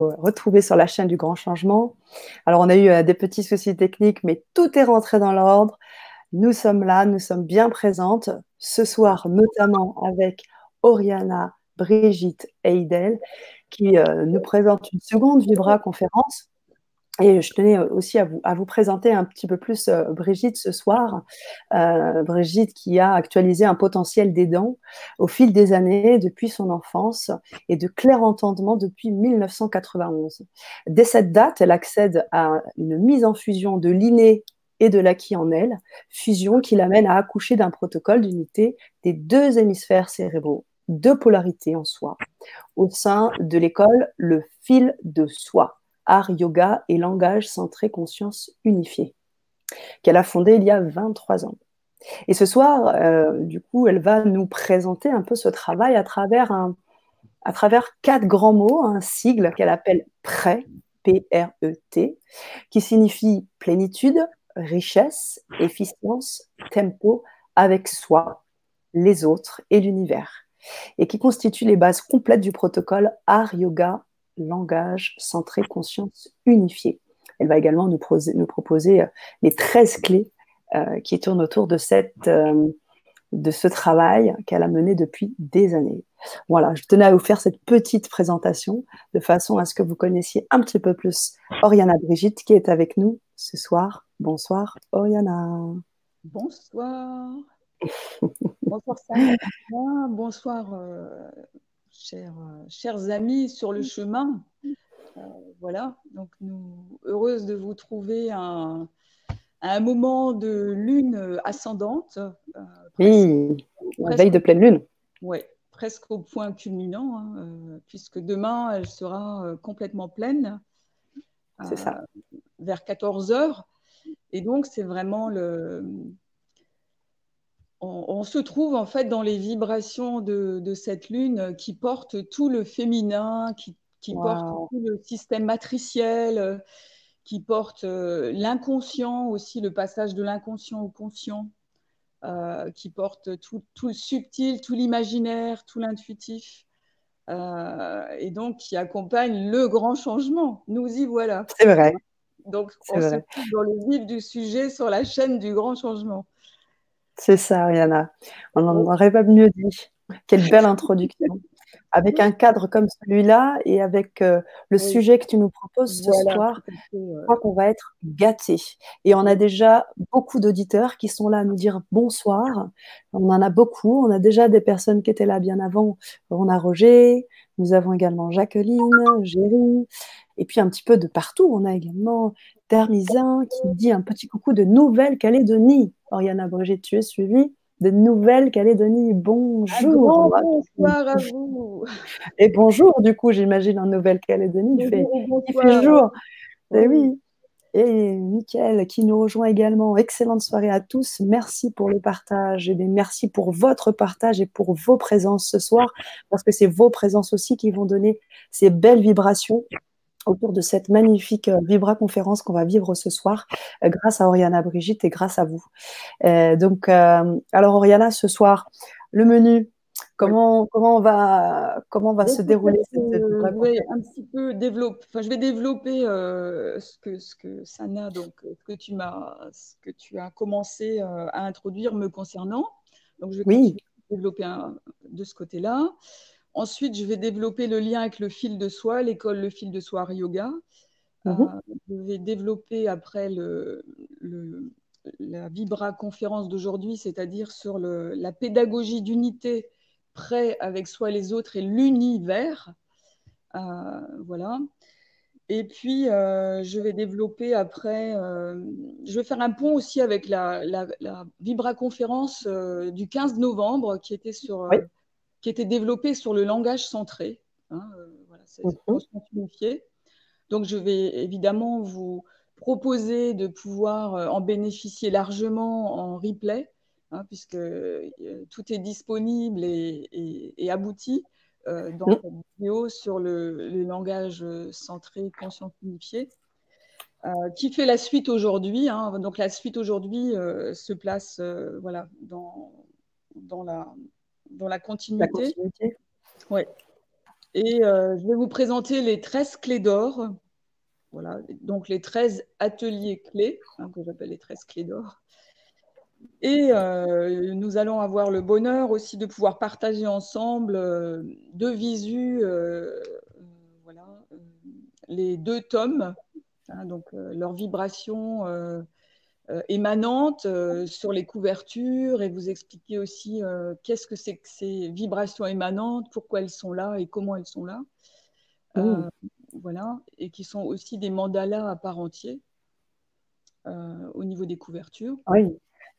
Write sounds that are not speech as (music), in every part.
retrouver sur la chaîne du Grand Changement. Alors, on a eu euh, des petits soucis techniques, mais tout est rentré dans l'ordre. Nous sommes là, nous sommes bien présentes ce soir, notamment avec Oriana, Brigitte et Idel, qui euh, nous présentent une seconde Vibra conférence et je tenais aussi à vous, présenter un petit peu plus euh, Brigitte ce soir. Euh, Brigitte qui a actualisé un potentiel des dents au fil des années, depuis son enfance, et de clair entendement depuis 1991. Dès cette date, elle accède à une mise en fusion de l'inné et de l'acquis en elle, fusion qui l'amène à accoucher d'un protocole d'unité des deux hémisphères cérébraux, deux polarités en soi, au sein de l'école Le fil de soi art, yoga et langage centré conscience unifiée, qu'elle a fondé il y a 23 ans. Et ce soir, euh, du coup, elle va nous présenter un peu ce travail à travers, un, à travers quatre grands mots, un sigle qu'elle appelle PRET, P-R-E-T, qui signifie plénitude, richesse, efficience, tempo, avec soi, les autres et l'univers, et qui constitue les bases complètes du protocole art, yoga langage centré conscience unifiée. Elle va également nous, proposer, euh, les 13 clés euh, qui tournent autour de, cette, euh, de ce travail qu'elle a mené depuis des années. Voilà, je tenais à vous faire cette petite présentation de façon à ce que vous connaissiez un petit peu plus Oriana Brigitte qui est avec nous ce soir. Bonsoir Oriana. Bonsoir. (laughs) bonsoir Sarah. Bonsoir euh, chers amis sur le chemin. Euh, voilà, donc nous, heureuse de vous trouver à un moment de lune ascendante. Euh, oui, la veille de pleine lune. Oui, presque au point culminant, hein, puisque demain, elle sera complètement pleine. C'est ça. Vers 14 heures. Et donc, c'est vraiment le, on, se trouve en fait dans les vibrations de, cette lune qui porte tout le féminin, qui, porte tout le système matriciel, qui porte euh, l'inconscient aussi, le passage de l'inconscient au conscient, euh, qui porte tout, le subtil, tout l'imaginaire, tout l'intuitif. Euh, et donc qui accompagne le grand changement. Nous y voilà. C'est vrai. Donc, on se trouve dans le vif du sujet sur la chaîne du grand changement. C'est ça, Ariana. On n'en aurait pas mieux dit. Quelle belle introduction. Avec un cadre comme celui-là et avec euh, le sujet que tu nous proposes ce soir, je crois qu'on va être gâtés. Et on a déjà beaucoup d'auditeurs qui sont là à nous dire bonsoir. On en a beaucoup. On a déjà des personnes qui étaient là bien avant. On a Roger, nous avons également Jacqueline, Géry, et puis un petit peu de partout. On a également Termisin qui dit un petit coucou de Nouvelle-Calédonie. Oriana Brigitte, tu es suivie de Nouvelle-Calédonie. Bonjour. bonsoir à vous. (laughs) Et bonjour, du coup, j'imagine en Nouvelle-Calédonie. Il, fait, jour. Et eh oui. Et Mickaël qui nous rejoint également. Excellente soirée à tous. Merci pour le partage et merci pour votre partage et pour vos présences ce soir parce que c'est vos présences aussi qui vont donner ces belles vibrations autour de cette magnifique euh, Vibra conférence qu'on va vivre ce soir euh, grâce à Oriana Brigitte et grâce à vous. Euh, donc, alors Oriana, ce soir, le menu, comment, comment on va, comment va se dérouler cette, Je vais un petit peu développer, enfin, je vais développer ce, que, ce que Sana, donc, que tu m'as, ce que tu as commencé à introduire me concernant. Donc, je vais oui. développer de ce côté-là. Ensuite, je vais développer le lien avec le fil de soie, l'école Le fil de soie yoga. Mhm. Euh, je vais développer après le, la Vibra conférence d'aujourd'hui, c'est-à-dire sur la pédagogie d'unité près avec soi les autres et l'univers. Euh, voilà. Et puis, euh, je vais développer après, je vais faire un pont aussi avec la, Vibra conférence du 15 novembre qui était sur qui était développé sur le langage centré. Hein, euh, voilà, c'est mhm. Donc, je vais évidemment vous proposer de pouvoir euh, en bénéficier largement en replay, hein, puisque euh, tout est disponible et, abouti dans cette vidéo sur le, langage centré, conscient unifié. qui fait la suite aujourd'hui. Hein. donc la suite aujourd'hui se place voilà, dans, dans la, dans la continuité. Ouais. Et je vais vous présenter les 13 clés d'or. Voilà, donc les 13 ateliers clés, hein, que j'appelle les 13 clés d'or. Et euh, nous allons avoir le bonheur aussi de pouvoir partager ensemble euh, deux visu, euh, voilà, les deux tomes, hein, donc leurs vibrations émanantes sur les couvertures et vous expliquer aussi qu'est-ce que c'est que ces vibrations émanantes, pourquoi elles sont là et comment elles sont là. Mmh. voilà, et qui sont aussi des mandalas à part entier au niveau des couvertures. Oui.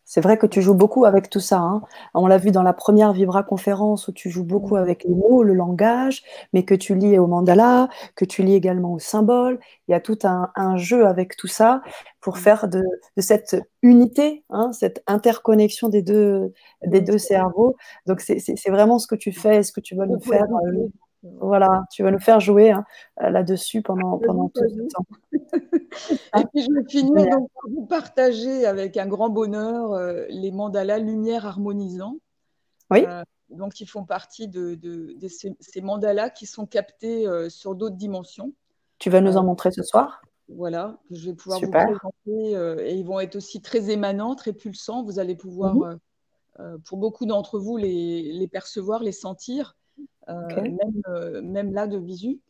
C'est vrai que tu joues beaucoup avec tout ça. Hein. On l'a vu dans la première Vibra conférence où tu joues beaucoup avec les mots, le langage, mais que tu lis au mandala, que tu lis également au symbole. Il y a tout un, jeu avec tout ça pour faire de, cette unité, hein, cette interconnexion des deux, des deux cerveaux. Donc c'est vraiment ce que tu fais, ce que tu vas nous faire. Euh, voilà, tu vas nous faire jouer hein, euh, là-dessus pendant, pendant tout ce temps. (laughs) Et puis je vais finir donc, par vous partager avec un grand bonheur euh, les mandalas lumière harmonisant. Oui. Euh, donc, ils font partie de, ces, mandalas qui sont captés sur d'autres dimensions. Tu vas nous en montrer ce soir? Voilà, je vais pouvoir vous présenter. et ils vont être aussi très émanants, très pulsants. Vous allez pouvoir, mhm. pour beaucoup d'entre vous, les, les, percevoir, les sentir. Euh, même, euh, même, là de visu.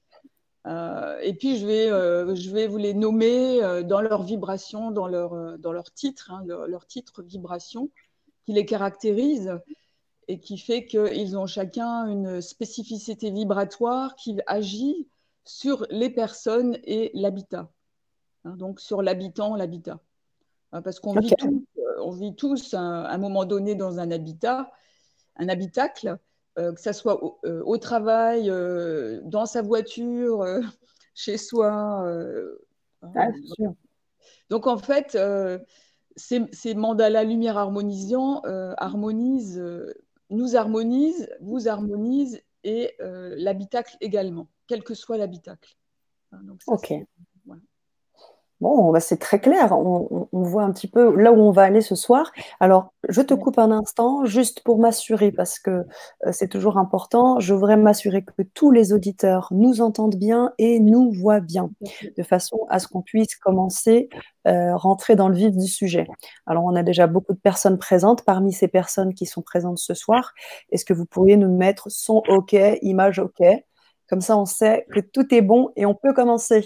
Euh, et puis, je vais, je vais vous les nommer dans leur vibration, dans leur, dans leur titre, hein, leur, titre vibration, qui les caractérise et qui fait qu'ils ont chacun une spécificité vibratoire qui agit sur les personnes et l'habitat. Hein, donc sur l'habitant, l'habitat. Hein, parce qu'on vit, tous, on vit tous à un moment donné dans un habitat, un habitacle, que ce soit au, euh, travail, euh, dans sa voiture, (laughs) chez soi. Ah, Donc en fait, ces, mandalas lumière harmonisant harmonisent, nous harmonisent, vous harmonisent et l'habitacle également, quel que soit l'habitacle. Hein, ok. Bon, bah, c'est très clair. On, voit un petit peu là où on va aller ce soir. Alors, je te coupe un instant, juste pour m'assurer, parce que euh, c'est toujours important. Je voudrais m'assurer que tous les auditeurs nous entendent bien et nous voient bien, de façon à ce qu'on puisse commencer, euh, rentrer dans le vif du sujet. Alors, on a déjà beaucoup de personnes présentes. Parmi ces personnes qui sont présentes ce soir, est-ce que vous pourriez nous mettre son OK, image OK? Comme ça, on sait que tout est bon et on peut commencer.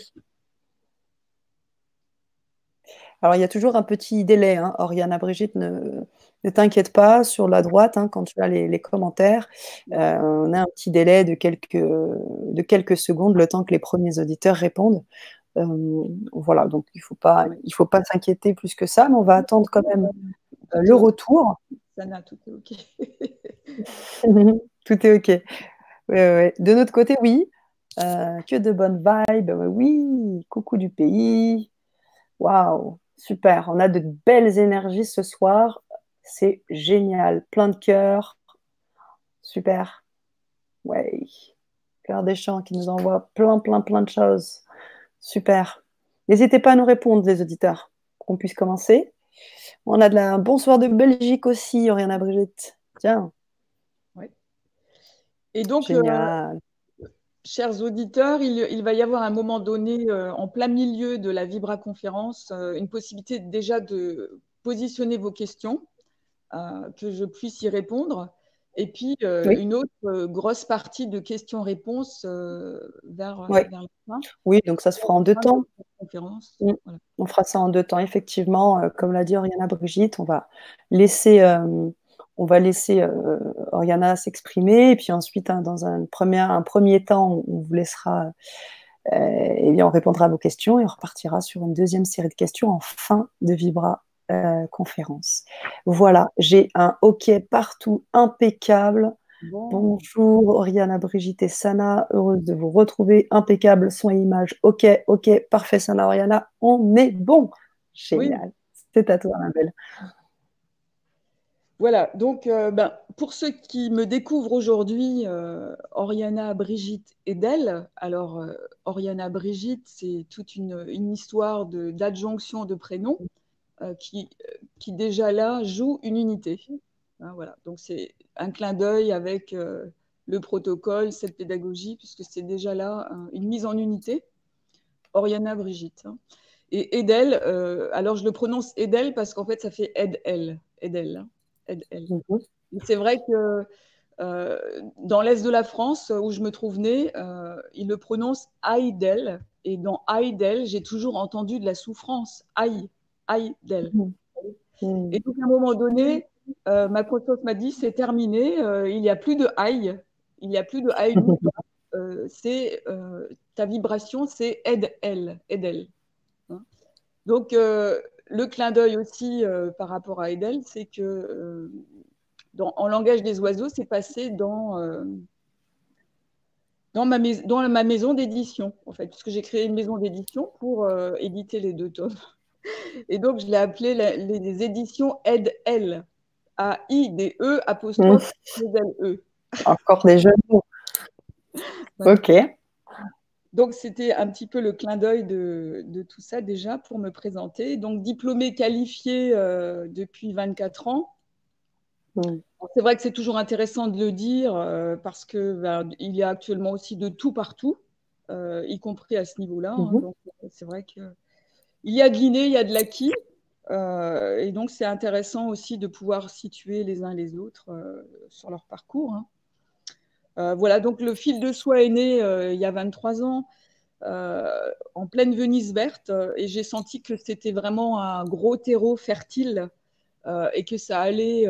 Alors, il y a toujours un petit délai. Hein. Oriana Brigitte, ne, t'inquiète pas, sur la droite, hein, quand tu as les, commentaires, euh, on a un petit délai de quelques, de quelques secondes, le temps que les premiers auditeurs répondent. Euh, voilà, donc il ne faut pas, il faut pas s'inquiéter plus que ça, mais on va attendre quand même euh, le retour. Sana, tout est OK. (laughs) tout est OK. De notre côté, oui. que de bonnes vibes. Oui, coucou du pays. Waouh, Super, on a de belles énergies ce soir. C'est génial. Plein de cœur. Super. Ouais. Cœur des champs qui nous envoie plein, plein, plein de choses. Super. N'hésitez pas à nous répondre, les auditeurs, qu'on puisse commencer. On a de la... bonsoir de Belgique aussi, Oriana Brigitte. Tiens. Oui. Et donc, euh. Chers auditeurs, il, va y avoir un moment donné, euh, en plein milieu de la Vibra conférence, euh, une possibilité déjà de positionner vos questions, euh, que je puisse y répondre, et puis une autre grosse partie de questions-réponses vers, la fin. Oui, donc ça se fera en deux temps. Mm. On fera ça en deux temps, effectivement. comme l'a dit Oriana Brigitte, on va laisser on va laisser euh, Oriana s'exprimer, et puis ensuite, hein, dans un premier, un premier temps, on, vous laissera, euh, et bien, on répondra à vos questions et on repartira sur une deuxième série de questions en fin de Vibra euh, conférence. Voilà, j'ai un OK partout impeccable. Bonjour Oriana, Brigitte et Sana, heureuse de vous retrouver. Impeccable son et image. OK, OK, parfait Sana, Oriana, on est bon. Génial. C'est à toi, ma belle. Voilà, donc euh, ben, pour ceux qui me découvrent aujourd'hui, euh, Oriana Brigitte Edel. Alors, euh, Oriana Brigitte, c'est toute une, histoire d'adjonction de, prénoms qui, déjà là joue une unité. Hein, voilà, donc c'est un clin d'œil avec le le protocole, cette pédagogie, puisque c'est déjà là une mise en unité. Oriana Brigitte. Hein. Et Edel, alors je le prononce Edel parce qu'en fait ça fait Edel. Edel. Hein. Mhm. C'est vrai que euh, dans l'est de la France, où je me trouve née, euh, il le prononce Aïdel. Et dans Aïdel, j'ai toujours entendu de la souffrance. Aï, Aïdel. Mhm. Et donc à un moment donné, ma conscience m'a dit c'est terminé, il n'y a plus de Aïe, il n'y a plus de Aïe. (laughs) c'est ta vibration, c'est Edel. Edel. Donc, euh, le clin d'œil aussi euh, par rapport à Edel, c'est que euh, en langage des oiseaux, c'est passé dans, dans, ma, dans ma maison d'édition, en fait, puisque j'ai créé une maison d'édition pour éditer les deux tomes. Et donc, je l'ai appelé les, éditions Edel, A-I-D-E, apostrophe, E. Encore des jeux de mots. (laughs) Ok. Donc, c'était un petit peu le clin d'œil de, tout ça déjà pour me présenter. Donc, diplômée qualifiée euh, depuis 24 ans. C'est vrai que c'est toujours intéressant de le dire euh, parce qu'il ben, il y a actuellement aussi de tout partout, euh, y compris à ce niveau-là. Hein. Mhm. donc, c'est vrai qu'il y a de l'inné, il y a de l'acquis. et donc, c'est intéressant aussi de pouvoir situer les uns les autres sur leur parcours. Hein. Euh, voilà, donc le fil de soie est né euh, il y a 23 ans. Euh, en pleine Venise verte et j'ai senti que c'était vraiment un gros terreau fertile et que ça allait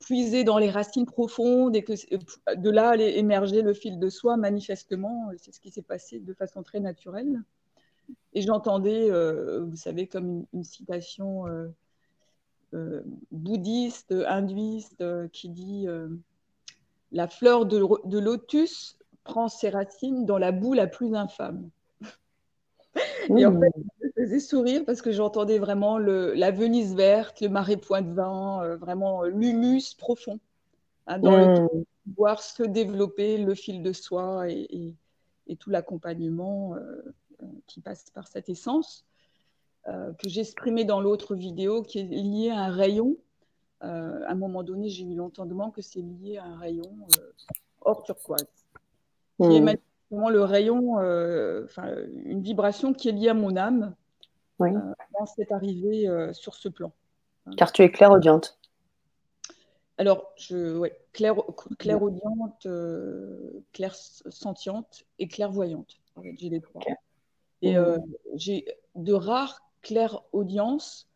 puiser dans les racines profondes et que de là allait émerger le fil de soie manifestement. C'est ce qui s'est passé de façon très naturelle. Et j'entendais, vous savez, comme une, citation bouddhiste, hindouiste, qui dit la fleur de, lotus prend ses racines dans la boue la plus infâme. Et en fait, ça me faisait sourire parce que j'entendais vraiment la Venise verte, le marais point de vin, euh, vraiment euh, l'humus profond, hein, dans le voir se développer le fil de soie et, tout l'accompagnement euh, qui passe par cette essence que j'exprimais dans l'autre vidéo qui est liée à un rayon. euh, à un moment donné, j'ai eu l'entendement que c'est lié à un rayon euh, hors turquoise, qui est hmm. vraiment le rayon, euh, une vibration qui est liée à mon âme oui. dans cette arrivée sur ce plan. Car tu es clairaudiente. Alors, je, ouais, clair, clairaudiente, claire sentiente et clairvoyante. En fait, j'ai les trois. Et hmm. j'ai de rares clairaudiences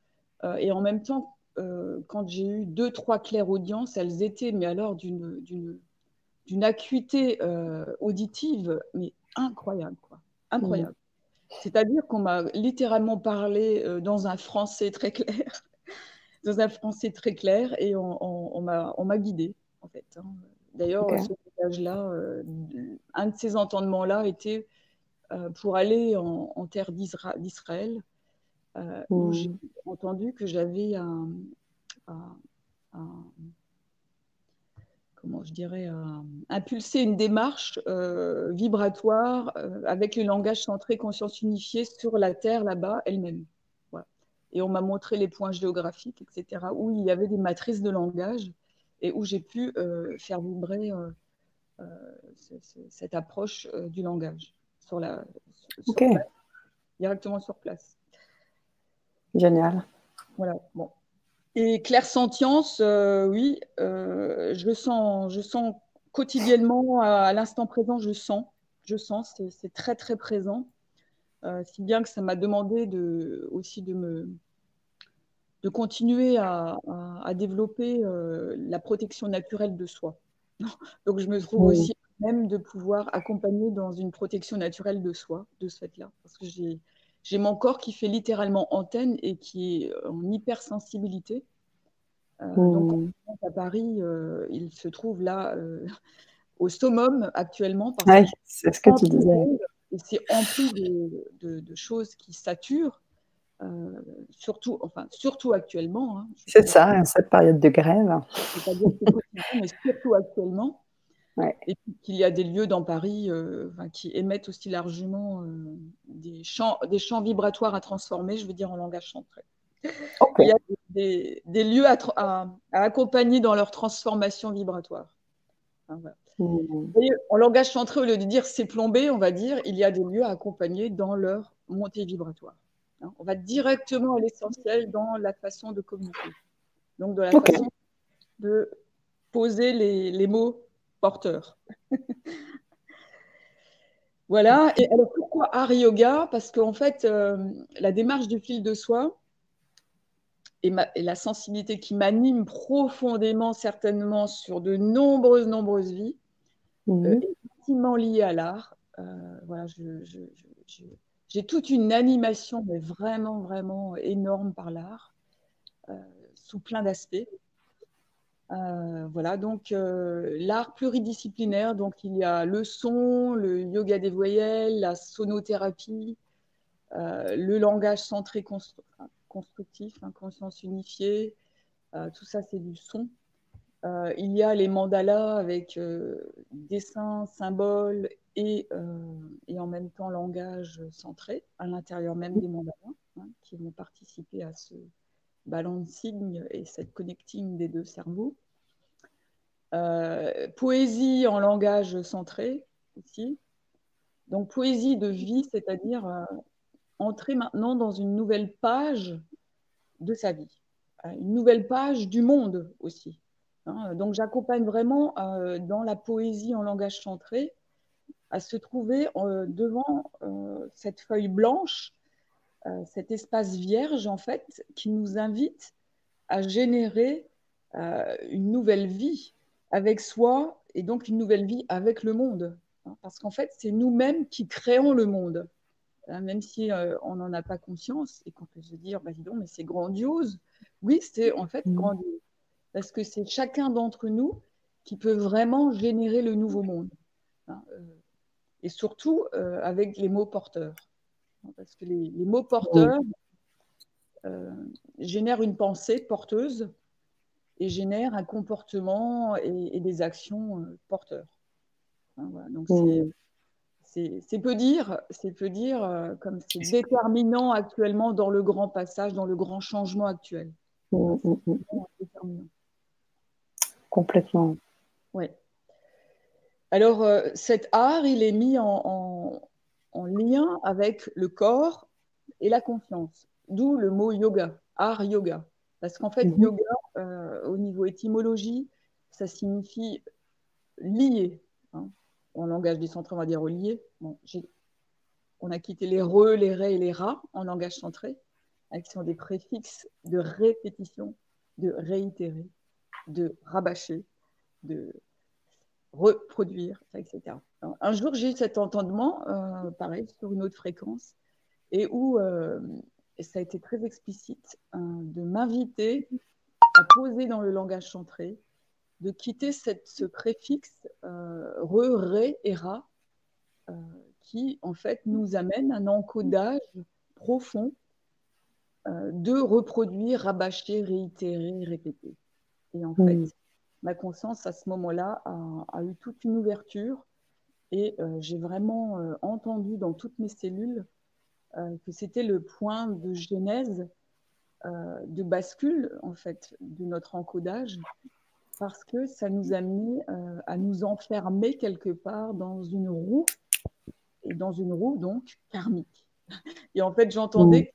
et en même temps euh, quand j'ai eu deux, trois audiences, elles étaient, mais alors d'une, acuité euh, auditive, mais incroyable, quoi. Incroyable. Mmh. C'est-à-dire qu'on m'a littéralement parlé euh, dans un français très clair, (laughs) dans un français très clair, et on, on, m'a, on m'a guidé, en fait. Hein. D'ailleurs, ce voyage-là, un de ces entendements-là était pour aller en, en terre d'Israël euh, où mmh. j'ai entendu que j'avais un, comment je dirais, impulsé une démarche euh, vibratoire euh, avec le langage centré conscience unifiée sur la Terre là-bas elle-même. Et on m'a montré les points géographiques, etc., où il y avait des matrices de langage et où j'ai pu faire vibrer cette approche du langage sur la, directement sur place. Génial. Voilà. Bon. Et claire sentience, euh, oui, euh, je sens, je sens quotidiennement, à, l'instant présent, je sens, je sens, c'est très très présent. Euh, si bien que ça m'a demandé de, aussi de me de continuer à, à, développer la protection naturelle de soi. (laughs) Donc je me trouve aussi même de pouvoir accompagner dans une protection naturelle de soi, de ce fait-là, parce que j'ai j'ai mon corps qui fait littéralement antenne et qui est en hypersensibilité. Euh, mmh. Donc, à Paris, euh, il se trouve là euh, au summum actuellement. Oui, c'est ce que tu disais. Et c'est empli de, de, choses qui saturent, surtout, enfin, surtout actuellement. Hein, c'est ça, cette période de grève. C'est pas dire que mais surtout actuellement. Et puis qu'il y a des lieux dans Paris euh, qui émettent aussi largement euh, des, champs, des champs vibratoires à transformer, je veux dire en langage centré. Il y a des, des lieux à, à, accompagner dans leur transformation vibratoire. Mmh. en langage centré, au lieu de dire c'est plombé, on va dire il y a des lieux à accompagner dans leur montée vibratoire. Hein, on va directement à l'essentiel dans la façon de communiquer. Donc, dans la façon de poser les, mots porteurs. (laughs) voilà. Et alors, pourquoi Hari Yoga? Parce qu'en fait, euh, la démarche du fil de soie et, la sensibilité qui m'anime profondément, certainement, sur de nombreuses, nombreuses vies, mmh. euh, est intimement liée à l'art. Euh, voilà, j'ai toute une animation, mais vraiment, vraiment énorme par l'art, sous plein d'aspects. Euh, voilà, donc euh, l'art pluridisciplinaire, donc il y a le son, le yoga des voyelles, la sonothérapie, le langage centré constructif, hein, conscience unifiée, tout ça c'est du son. il y a les mandalas avec dessins, symboles euh, et, en même temps langage centré à l'intérieur même des mandarins hein, qui vont participer à ce balancing et cette connecting des deux cerveaux. Euh, poésie en langage centré aussi. Donc poésie de vie, c'est-à-dire euh, entrer maintenant dans une nouvelle page de sa vie, une nouvelle page du monde aussi. Hein. Donc j'accompagne vraiment dans la poésie en langage centré à se trouver euh, devant euh, cette feuille blanche, euh, cet espace vierge en fait, qui nous invite à générer une nouvelle vie avec soi et donc une nouvelle vie avec le monde. Hein, parce qu'en fait, c'est nous-mêmes qui créons le monde. Hein, même si on n'en a pas conscience et qu'on peut se dire, bah, dis donc, mais c'est grandiose. Oui, c'est en fait mmh. grandiose. Parce que c'est chacun d'entre nous qui peut vraiment générer le nouveau monde et surtout euh, avec les mots porteurs. Parce que les, mots porteurs euh, génèrent une pensée porteuse et génèrent un comportement et, des actions euh, porteurs. Hein, Donc c'est peu dire, c'est peu dire comme c'est déterminant actuellement dans le grand passage, dans le grand changement actuel. Complètement. Ouais. Alors, euh, cet art, il est mis en, lien avec le corps et la conscience, d'où le mot yoga, art yoga. Parce qu'en fait, mhm. yoga, euh, au niveau étymologie, ça signifie lier. Hein. En langage décentré, on va dire lié. on a quitté les re, les ré et les ra en langage centré, qui sont des préfixes de répétition, de réitérer, de rabâcher, de reproduire, etc. un jour, j'ai eu cet entendement, euh, pareil, sur une autre fréquence, et où euh, ça a été très explicite hein, de m'inviter à poser dans le langage centré, de quitter cette, ce préfixe euh, re, ré et ra, qui en fait nous amène à un encodage profond de reproduire, rabâcher, réitérer, répéter. Et en fait, ma conscience à ce moment-là a, eu toute une ouverture. Et euh, j'ai vraiment euh, entendu dans toutes mes cellules euh, que c'était le point de genèse, de bascule en fait de notre encodage. Parce que ça nous a mis à nous enfermer quelque part dans une roue. Et dans une roue donc karmique. Et en fait, j'entendais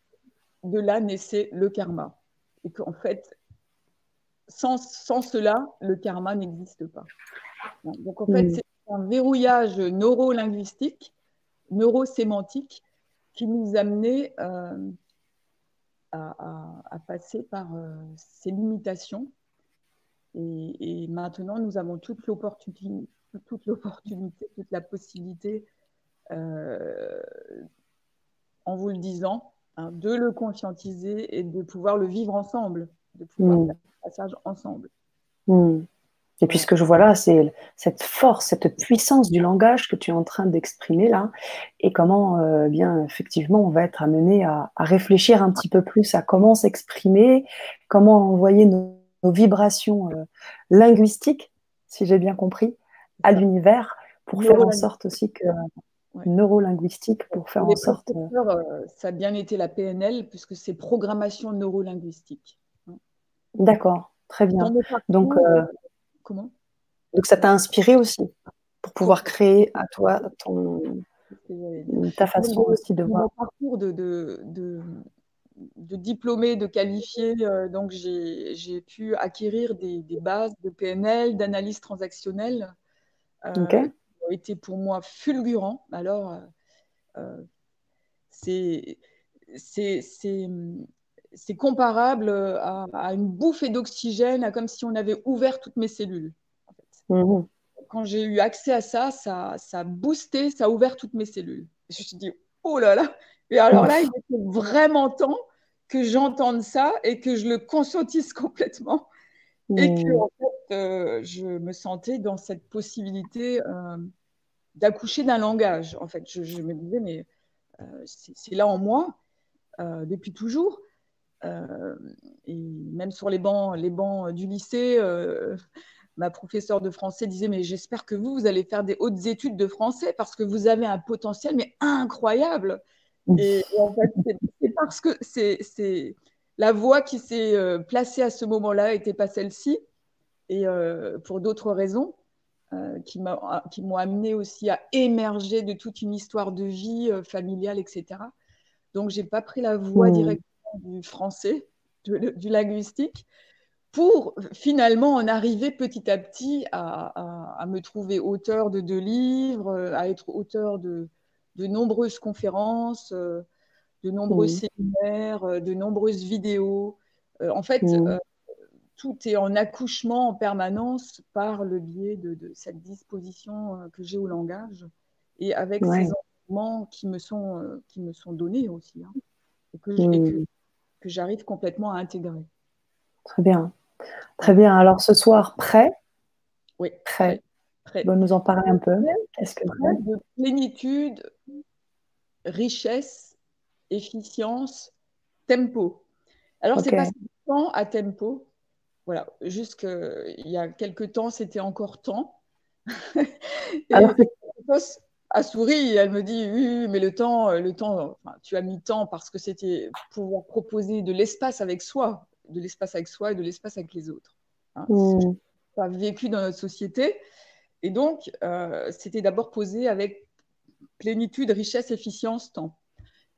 que de là naissait le karma. Et qu'en fait sans, cela, le karma n'existe pas. Donc en fait, c'est un verrouillage neurolinguistique, neurosémantique qui nous amenait euh, à, passer par euh, ces limitations. Et, maintenant, nous avons toute l'opportunité, toute, l'opportunité, toute la possibilité, euh, en vous le disant, hein, de le conscientiser et de pouvoir le vivre ensemble, de pouvoir mm passage ensemble. Hmm. Et puis ce que je vois là, c'est cette force, cette puissance du langage que tu es en train d'exprimer là, et comment euh, bien effectivement on va être amené à, réfléchir un petit peu plus à comment s'exprimer, comment envoyer nos, vibrations euh, linguistiques, si j'ai bien compris, à l'univers pour faire en sorte aussi que neurolinguistique pour faire en sorte. Euh, ça a bien été la PNL puisque c'est programmation neurolinguistique. D'accord, très bien. Donc, euh, comment? Donc ça t'a inspiré aussi pouvoir créer à toi ton, ta façon aussi de voir. Mon parcours de, de, de, diplômé, de qualifié, euh, donc j'ai pu acquérir des, des, bases de PNL, d'analyse transactionnelle, euh, qui ont été pour moi fulgurants. Alors, c'est c'est comparable à, à, une bouffée d'oxygène, comme si on avait ouvert toutes mes cellules. En fait. Mmh quand j'ai eu accès à ça, ça, ça a boosté, ça a ouvert toutes mes cellules. Je me suis dit, oh là là. Et alors là, il était vraiment temps que j'entende ça et que je le conscientise (laughs) complètement. Et que, en fait, euh, je me sentais dans cette possibilité euh, d'accoucher d'un langage. En fait, je, me disais, mais euh, c'est là en moi, depuis toujours. Et même sur les bancs, les bancs du lycée, (laughs) ma professeure de français disait mais j'espère que vous vous allez faire des hautes études de français parce que vous avez un potentiel mais incroyable. Et, en fait c'est parce que c'est la voie qui s'est euh, placée à ce moment-là n'était pas celle-ci. Et euh, pour d'autres raisons euh, qui m'ont amené aussi à émerger de toute une histoire de vie familiale etc donc j'ai pas pris la voie mmh. directement du français du linguistique pour finalement en arriver petit à petit à, me trouver auteur de deux livres, à être auteur de, de nombreuses conférences, de nombreux séminaires, de nombreuses vidéos. Euh, en fait, euh, tout est en accouchement en permanence par le biais de, cette disposition euh, que j'ai au langage et avec ces enseignements qui me sont, qui me sont donnés aussi hein, et que, que j'arrive complètement à intégrer. Très bien. Très bien. Alors ce soir, prêt? Oui. Prêt. prêt. nous en parler un peu. Qu'est-ce que prêt? De plénitude, richesse, efficience, tempo. Alors c'est pas temps à tempo. Voilà, jusqu'il y a quelques temps, c'était encore temps. (laughs) Alors, à souris, elle me dit oui, mais le temps, le temps, tu as mis temps parce que c'était pouvoir proposer de l'espace avec soi de l'espace avec soi et de l'espace avec les autres. Hein. Mmh. Pas vécu dans notre société. Et donc, euh, c'était d'abord posé avec plénitude, richesse, efficience, temps.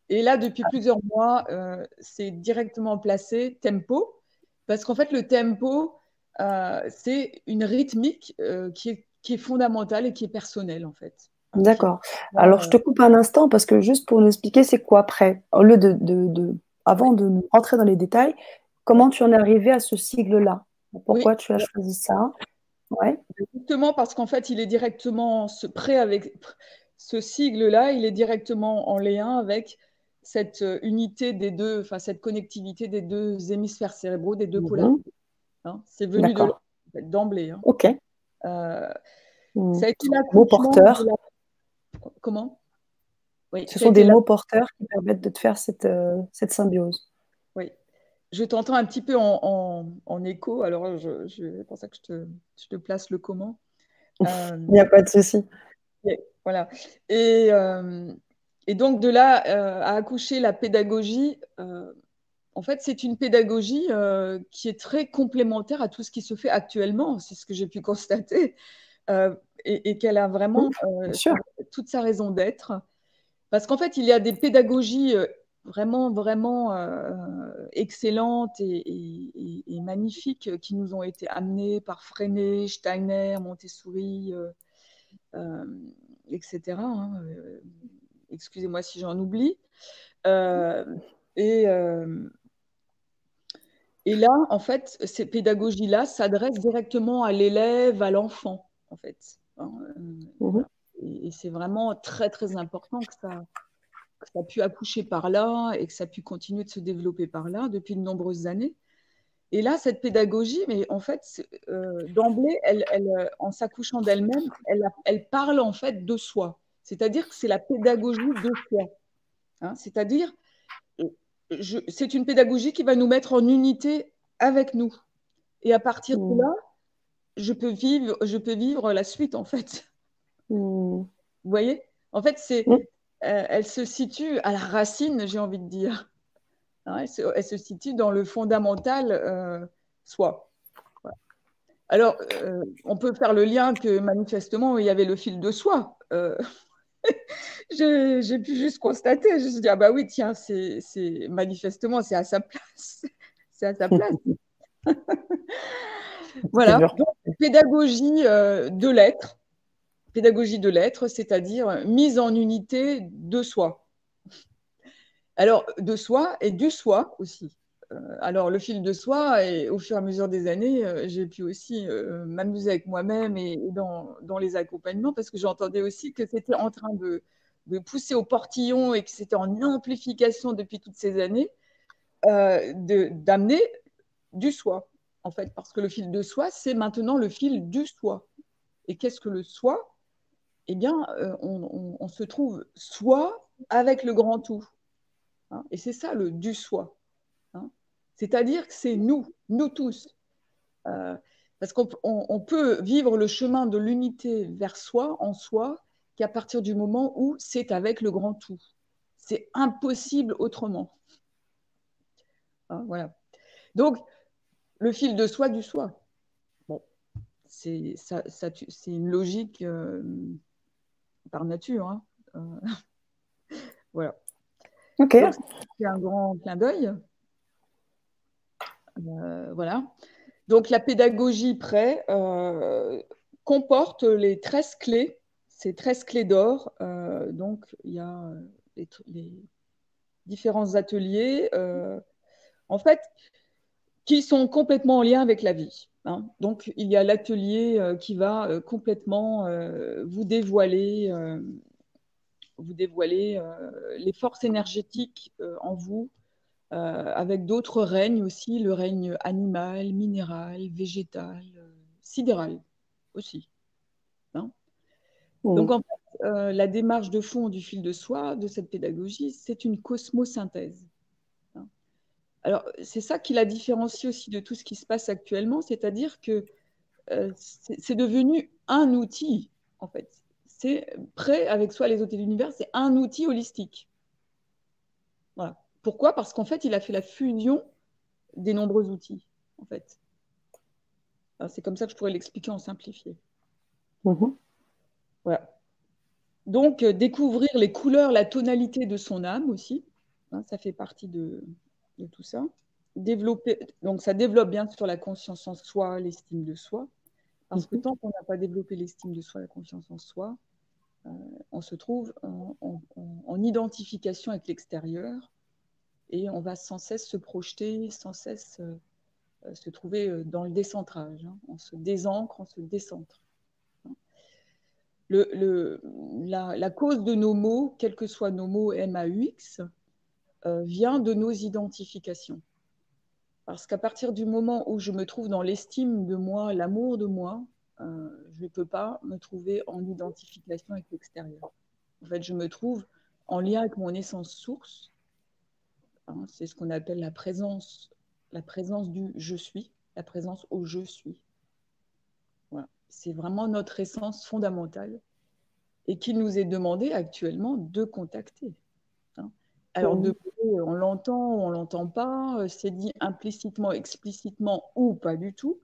Et là, depuis ah. plusieurs mois, euh, c'est directement placé tempo, parce qu'en fait, le tempo, euh, c'est une rythmique qui, est, qui est fondamentale et qui est personnelle, en fait. D'accord. Alors, je te coupe un instant parce que juste pour nous expliquer, c'est quoi après? Au lieu de, de, de, avant de rentrer dans les détails, Comment tu en es arrivé à ce sigle-là? Pourquoi tu as choisi ça? Ouais. Justement parce qu'en fait, il est directement prêt avec ce sigle-là, il est directement en lien avec cette euh, unité des deux, enfin cette connectivité des deux hémisphères cérébraux, des deux polarités. Hein. C'est venu de d'emblée. Hein. Ok. Euh, hmm. Ça a été mots porteurs. Comment? Oui, Ce sont des mots porteurs qui permettent de te faire cette, euh, cette symbiose je t'entends un petit peu en, écho, alors je, c'est pour ça que je te, place le comment. Euh, Il n'y a pas de souci. voilà. Et, euh, et, donc de là euh, à accoucher la pédagogie, en fait, c'est une pédagogie qui est très complémentaire à tout ce qui se fait actuellement. C'est ce que j'ai pu constater. Et, qu'elle a vraiment toute sa raison d'être. Parce qu'en fait, il y a des pédagogies vraiment, vraiment euh, excellentes et, magnifiques qui nous ont été amenées par Freinet, Steiner, Montessori, euh, euh, etc. Hein, excusez-moi si j'en oublie. et, et là, en fait, ces pédagogies-là s'adressent directement à l'élève, à l'enfant, en fait. Hein, mmh et c'est vraiment très, très important que ça, que ça a pu accoucher par là et que ça a pu continuer de se développer par là depuis de nombreuses années. Et là, cette pédagogie, mais en fait, euh, d'emblée, elle, elle, en s'accouchant d'elle-même, elle, elle, parle en fait de soi. C'est-à-dire que c'est la pédagogie de soi. Hein, C'est-à-dire, c'est une pédagogie qui va nous mettre en unité avec nous. Et à partir de mmh. là, je peux vivre, je peux vivre la suite en fait. Mmh. Vous voyez? En fait, c'est mmh. Euh, elle se situe à la racine, j'ai envie de dire. Hein, elle, se, situe dans le fondamental euh, soi. Alors, euh, on peut faire le lien que manifestement, il y avait le fil de. Euh, (laughs) j'ai pu juste constater, je me suis dit, ah bah oui, tiens, c'est manifestement, c'est à sa place. (laughs) c'est à sa place. (laughs) voilà, pédagogie euh, de l'être, pédagogie de l'être, c'est-à-dire mise en unité de soi. Alors, de soi et du soi aussi. Euh, alors, le fil de soi, et au fur et à mesure des années, euh, j'ai pu aussi m'amuser avec moi-même et, dans, les accompagnements parce que j'entendais aussi que c'était en train de, pousser au portillon et que c'était en amplification depuis toutes ces années d'amener du soi, en fait, parce que le fil de soi, c'est maintenant le fil du soi. Et qu'est-ce que le soi? Eh bien, on, se trouve soi avec le grand tout. Hein? et c'est ça le du soi. C'est-à-dire que c'est nous, nous tous. Euh, parce qu'on peut vivre le chemin de l'unité vers soi, en soi, qu'à partir du moment où c'est avec le grand tout. C'est impossible autrement. Hein, voilà. Donc, le fil de soi du soi. Bon, c'est une logique euh, par nature. Hein. Euh, (laughs) voilà. Ok. C'est un grand clin d'œil. Euh, voilà. Donc la pédagogie prêt euh, comporte les 13 clés, ces 13 clés d'or. Donc il y a les, différents ateliers, en fait, qui sont complètement en lien avec la vie. Hein. Donc il y a l'atelier qui va complètement vous dévoiler, vous dévoiler les forces énergétiques en vous, euh, avec d'autres règnes aussi, le règne animal, minéral, végétal, euh, sidéral aussi. Hein. Mmh. Donc en fait, euh, la démarche de fond du fil de soie de cette pédagogie, c'est une cosmosynthèse. Alors c'est ça qui la différencie aussi de tout ce qui se passe actuellement, c'est-à-dire que c'est devenu un outil en fait. C'est prêt avec soi les hôtels de l'univers, c'est un outil holistique. Voilà. Pourquoi? Parce qu'en fait, il a fait la fusion des nombreux outils, en fait. C'est comme ça que je pourrais l'expliquer en simplifié. Mhm. Voilà. Donc, euh, découvrir les couleurs, la tonalité de son âme aussi, hein, ça fait partie de, tout ça. Développer, donc, ça développe bien sûr la conscience en soi, l'estime de soi, parce que mhm. tant qu'on n'a pas développé l'estime de soi, la confiance en soi, euh, on se trouve en identification avec l'extérieur, et on va sans cesse se projeter, sans cesse euh, euh, se trouver dans le décentrage. Hein. On se désancre, on se décentre. Le, la, cause de nos mots, quels que soient nos mots MAUX, vient de nos identifications. Parce qu'à partir du moment où je me trouve dans l'estime de moi, l'amour de moi, je ne peux pas me trouver en identification avec l'extérieur. En fait, je me trouve en lien avec mon essence source, Hein, c'est ce qu'on appelle la présence, la présence du je suis, la présence au je suis. C'est vraiment notre essence fondamentale et qu'il nous est demandé actuellement de contacter. Hein. Alors, de, on l'entend, on l'entend pas, euh, c'est dit implicitement, explicitement ou pas du tout.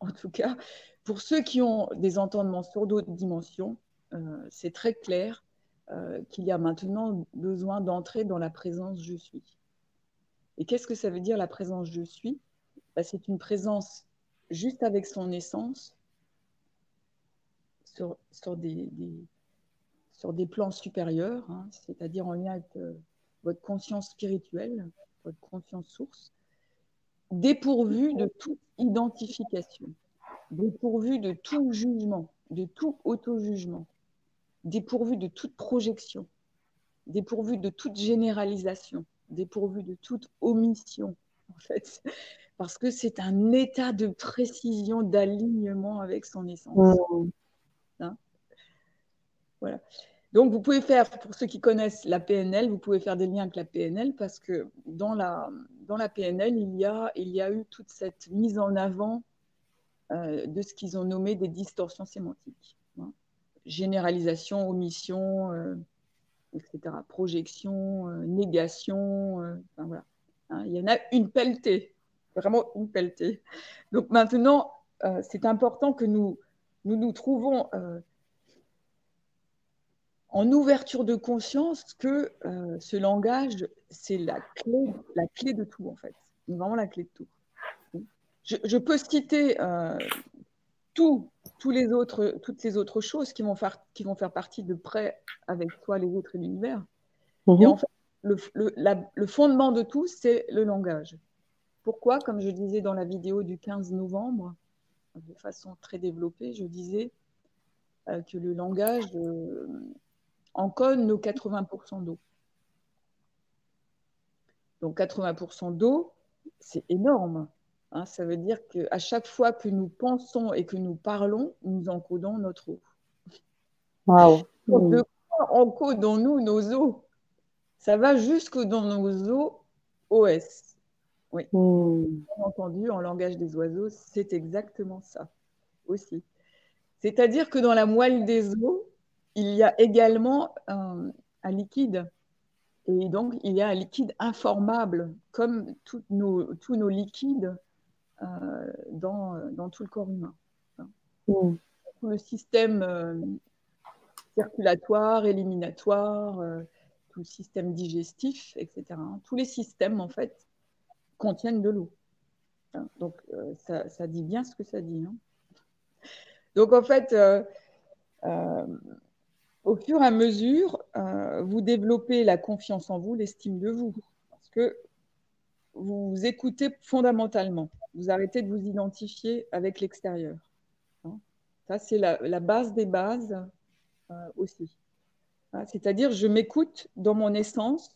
En tout cas, pour ceux qui ont des entendements sur d'autres dimensions, euh, c'est très clair euh, qu'il y a maintenant besoin d'entrer dans la présence je suis. Et qu'est-ce que ça veut dire la présence je suis? Bah, C'est une présence juste avec son essence sur, sur, des, sur des plans supérieurs, hein, c'est-à-dire en lien avec votre conscience spirituelle, votre conscience source, dépourvu de toute identification, dépourvu de tout jugement, de tout auto-jugement, dépourvu de toute projection, dépourvu de toute généralisation dépourvu de toute omission, (laughs) en fait, parce que c'est un état de précision, d'alignement avec son essence. Mmh. Hein? Voilà. Donc, vous pouvez faire, pour ceux qui connaissent la PNL, vous pouvez faire des liens avec la PNL parce que dans la, dans la PNL, il y, a, il y a eu toute cette mise en avant euh, de ce qu'ils ont nommé des distorsions sémantiques. Hein. Généralisation, omission, euh, etc. Projection, euh, négation, euh, voilà. Hein, il y en a une pelletée, vraiment une pelletée. Donc maintenant, c'est important que nous nous, nous trouvons en ouverture de conscience que ce langage, c'est la clé, la clé de tout, en fait. Vraiment la clé de tout. Je, peux citer tout, tous les autres, toutes les autres choses qui vont, faire, qui vont faire partie de près avec toi, les autres et l'univers. Mhm. Et en fait, le, le, fondement de tout, c'est le langage. Pourquoi? Comme je disais dans la vidéo du 15 novembre, de façon très développée, je disais euh, que le langage euh, encode nos 80% d'eau. Donc 80% d'eau, c'est énorme. Hein. ça veut dire qu'à chaque fois que nous pensons et que nous parlons, nous encodons notre eau. Wow. De quoi encodons-nous nos eaux Ça va jusque dans nos eaux OS. Oui. Hmm. entendu, en langage des oiseaux, c'est exactement ça aussi. C'est-à-dire que dans la moelle des eaux, il y a également un, liquide. Et donc, il y a un liquide informable, comme nos, tous nos liquides euh, dans, dans, tout le corps humain. Tout le système euh, circulatoire, éliminatoire, euh, tout le système digestif, etc. Tous les systèmes, en fait, contiennent de l'eau. Hein, donc, ça, ça, dit bien ce que ça dit. Hein. Donc, en fait, au fur et à mesure, vous développez la confiance en vous, l'estime de vous. Parce que vous écoutez fondamentalement. Vous arrêtez de vous identifier avec l'extérieur. Hein? Ça, c'est la, base des bases euh, aussi. Hein, c'est-à-dire, je m'écoute dans mon essence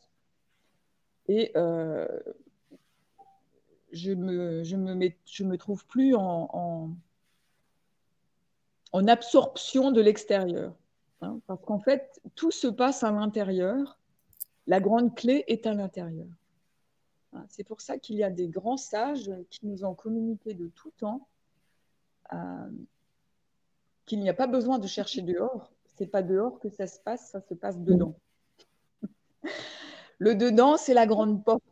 et euh, je me, me trouve plus en, absorption de l'extérieur. Hein. parce qu'en fait, tout se passe à l'intérieur. La grande clé est à l'intérieur. Hein, c'est pour ça qu'il y a des grands sages qui nous ont communiqué de tout temps euh, qu'il n'y a pas besoin de chercher dehors. C'est pas dehors que ça se passe, ça se passe dedans. Le dedans, c'est la grande porte.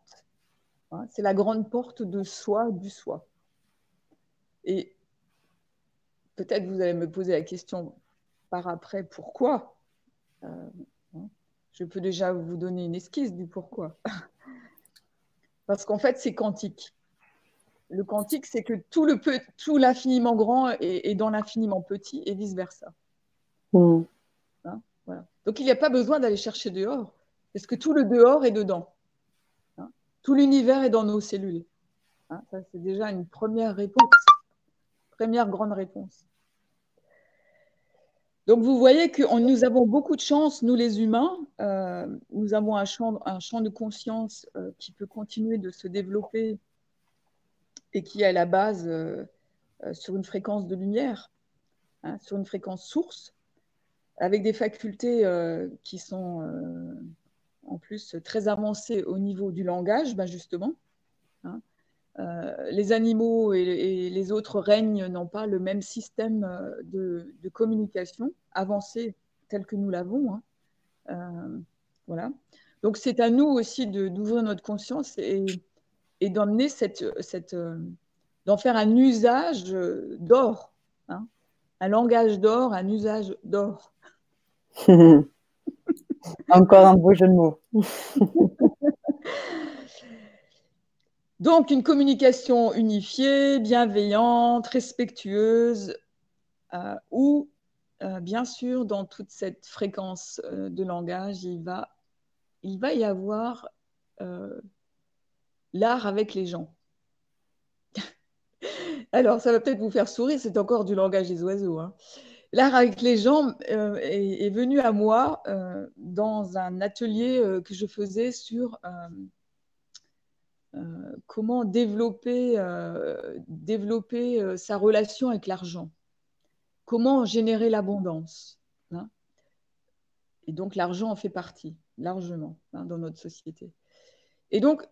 Hein, c'est la grande porte de soi, du soi. Et peut-être vous allez me poser la question par après, pourquoi? Euh, hein, Je peux déjà vous donner une esquisse du pourquoi. (laughs) Parce qu'en fait, c'est quantique. Le quantique, c'est que tout, le tout l'infiniment grand est, dans l'infiniment petit et vice-versa. Mm. Hein, Donc, il n'y a pas besoin d'aller chercher dehors, parce que tout le dehors est dedans. Hein? Tout l'univers est dans nos cellules. Hein, ça, c'est déjà une première réponse, première grande réponse. Donc vous voyez que nous avons beaucoup de chance, nous les humains. Euh, nous avons un champ, de conscience euh, qui peut continuer de se développer et qui est à la base euh, sur une fréquence de lumière, hein, sur une fréquence source, avec des facultés qui sont en plus très avancées au niveau du langage, ben justement. Hein. Euh, les animaux et, les autres règnes n'ont pas le même système euh, de, communication avancé tel que nous l'avons. Hein. Euh, voilà. Donc c'est à nous aussi d'ouvrir notre conscience et, d'emmener cette, cette d'en faire un usage d'or, hein. un langage d'or, un usage d'or. (laughs) Encore un beau jeu de mots. (laughs) Donc, une communication unifiée, bienveillante, respectueuse, euh, où, euh, bien sûr, dans toute cette fréquence euh, de langage, il va, y avoir l'art avec les gens. (laughs) Alors, ça va peut-être vous faire sourire, c'est encore du langage des oiseaux. Hein. L'art avec les gens est, venu à moi dans un atelier que je faisais sur comment développer, euh, développer euh, sa relation avec l'argent, comment générer l'abondance. Hein. et donc l'argent en fait partie, largement, hein, dans notre société. Et donc,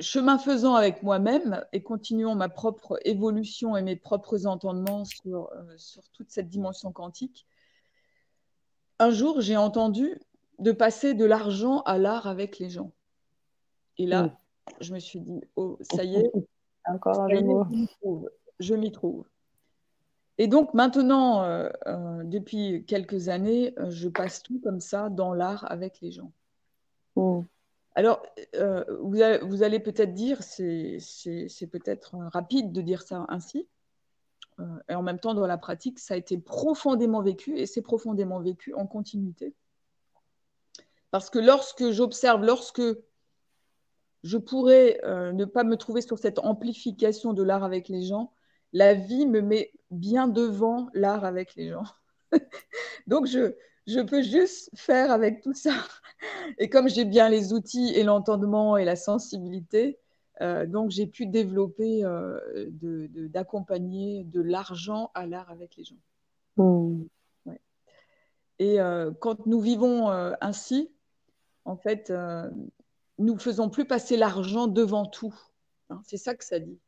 chemin faisant avec moi-même et continuant ma propre évolution et mes propres entendements sur, sur toute cette dimension quantique, un jour, j'ai entendu de passer de l'argent à l'art avec les gens. Et là, mm je me suis dit, oh, ça y est, (laughs) Encore un je m'y trouve. Et donc maintenant, depuis quelques années, je passe tout comme ça dans l'art avec les gens. Alors, vous allez, peut-être dire, c'est peut-être rapide de dire ça ainsi, et en même temps, dans la pratique, ça a été profondément vécu, et c'est profondément vécu en continuité. Parce que lorsque j'observe, lorsque je pourrais euh, ne pas me trouver sur cette amplification de l'art avec les gens, la vie me met bien devant l'art avec les gens. (laughs) Donc, je, je peux juste faire avec tout ça. Et comme j'ai bien les outils et l'entendement et la sensibilité, euh, donc j'ai pu développer, euh, d'accompagner de, l'argent à l'art avec les gens. Hmm. Et quand nous vivons ainsi, en fait, euh, nous ne faisons plus passer l'argent devant tout. Hein, c'est ça que ça dit.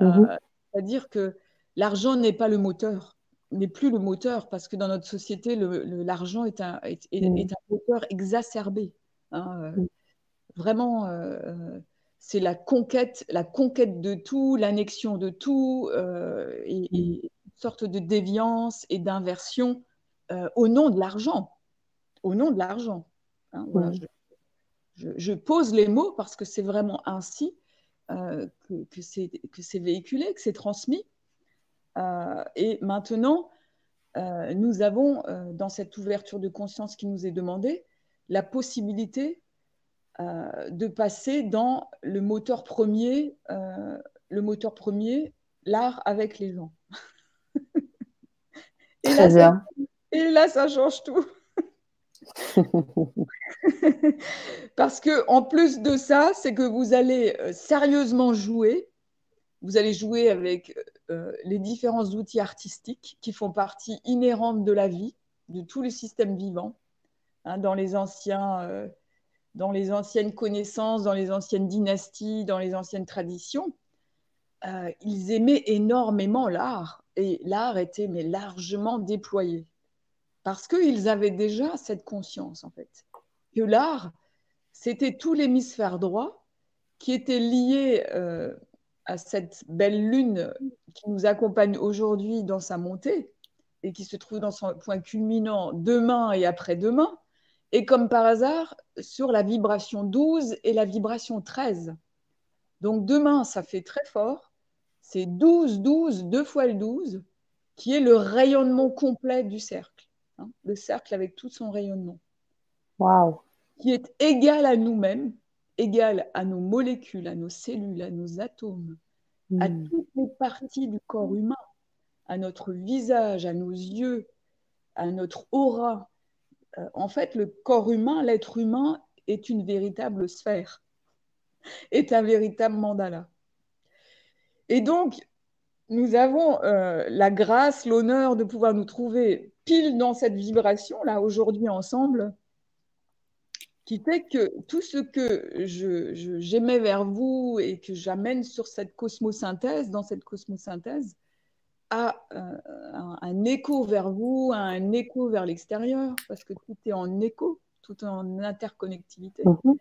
Mhm. Euh, c'est-à-dire que l'argent n'est pas le moteur, n'est plus le moteur, parce que dans notre société, l'argent est, un, mhm. est, un moteur exacerbé. Hein, euh, mhm. Vraiment, c'est la conquête, la conquête de tout, l'annexion de tout, et, une sorte de déviance et d'inversion au nom de l'argent. Au nom de l'argent. Hein, je, pose les mots parce que c'est vraiment ainsi euh, que, c'est véhiculé, que c'est transmis. Euh, et maintenant, euh, nous avons, dans cette ouverture de conscience qui nous est demandée, la possibilité de passer dans le moteur premier, le moteur premier, l'art avec les gens. (laughs) et, là, et là, ça change tout. (laughs) Parce que en plus de ça, c'est que vous allez euh, sérieusement jouer. Vous allez jouer avec euh, les différents outils artistiques qui font partie inhérente de la vie, de tout le système vivant, hein, dans les anciens, euh, dans les anciennes connaissances, dans les anciennes dynasties, dans les anciennes traditions. ils aimaient énormément l'art et l'art était mais largement déployé parce qu'ils avaient déjà cette conscience, en fait, que l'art, c'était tout l'hémisphère droit qui était lié euh, à cette belle lune qui nous accompagne aujourd'hui dans sa montée et qui se trouve dans son point culminant demain et après-demain, et comme par hasard, sur la vibration 12 et la vibration 13. Donc demain, ça fait très fort. C'est 12, 12, 2 fois le 12, qui est le rayonnement complet du cercle. Hein, le cercle avec tout son rayonnement. Wow. Qui est égal à nous-mêmes, égal à nos molécules, à nos cellules, à nos atomes, à hmm. toutes les parties du corps humain, à notre visage, à nos yeux, à notre aura. Euh, en fait, le corps humain, l'être humain, est une véritable sphère, (laughs) est un véritable mandala. Et donc, nous avons euh, la grâce, l'honneur de pouvoir nous trouver pile dans cette vibration, là, aujourd'hui ensemble, qui fait que tout ce que j'aimais je, vers vous et que j'amène sur cette cosmosynthèse, dans cette cosmosynthèse, a euh, un, écho vers vous, un écho vers l'extérieur, parce que tout est en écho, tout est en interconnectivité. Mhm.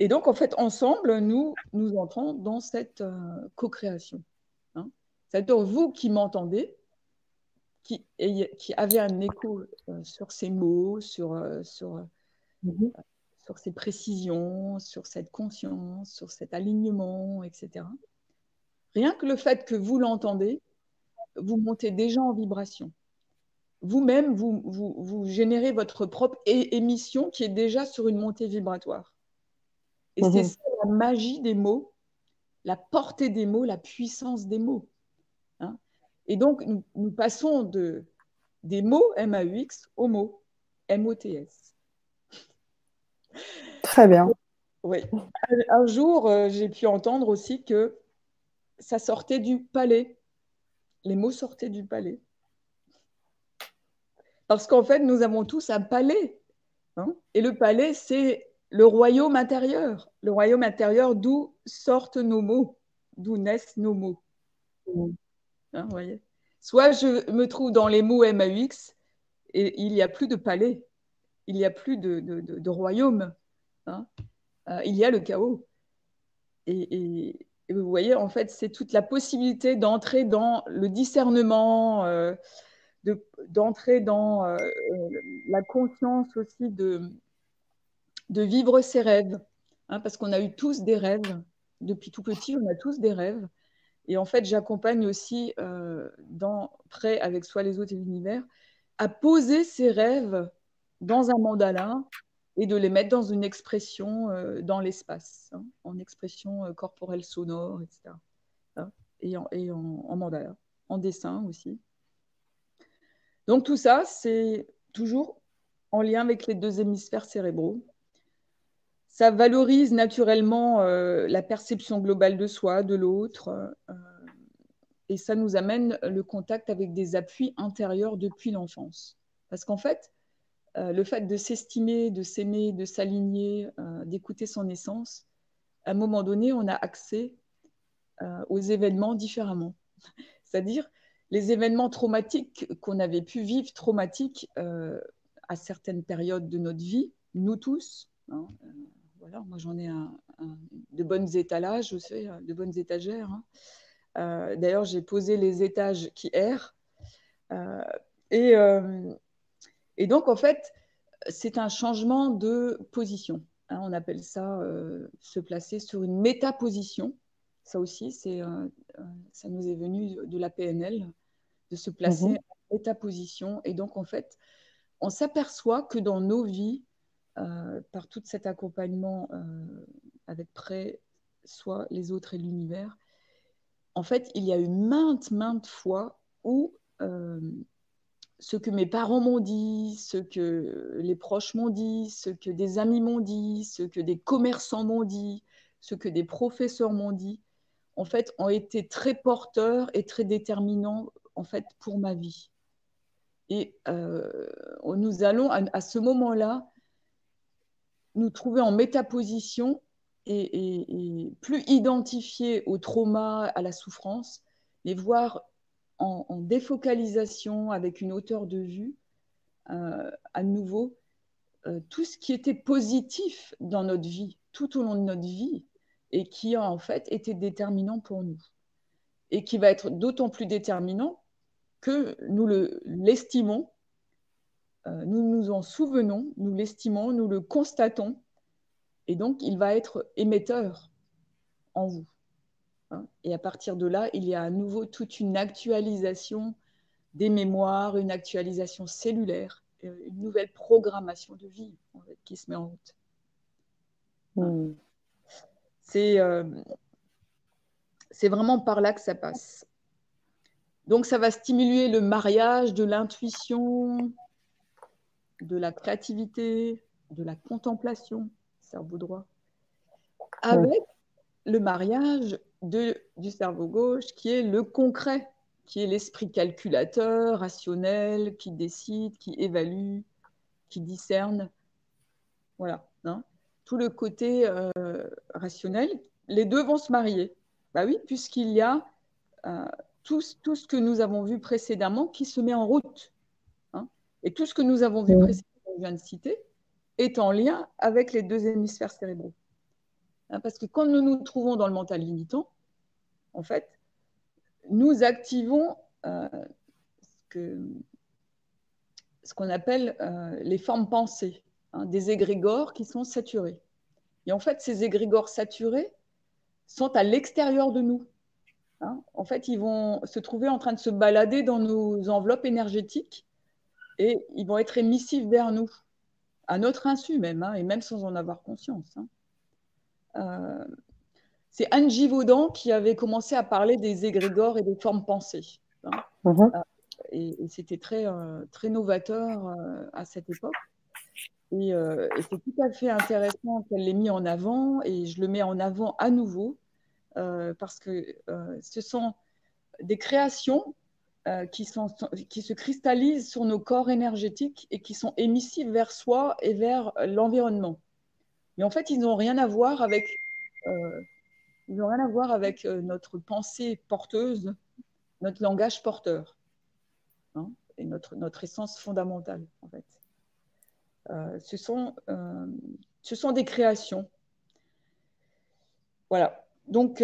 Et donc, en fait, ensemble, nous, nous entrons dans cette euh, co-création. C'est-à-dire vous qui m'entendez, qui, qui avez un écho euh, sur ces mots, sur, euh, sur, mhm. sur ces précisions, sur cette conscience, sur cet alignement, etc. Rien que le fait que vous l'entendez, vous montez déjà en vibration. Vous-même, vous, vous, vous, générez votre propre émission qui est déjà sur une montée vibratoire. Et c'est mhm. ça la magie des mots, la portée des mots, la puissance des mots. Et donc, nous, passons de, des mots M-A-U-X aux mots M-O-T-S. Très bien. Oui. Un, jour, euh, j'ai pu entendre aussi que ça sortait du palais. Les mots sortaient du palais. Parce qu'en fait, nous avons tous un palais. Hein. et le palais, c'est le royaume intérieur. Le royaume intérieur d'où sortent nos mots, d'où naissent nos mots. Mm. Hein, Soit je me trouve dans les mots MAUX et il n'y a plus de palais, il n'y a plus de, royaume, hein. euh, il y a le chaos. Et, Et vous voyez, en fait, c'est toute la possibilité d'entrer dans le discernement, euh, d'entrer dans euh, la conscience aussi de, de vivre ses rêves. Hein, parce qu'on a eu tous des rêves. Depuis tout petit, on a tous des rêves. Et en fait, j'accompagne aussi euh, dans Prêt avec Soi, les autres et l'univers à poser ses rêves dans un mandala et de les mettre dans une expression euh, dans l'espace, hein, en expression euh, corporelle sonore, etc. Hein, et, et en, mandala, en dessin aussi. Donc tout ça, c'est toujours en lien avec les deux hémisphères cérébraux. Ça valorise naturellement euh, la perception globale de soi, de l'autre, et ça nous amène le contact avec des appuis intérieurs depuis l'enfance. Parce qu'en fait, euh, le fait de s'estimer, de s'aimer, de s'aligner, euh, d'écouter son essence, à un moment donné, on a accès euh, aux événements différemment. (laughs) C'est-à-dire les événements traumatiques qu'on avait pu vivre, traumatiques à certaines périodes de notre vie, nous tous. Hein, voilà, moi j'en ai de bonnes étalages, je sais, de bonnes étagères. Hein. D'ailleurs, j'ai posé les étages qui errent. et, et donc, en fait, c'est un changement de position. Hein, on appelle ça euh, se placer sur une métaposition. Ça aussi, c'est, euh, euh, ça nous est venu de la PNL, de se placer mhm. en métaposition. Et donc, en fait, on s'aperçoit que dans nos vies, par tout cet accompagnement avec près soit les autres et l'univers, en fait, il y a eu maintes, maintes fois où ce que mes parents m'ont dit, ce que les proches m'ont dit, ce que des amis m'ont dit, ce que des commerçants m'ont dit, ce que des professeurs m'ont dit, en fait, ont été très porteurs et très déterminants en fait pour ma vie. Et euh, nous allons à, ce moment-là nous trouver en métaposition et, plus identifiés au trauma, à la souffrance, et voir en, défocalisation, avec une hauteur de vue, euh, à nouveau, euh, tout ce qui était positif dans notre vie, tout au long de notre vie, et qui a en fait été déterminant pour nous. Et qui va être d'autant plus déterminant que nous l'estimons, nous nous en souvenons, nous l'estimons, nous le constatons, et donc il va être émetteur en vous. Hein. Et à partir de là, il y a à nouveau toute une actualisation des mémoires, une actualisation cellulaire, euh, une nouvelle programmation de vie qui se met en route. Hmm. Euh, c'est vraiment par là que ça passe. Donc ça va stimuler le mariage de l'intuition, de la créativité, de la contemplation, cerveau droit, avec le mariage du cerveau gauche qui est le concret, qui est l'esprit calculateur, rationnel, qui décide, qui évalue, qui discerne. Voilà. Hein. Tout le côté euh, rationnel, les deux vont se marier. Bah oui, puisqu'il y a euh, tout, tout, ce que nous avons vu précédemment qui se met en route. Et tout ce que nous avons vu précédemment, je viens de citer, est en lien avec les deux hémisphères cérébraux. Hein, parce que quand nous nous trouvons dans le mental limitant, en fait, nous activons euh, ce qu'on appelle euh, les formes pensées, hein, des égrégores qui sont saturés. Et en fait, ces égrégores saturés sont à l'extérieur de nous. Hein. En fait, ils vont se trouver en train de se balader dans nos enveloppes énergétiques et ils vont être émissifs vers nous, à notre insu même, et même sans en avoir conscience. Euh, c'est Anne Givaudan qui avait commencé à parler des égrégores et des formes pensées. Hein. Mhm. Euh, et, c'était très, euh, très novateur à cette époque. Et, c'est tout à fait intéressant qu'elle l'ait mis en avant, et je le mets en avant à nouveau, parce que ce sont des créations qui, sont, qui se cristallisent sur nos corps énergétiques et qui sont émissives vers soi et vers l'environnement. Mais en fait, ils n'ont rien à voir avec, euh, ils n'ont rien à voir avec euh, notre pensée porteuse, notre langage porteur, hein, et notre, essence fondamentale, en fait. Euh, ce sont des créations. Voilà. donc,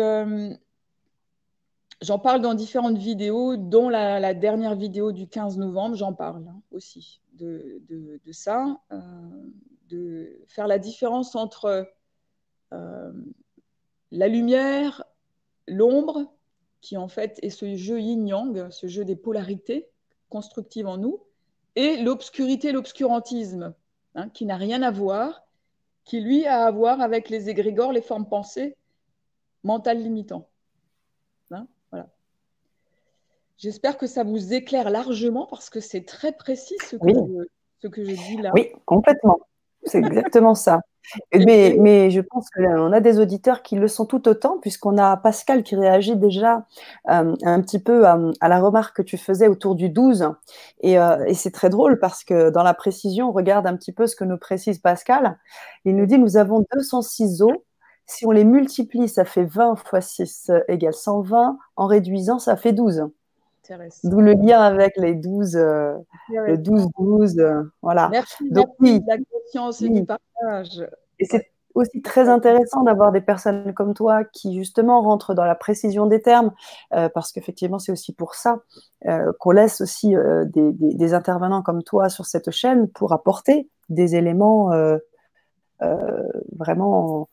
j'en parle dans différentes vidéos, dont la, dernière vidéo du 15 novembre, j'en parle hein, aussi de, ça, de faire la différence entre la lumière, l'ombre, qui en fait est ce jeu yin-yang, ce jeu des polarités constructives en nous, et l'obscurité, l'obscurantisme, hein, qui n'a rien à voir, qui lui a à voir avec les égrégores, les formes pensées mentales limitantes. Hein, voilà. J'espère que ça vous éclaire largement parce que c'est très précis ce que, ce que je dis là. Oui, complètement. C'est exactement ça. (laughs) Mais, mais, je pense qu'on a des auditeurs qui le sont tout autant, puisqu'on a Pascal qui réagit déjà euh, un petit peu à, la remarque que tu faisais autour du 12. Et, euh, et c'est très drôle parce que dans la précision, on regarde un petit peu ce que nous précise Pascal. Il nous dit nous avons 206 os. Si on les multiplie, ça fait 20 fois 6 égale 120. En réduisant, ça fait 12. D'où le lien avec les 12, euh, le 12-12. Euh, voilà. Merci, Donc, merci de la conscience et du partage. Et c'est aussi très intéressant d'avoir des personnes comme toi qui justement rentrent dans la précision des termes, euh, parce qu'effectivement c'est aussi pour ça qu'on laisse aussi des, des, intervenants comme toi sur cette chaîne pour apporter des éléments vraiment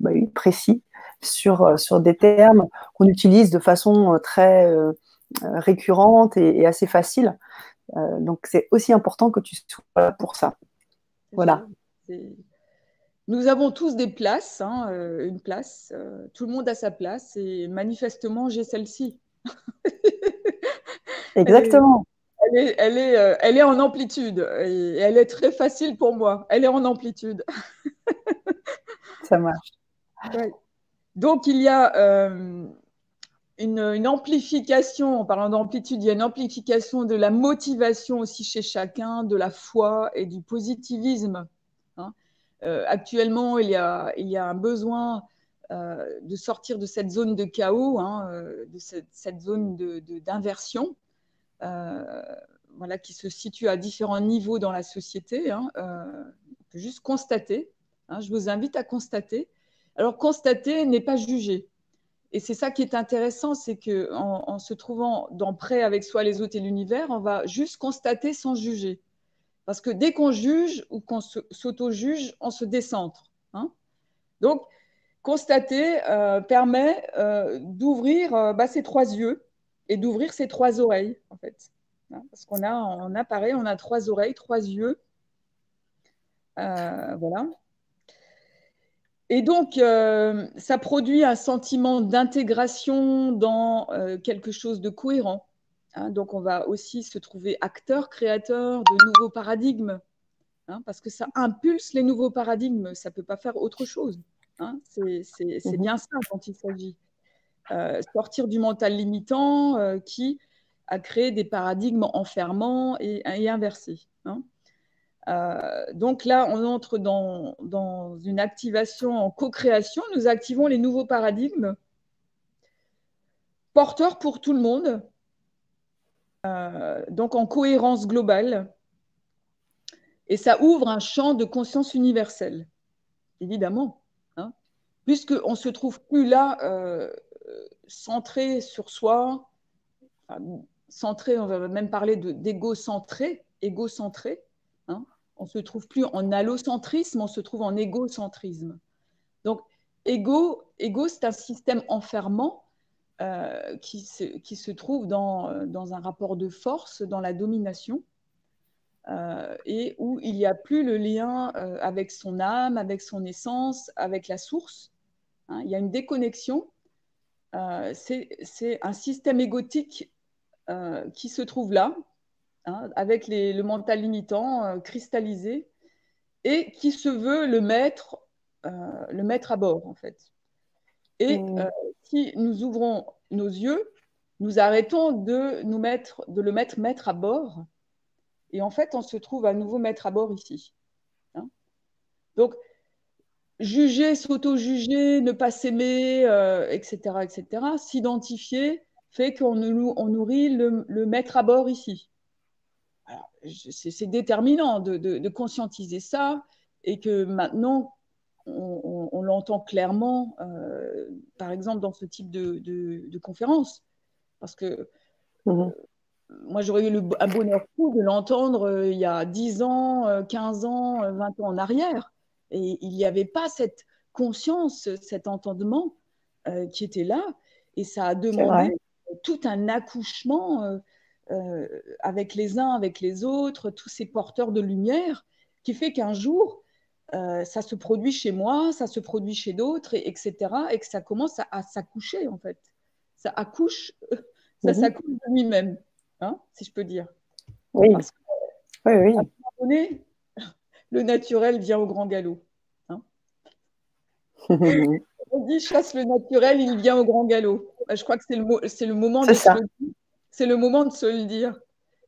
bah précis sur, sur des termes qu'on utilise de façon très récurrente et, assez facile. Euh, donc c'est aussi important que tu sois là pour ça. Voilà. Nous avons tous des places, hein, euh, une place. tout le monde a sa place et manifestement j'ai celle-ci. (laughs) Exactement. Elle est, elle, est, elle est, en amplitude et elle est très facile pour moi. Elle est en amplitude. Ça marche. Donc il y a une, amplification, en parlant d'amplitude, il y a une amplification de la motivation aussi chez chacun, de la foi et du positivisme. Hein. Euh, actuellement, il y, a, un besoin euh, de sortir de cette zone de chaos, hein, euh, de cette, zone d'inversion, voilà, qui se situe à différents niveaux dans la société. Hein, on peut juste constater. je vous invite à constater. Alors, constater n'est pas juger. Et c'est ça qui est intéressant, c'est qu'en en, se trouvant dans près avec soi, les autres et l'univers, on va juste constater sans juger. Parce que dès qu'on juge ou qu'on s'auto-juge, on se décentre. Hein. Donc, constater euh, permet euh, d'ouvrir euh, bah, ses trois yeux et d'ouvrir ses trois oreilles, en fait. Hein. parce qu'on a, a pareil, on a trois oreilles, trois yeux. voilà. Et donc, euh, ça produit un sentiment d'intégration dans euh, quelque chose de cohérent. Hein. donc, on va aussi se trouver acteur, créateur de nouveaux paradigmes, hein, parce que ça impulse les nouveaux paradigmes. Ça ne peut pas faire autre chose. Hein. c'est mhm. bien ça quand il s'agit. Euh, sortir du mental limitant qui a créé des paradigmes enfermants et, et inversés. Euh, donc là, on entre dans, une activation en co-création. Nous activons les nouveaux paradigmes porteurs pour tout le monde, euh, donc en cohérence globale. Et ça ouvre un champ de conscience universelle, évidemment, hein, puisqu'on ne se trouve plus là euh, centré sur soi, centré, on va même parler d'égocentré, égocentré, on se trouve plus en allocentrisme, on se trouve en égocentrisme. Donc, égo, égo c'est un système enfermant euh, qui, se, qui, se, trouve dans, dans, un rapport de force, dans la domination, euh, et où il n'y a plus le lien euh, avec son âme, avec son essence, avec la source. Hein. il y a une déconnexion. c'est un système égotique qui se trouve là, Hein, avec le mental limitant euh, cristallisé, et qui se veut le mettre, euh, le mettre à bord, en fait. Et mmh. euh, si nous ouvrons nos yeux, nous arrêtons de, nous mettre, de le mettre mettre à bord, et en fait, on se trouve à nouveau mettre à bord ici. Hein. Donc, juger, s'auto-juger, ne pas s'aimer, etc., etc., s'identifier fait qu'on on nourrit le, le mettre à bord ici c'est déterminant de, conscientiser ça et que maintenant, on, l'entend clairement euh, par exemple, dans ce type de, de, conférence. Parce que mhm. moi, j'aurais eu le, un bonheur fou de l'entendre il y a 10 ans, 15 ans, 20 ans en arrière. Et il n'y avait pas cette conscience, cet entendement qui était là. Et ça a demandé tout un accouchement euh, avec les uns, avec les autres, tous ces porteurs de lumière, qui fait qu'un jour, euh, ça se produit chez moi, ça se produit chez d'autres, etc. Et que ça commence à, s'accoucher, en fait. Ça accouche, (laughs) ça mhm. s'accouche de lui-même, hein, si je peux dire. Oui. oui, oui. À un moment donné, le naturel vient au grand galop. Hein. (laughs) On dit chasse le naturel, il vient au grand galop. Bah, je crois que c'est le, moment de ça c'est le moment de se le dire.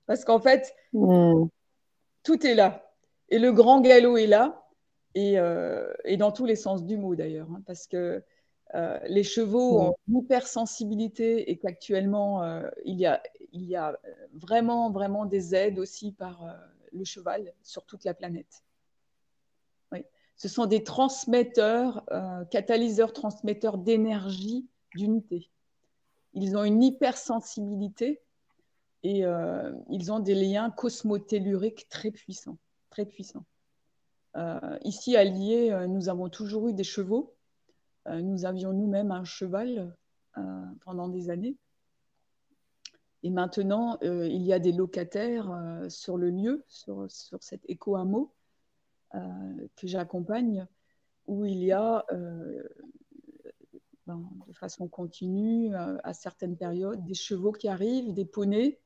Parce qu'en fait, hmm. tout est là. Et le grand galop est là, et, euh, dans tous les sens du mot d'ailleurs. Hein, parce que euh, les chevaux hmm. ont une hypersensibilité et qu'actuellement, euh, il, y a, il y a vraiment, vraiment des aides aussi par le cheval sur toute la planète. Oui. Ce sont des transmetteurs, catalyseurs, transmetteurs d'énergie, d'unité ils ont une hypersensibilité et euh, ils ont des liens cosmotelluriques très puissants. Très puissants. Euh, ici, à Lié, euh, nous avons toujours eu des chevaux. nous avions nous-mêmes un cheval pendant des années. Et maintenant, il y a des locataires sur le lieu, sur, sur cet éco-hameau que j'accompagne, où il y a de façon continue euh, à certaines périodes, des chevaux qui arrivent, des poneys,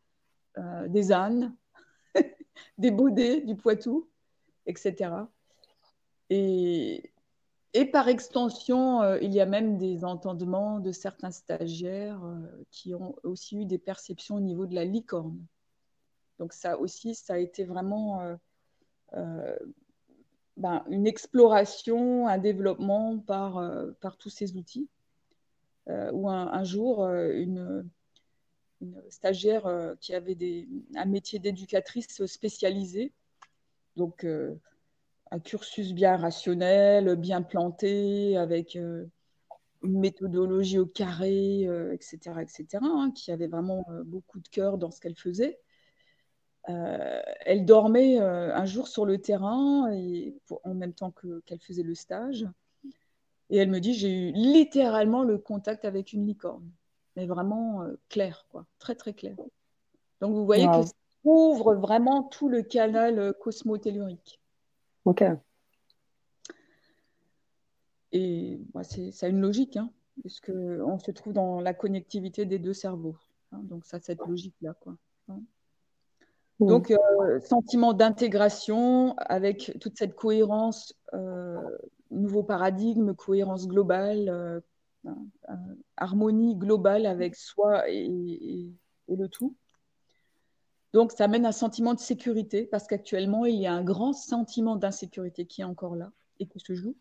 euh, des ânes, (laughs) des baudets du Poitou, etc. Et, et par extension, euh, il y a même des entendements de certains stagiaires qui ont aussi eu des perceptions au niveau de la licorne. Donc ça aussi, ça a été vraiment ben, une exploration, un développement par, par tous ces outils. Euh, où un, jour, euh, une, stagiaire euh, qui avait un métier d'éducatrice spécialisée, donc un cursus bien rationnel, bien planté, avec une méthodologie au carré, etc., etc., hein, qui avait vraiment beaucoup de cœur dans ce qu'elle faisait. elle dormait un jour sur le terrain et en même temps qu'elle faisait le stage. Et elle me dit, j'ai eu littéralement le contact avec une licorne. Mais vraiment euh, clair, quoi. Très, très clair. Donc, vous voyez que ça ouvre vraiment tout le canal euh, cosmotellurique. OK. Et bah, ça a une logique, hein, puisqu'on se trouve dans la connectivité des deux cerveaux. Hein. donc, ça, cette logique-là, quoi. Hein. Donc, euh, sentiment d'intégration avec toute cette cohérence nouveau paradigme, cohérence globale, euh, harmonie globale avec soi et, le tout. Donc, ça amène un sentiment de sécurité parce qu'actuellement, il y a un grand sentiment d'insécurité qui est encore là et qui se joue.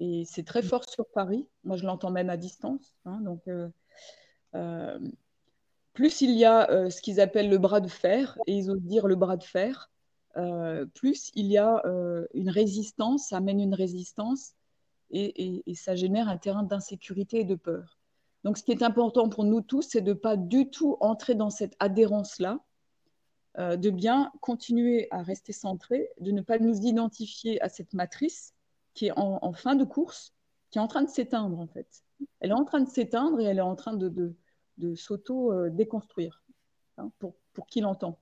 Et c'est très fort sur Paris. Moi, je l'entends même à distance. Hein. donc, euh, euh, plus il y a ce qu'ils appellent le bras de fer, et ils osent dire le bras de fer, euh, plus il y a euh, une résistance, ça amène une résistance et, ça génère un terrain d'insécurité et de peur. Donc ce qui est important pour nous tous, c'est de ne pas du tout entrer dans cette adhérence-là, euh, de bien continuer à rester centré, de ne pas nous identifier à cette matrice qui est en, fin de course, qui est en train de s'éteindre en fait. Elle est en train de s'éteindre et elle est en train de, s'auto-déconstruire, hein, pour, pour qui l'entend.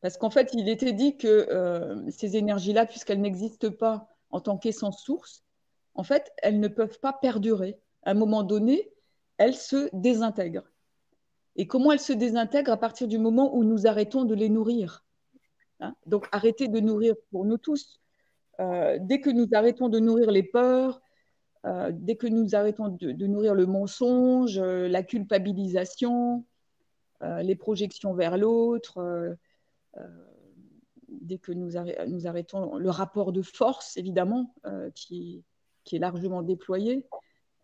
Parce qu'en fait, il était dit que euh, ces énergies-là, puisqu'elles n'existent pas en tant qu'essence source, en fait, elles ne peuvent pas perdurer. À un moment donné, elles se désintègrent. Et comment elles se désintègrent à partir du moment où nous arrêtons de les nourrir hein? Donc, arrêter de nourrir pour nous tous. Euh, dès que nous arrêtons de nourrir les peurs, euh, dès que nous arrêtons de, nourrir le mensonge, la culpabilisation, les projections vers l'autre, dès que nous, arrêtons le rapport de force, évidemment, euh, qui, est largement déployé,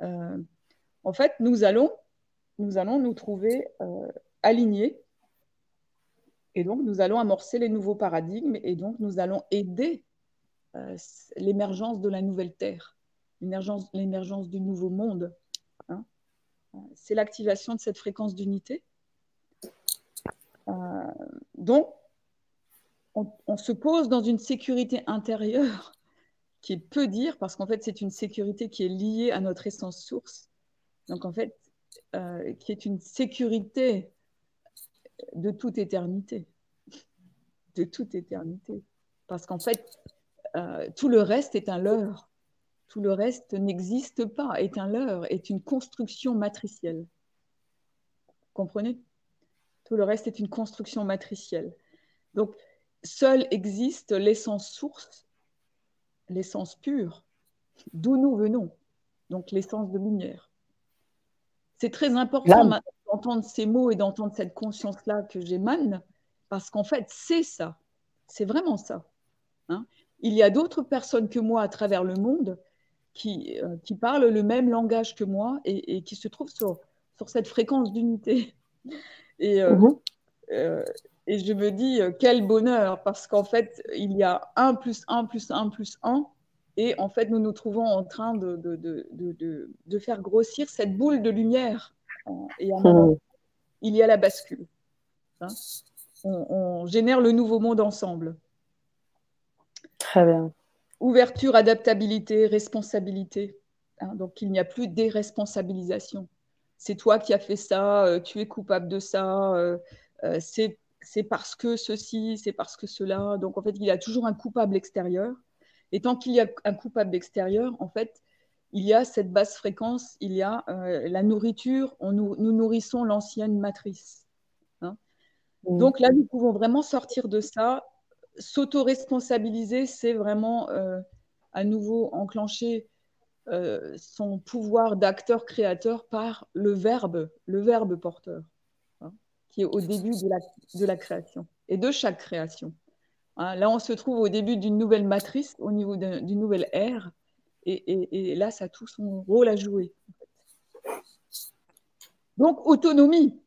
euh, en fait, nous allons nous, allons nous trouver alignés et donc, nous allons amorcer les nouveaux paradigmes et donc, nous allons aider l'émergence de la nouvelle Terre, l'émergence du nouveau monde. C'est l'activation de cette fréquence d'unité. donc, on, se pose dans une sécurité intérieure (laughs) qui est peu dire, parce qu'en fait, c'est une sécurité qui est liée à notre essence source. Donc, en fait, euh, qui est une sécurité de toute éternité. De toute éternité. Parce qu'en fait, euh, tout le reste est un leurre. Tout le reste n'existe pas, est un leurre, est une construction matricielle. Comprenez? Tout le reste est une construction matricielle. Donc, seule existe l'essence source, l'essence pure, d'où nous venons, donc l'essence de lumière. C'est très important d'entendre ces mots et d'entendre cette conscience-là que j'émane, parce qu'en fait, c'est ça, c'est vraiment ça. Hein. Il y a d'autres personnes que moi à travers le monde qui, euh, qui parlent le même langage que moi et, qui se trouvent sur, sur cette fréquence d'unité. Et, euh, mhm. euh, et je me dis, euh, quel bonheur, parce qu'en fait, il y a 1 plus 1 plus 1 plus 1. Et en fait, nous nous trouvons en train de, de, de, de faire grossir cette boule de lumière. Et hmm. il y a la bascule. Hein. on, génère le nouveau monde ensemble. Très bien. Ouverture, adaptabilité, responsabilité. Hein. donc, il n'y a plus déresponsabilisation. C'est toi qui as fait ça, euh, tu es coupable de ça, euh, c'est c'est parce que ceci, c'est parce que cela. Donc en fait, il y a toujours un coupable extérieur. Et tant qu'il y a un coupable extérieur, en fait, il y a cette basse fréquence, il y a euh, la nourriture, on nous, nourrissons l'ancienne matrice. Hein. Mmh. Donc là, nous pouvons vraiment sortir de ça. S'auto-responsabiliser, c'est vraiment euh, à nouveau enclencher euh, son pouvoir d'acteur-créateur par le verbe, le verbe porteur qui est au début de la, création et de chaque création. Hein, là, on se trouve au début d'une nouvelle matrice, au niveau d'une nouvelle ère, et, et, là, ça a tout son rôle à jouer. Donc, autonomie.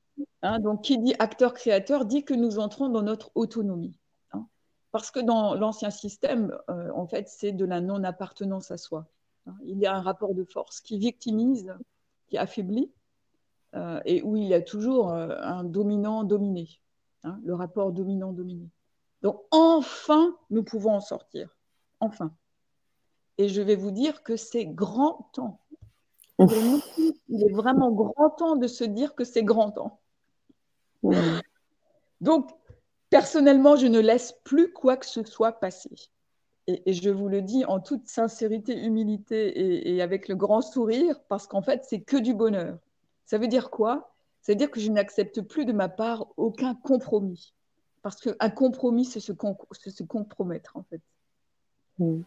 Hein, donc, qui dit acteur-créateur dit que nous entrons dans notre autonomie. Hein. parce que dans l'ancien système, euh, en fait, c'est de la non-appartenance à soi. il y a un rapport de force qui victimise, qui affaiblit, euh, et où il y a toujours euh, un dominant-dominé, hein, le rapport dominant-dominé. Donc enfin, nous pouvons en sortir. Enfin. Et je vais vous dire que c'est grand temps. il est vraiment grand temps de se dire que c'est grand temps. Donc, personnellement, je ne laisse plus quoi que ce soit passer. Et, je vous le dis en toute sincérité, humilité et avec le grand sourire, parce qu'en fait, c'est que du bonheur. Ça veut dire quoi? Ça veut dire que je n'accepte plus de ma part aucun compromis. Parce qu'un compromis, c'est se, compromettre, en fait. Mm.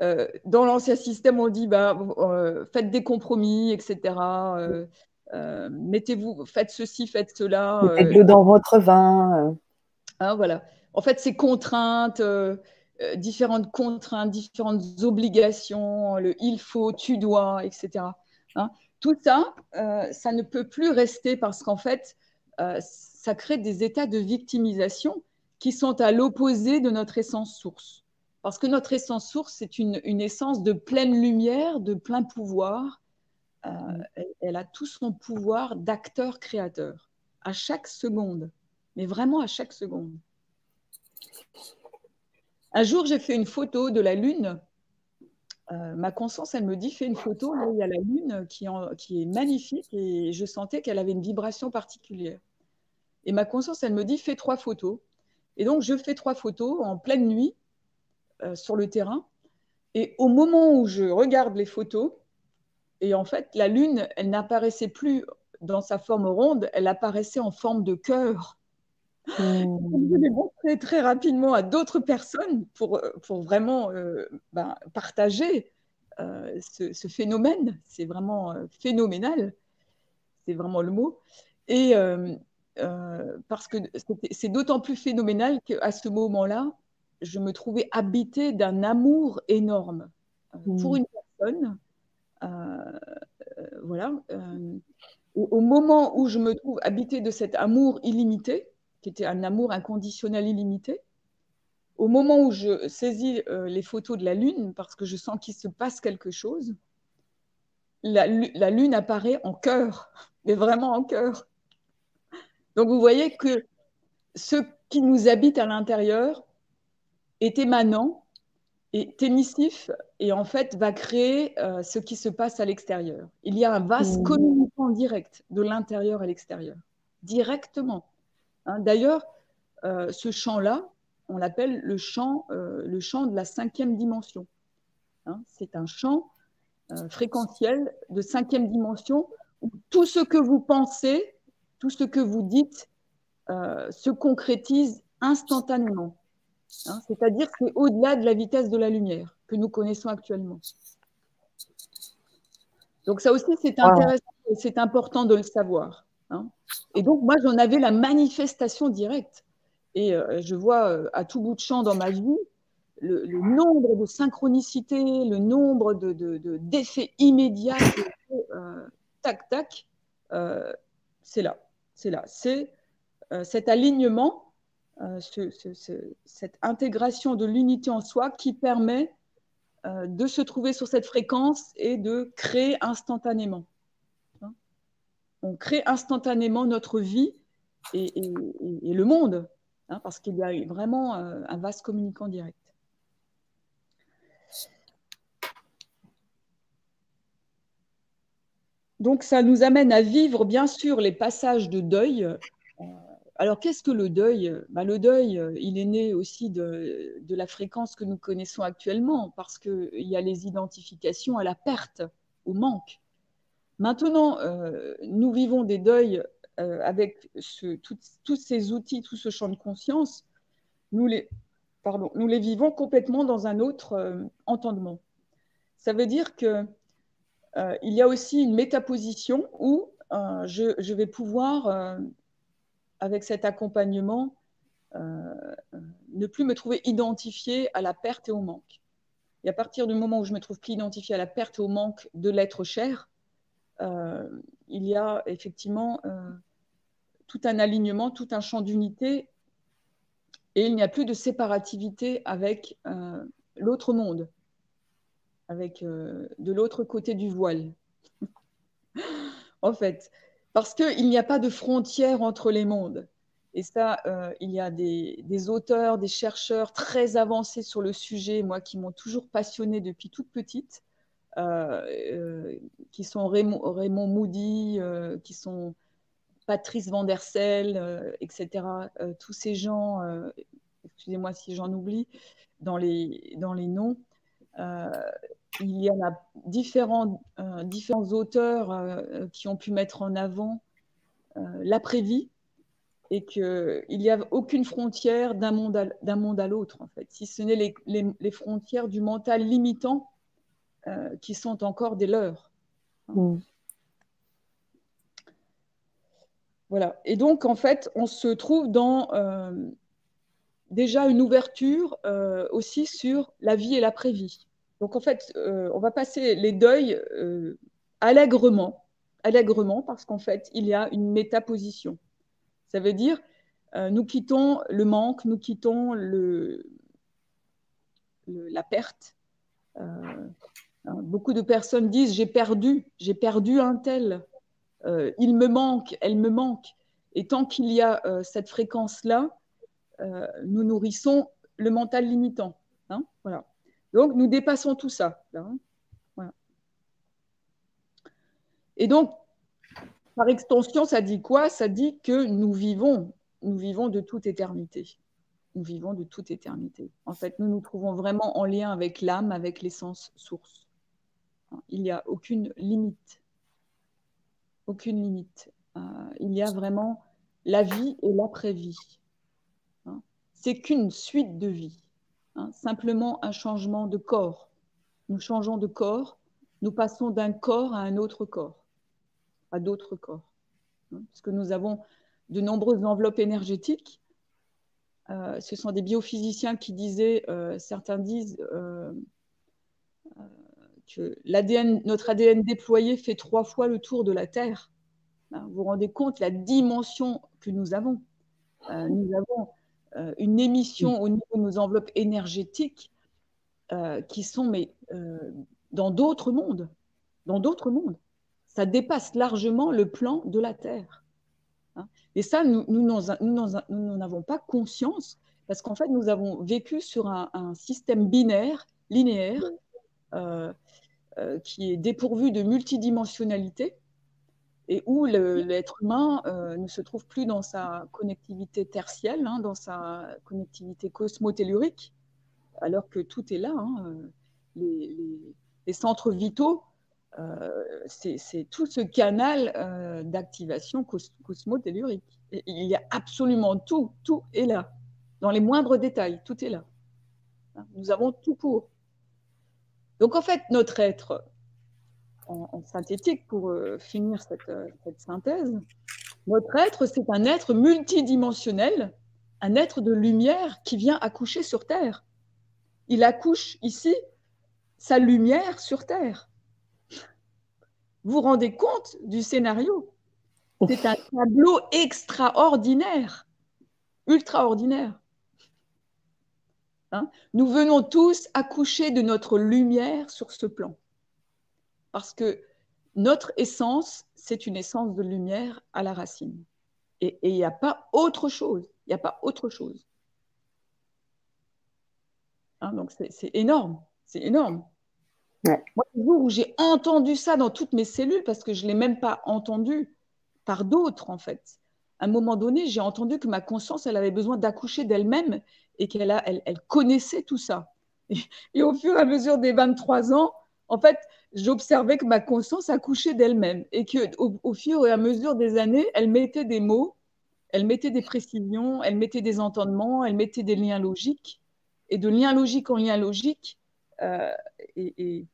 Euh, dans l'ancien système, on dit bah, euh, faites des compromis, etc. Euh, mettez-vous, faites ceci, faites cela. Mettez de l'eau dans votre vin. Hein, voilà. En fait, ces contraintes, différentes contraintes, différentes obligations, le il faut, tu dois, etc. Hein, tout ça, euh, ça ne peut plus rester parce qu'en fait, euh, ça crée des états de victimisation qui sont à l'opposé de notre essence source. Parce que notre essence source, c'est une, essence de pleine lumière, de plein pouvoir. Euh, elle, a tout son pouvoir d'acteur-créateur, à chaque seconde, mais vraiment à chaque seconde. Un jour, j'ai fait une photo de la Lune euh, ma conscience, elle me dit, fais une photo, il y a la lune qui, qui est magnifique et je sentais qu'elle avait une vibration particulière. Et ma conscience, elle me dit, fais trois photos. Et donc, je fais trois photos en pleine nuit euh, sur le terrain. Et au moment où je regarde les photos, et en fait, la lune, elle n'apparaissait plus dans sa forme ronde, elle apparaissait en forme de cœur. Je l'ai montré très rapidement à d'autres personnes pour, euh, pour vraiment euh, ben, partager euh, ce, phénomène. C'est vraiment phénoménal. C'est vraiment le mot. Et parce que c'est d'autant plus phénoménal qu'à ce moment-là, je me trouvais habitée d'un amour énorme pour une personne. voilà. au moment où je me trouve habitée de cet amour illimité, qui était un amour inconditionnel illimité. Au moment où je saisis euh, les photos de la Lune, parce que je sens qu'il se passe quelque chose, la, Lune apparaît en cœur, (laughs) mais vraiment en cœur. Donc vous voyez que ce qui nous habite à l'intérieur est émanant, est émissif et en fait va créer euh, ce qui se passe à l'extérieur. Il y a un vaste mmh. communication direct de l'intérieur à l'extérieur, directement. Hein, d'ailleurs, euh, ce champ-là, on l'appelle le champ, euh, le champ de la cinquième dimension. Hein, c'est un champ fréquentiel de cinquième dimension où tout ce que vous pensez, tout ce que vous dites se concrétise instantanément. Hein, c'est-à-dire que c'est au-delà de la vitesse de la lumière que nous connaissons actuellement. Donc ça aussi, c'est intéressant et c'est important de le savoir. Hein. Et donc, moi, j'en avais la manifestation directe. Et euh, je vois euh, à tout bout de champ dans ma vie le, nombre de synchronicités, le nombre d'effets de, immédiats, euh, tac, tac, c'est là. C'est là. C'est cet alignement cette intégration de l'unité en soi qui permet de se trouver sur cette fréquence et de créer instantanément. On crée instantanément notre vie et, le monde, hein, parce qu'il y a vraiment euh, un vaste communicant direct. Donc ça nous amène à vivre bien sûr les passages de deuil alors, qu'est-ce que le deuil? Bah, Le deuil, euh, il est né aussi de, la fréquence que nous connaissons actuellement, parce qu'il y a les identifications à la perte, au manque. Maintenant, euh, nous vivons des deuils euh, avec tous ces outils, tout ce champ de conscience. Nous les, vivons complètement dans un autre entendement. Ça veut dire qu'il y a aussi une métaposition où je, je, vais pouvoir avec cet accompagnement, euh, ne plus me trouver identifiée à la perte et au manque. Et à partir du moment où je me trouve plus identifiée à la perte et au manque de l'être cher, euh, il y a effectivement euh, tout un alignement, tout un champ d'unité, et il n'y a plus de séparativité avec l'autre monde, avec de l'autre côté du voile. (laughs) en fait, parce qu'il n'y a pas de frontière entre les mondes. Et ça, euh, il y a des, auteurs, des chercheurs très avancés sur le sujet, moi qui m'ont toujours passionnée depuis toute petite, euh, euh, qui sont Raymond, Moody, qui sont Patrice Van der etc. tous ces gens, excusez-moi si j'en oublie, dans les, dans les noms il y en a différents, euh, différents auteurs euh, qui ont pu mettre en avant euh, l'après-vie et qu'il n'y a aucune frontière d'un monde à, l'autre, en fait, si ce n'est les, les, frontières du mental limitant qui sont encore des leurs. Mm. Voilà. Et donc, en fait, on se trouve dans déjà une ouverture aussi sur la vie et l'après-vie. Donc en fait, euh, on va passer les deuils euh, allègrement, allègrement parce qu'en fait, il y a une métaposition. Ça veut dire, euh, nous quittons le manque, nous quittons le, la perte. Beaucoup de personnes disent, j'ai perdu, j'ai perdu un tel, il me manque, elle me manque. Et tant qu'il y a cette fréquence-là, nous nourrissons le mental limitant. Hein, voilà. Donc, nous dépassons tout ça. Hein. Et donc, par extension, ça dit quoi? Ça dit que nous vivons, nous vivons de toute éternité. Nous vivons de toute éternité. En fait, nous nous trouvons vraiment en lien avec l'âme, avec l'essence source. Il n'y a aucune limite. Aucune limite. Euh, il y a vraiment la vie et l'après-vie. Hein. C'est qu'une suite de vie. Hein, simplement un changement de corps. Nous changeons de corps, nous passons d'un corps à un autre corps, à d'autres corps. Hein, parce que nous avons de nombreuses enveloppes énergétiques. Euh, ce sont des biophysiciens qui disaient, euh, certains disent l'ADN, notre ADN déployé fait trois fois le tour de la Terre. Hein, vous vous rendez compte la dimension que nous avons. nous avons euh, une émission au niveau de nos enveloppes énergétiques euh, qui sont mais, euh, dans d'autres mondes. dans d'autres mondes. Ça dépasse largement le plan de la Terre. Hein. Et ça, nous n'en avons pas conscience parce qu'en fait, nous avons vécu sur un, système binaire, linéaire, euh, euh, qui est dépourvu de multidimensionnalité et où l'être humain euh, ne se trouve plus dans sa connectivité tertielle, hein, dans sa connectivité cosmotellurique, alors que tout est là. Hein, les, centres vitaux, euh, c'est tout ce canal euh, d'activation cosmotellurique. il y a absolument tout, tout est là. Dans les moindres détails, tout est là. Hein, nous avons tout pour. Donc en fait, notre être, en, synthétique pour euh, finir euh, cette, synthèse. Notre être, c'est un être multidimensionnel, un être de lumière qui vient accoucher sur Terre. Il accouche ici sa lumière sur Terre. Vous vous rendez compte du scénario? C'est un tableau extraordinaire, ultraordinaire. Hein Nous venons tous accoucher de notre lumière sur ce plan parce que notre essence, c'est une essence de lumière à la racine. Et il n'y a pas autre chose. Il n'y a pas autre chose. Hein, donc c'est énorme. C'est énorme. Moi, le jour où j'ai entendu ça dans toutes mes cellules, parce que je ne l'ai même pas entendu par d'autres, en fait. À un moment donné, j'ai entendu que ma conscience, elle avait besoin d'accoucher d'elle-même et qu'elle elle, connaissait tout ça. et, au fur et à mesure des 23 ans, en fait, j'observais que ma conscience accouchait d'elle-même et qu'au au fur et à mesure des années, elle mettait des mots, elle mettait des précisions, elle mettait des entendements, elle mettait des liens logiques. Et de lien logique en lien logique, euh, et,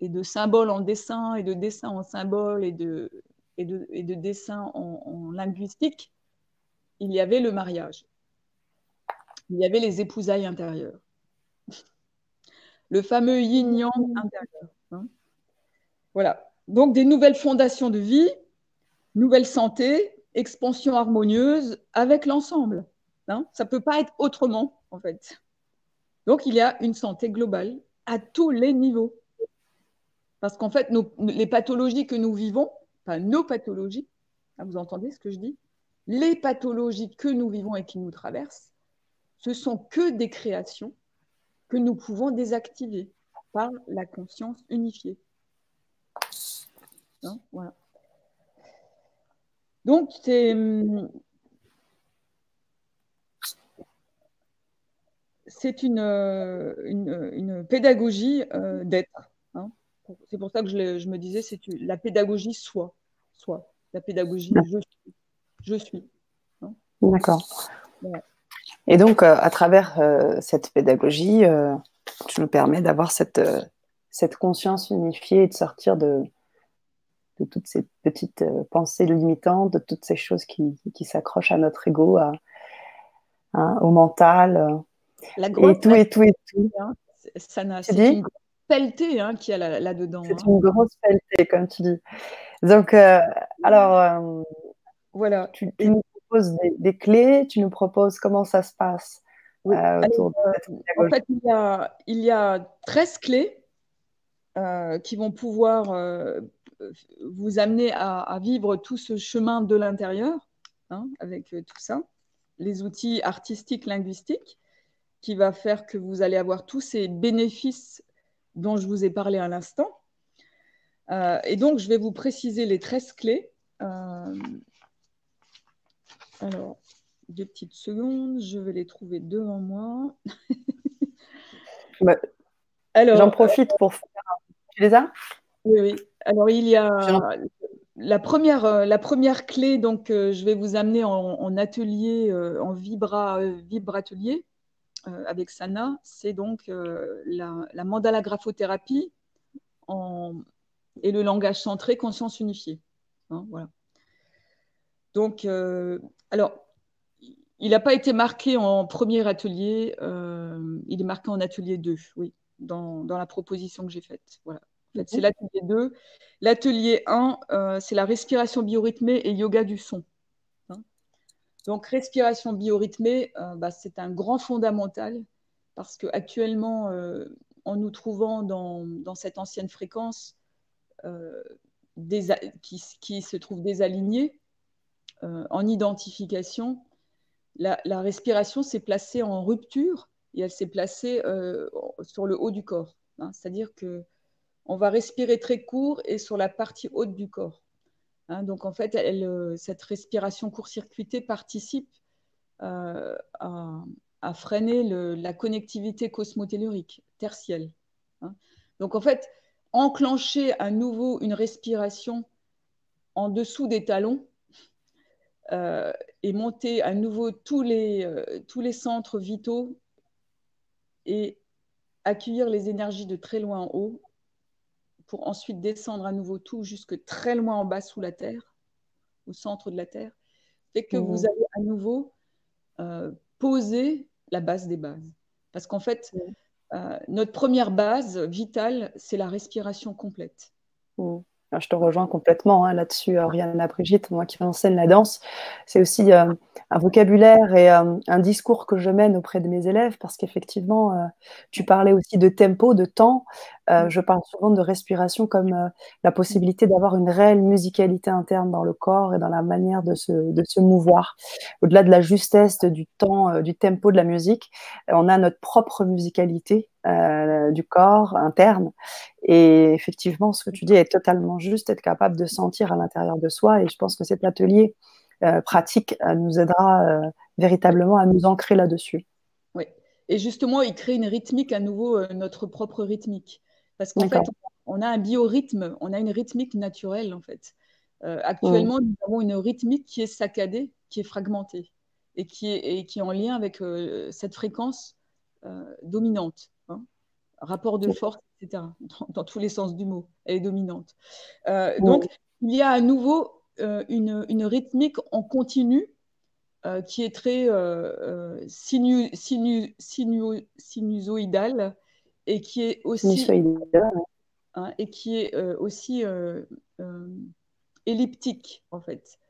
de symbole en dessin, et de dessin en symbole, et de, et de, dessin en, linguistique, il y avait le mariage. Il y avait les épousailles intérieures le fameux yin-yang intérieur. Hein. Voilà. Donc des nouvelles fondations de vie, nouvelle santé, expansion harmonieuse avec l'ensemble. Hein. Ça ne peut pas être autrement, en fait. Donc il y a une santé globale à tous les niveaux. Parce qu'en fait, les pathologies que nous vivons, pas nos pathologies, hein, vous entendez ce que je dis? Les pathologies que nous vivons et qui nous traversent, ce sont que des créations que nous pouvons désactiver par la conscience unifiée. Hein, Donc, c'est c'est une, une, pédagogie euh, d'être. Hein. C'est pour ça que je, je me disais, c'est la pédagogie soit, soit la pédagogie je suis. Je suis hein. D'accord. Et donc, euh, à travers euh, cette pédagogie, euh, tu nous permets d'avoir cette, cette conscience unifiée et de sortir de, de toutes ces petites pensées limitantes, de toutes ces choses qui, qui s'accrochent à notre ego, à, hein, au mental. La et tout, et tout, et tout. Hein, c'est une grosse pelletée hein, qu'il y a là-dedans. c'est hein. une grosse pelletée, comme tu dis. Donc, alors, voilà. Tu, tu, des, clés, tu nous proposes comment ça se passe euh, En fait, il y, a, il y a 13 clés euh, qui vont pouvoir euh, vous amener à, vivre tout ce chemin de l'intérieur, hein, avec tout ça, les outils artistiques, linguistiques, qui va faire que vous allez avoir tous ces bénéfices dont je vous ai parlé à l'instant. et donc, je vais vous préciser les 13 clés. Alors, deux petites secondes, je vais les trouver devant moi. (laughs) Bah, j'en profite pour faire. Tu les as Oui, oui. Alors, il y a la première, euh, la première clé, donc euh, je vais vous amener en, atelier, euh, en vibra, vibratelier avec Sana. C'est donc la, mandala graphothérapie et le langage centré, conscience unifiée. Hein, voilà. Donc, alors, il n'a pas été marqué en premier atelier, euh, il est marqué en atelier 2, oui, dans, la proposition que j'ai faite. Voilà. c'est l'atelier 2. L'atelier 1, euh, c'est la respiration biorhythmée et yoga du son. Hein. Donc, respiration biorhythmée, euh, bah, c'est un grand fondamental parce qu'actuellement, en nous trouvant dans, cette ancienne fréquence, qui, se trouvent désalignés en identification, la, respiration s'est placée en rupture et elle s'est placée sur le haut du corps. Hein. C'est-à-dire que on va respirer très court et sur la partie haute du corps. Hein. donc en fait, cette respiration court-circuitée participe à, freiner la connectivité cosmotellurique tertielle. Hein. Donc en fait, enclencher à nouveau une respiration en dessous des talons euh, et monter à nouveau tous les, euh, tous les centres vitaux et accueillir les énergies de très loin en haut pour ensuite descendre à nouveau tout jusque très loin en bas sous la terre, au centre de la terre, fait que vous mmh. allez à nouveau euh, poser la base des bases. Parce qu'en fait, euh, notre première base vitale, c'est la respiration complète. Mmh. Je te rejoins complètement hein, là-dessus, Oriana Brigitte, moi qui enseigne la danse. C'est aussi euh, un vocabulaire et euh, un discours que je mène auprès de mes élèves parce qu'effectivement, euh, tu parlais aussi de tempo, de temps. Euh, je parle souvent de respiration comme la possibilité d'avoir une réelle musicalité interne dans le corps et dans la manière de se, de se mouvoir. Au-delà de la justesse du temps, du tempo de la musique, on a notre propre musicalité du corps interne. Et effectivement, ce que tu dis est totalement juste, être capable de sentir à l'intérieur de soi. Et je pense que cet atelier euh, pratique euh, nous aidera euh, véritablement à nous ancrer là-dessus. Oui, et justement, il crée une rythmique à nouveau, notre propre rythmique. Parce qu'en fait, on a un biorhythme, on a une rythmique naturelle en fait. actuellement, nous avons une rythmique qui est saccadée, qui est fragmentée et qui est, et qui est en lien avec cette fréquence dominante. Hein. Rapport de force, etc. (laughs) Dans, tous les sens du mot, elle est dominante. Donc, il y a à nouveau euh, une, rythmique en continu euh, qui est très euh, sinusoïdale et qui est aussi, hein, et qui est aussi elliptique en fait.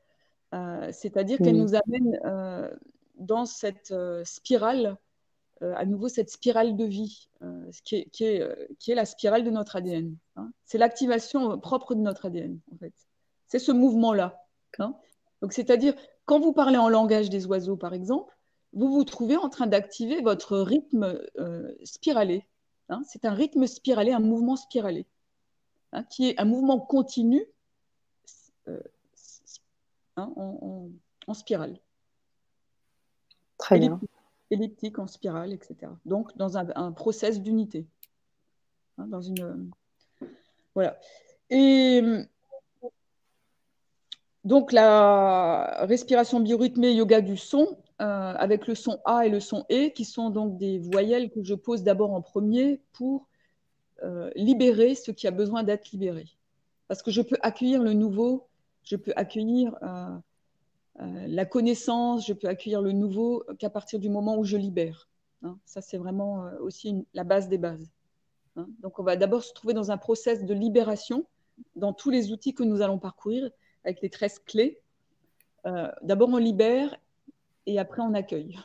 C'est-à-dire qu'elle nous amène dans cette spirale, à nouveau cette spirale de vie, qui est, qui, est, qui, est, la spirale de notre ADN. Hein. C'est l'activation propre de notre ADN en fait. C'est ce mouvement-là. Hein. Donc, c'est-à-dire, quand vous parlez en langage des oiseaux, par exemple, vous vous trouvez en train d'activer votre rythme euh, spiralé. Hein. C'est un rythme spiralé, un mouvement spiralé, qui est un mouvement continu euh, en, spirale. Très bien. Elliptique en spirale, etc. Donc, dans un, process d'unité. dans une. Voilà. Et donc la respiration biorhythmée yoga du son, euh, avec le son A et le son E, qui sont donc des voyelles que je pose d'abord en premier pour euh, libérer ce qui a besoin d'être libéré. Parce que je peux accueillir le nouveau, je peux accueillir euh, la connaissance, je peux accueillir le nouveau qu'à partir du moment où je libère. Hein. ça, c'est vraiment aussi la base des bases. Hein. donc on va d'abord se trouver dans un process de libération dans tous les outils que nous allons parcourir avec les 13 clés. Euh, d'abord, on libère et après, on accueille.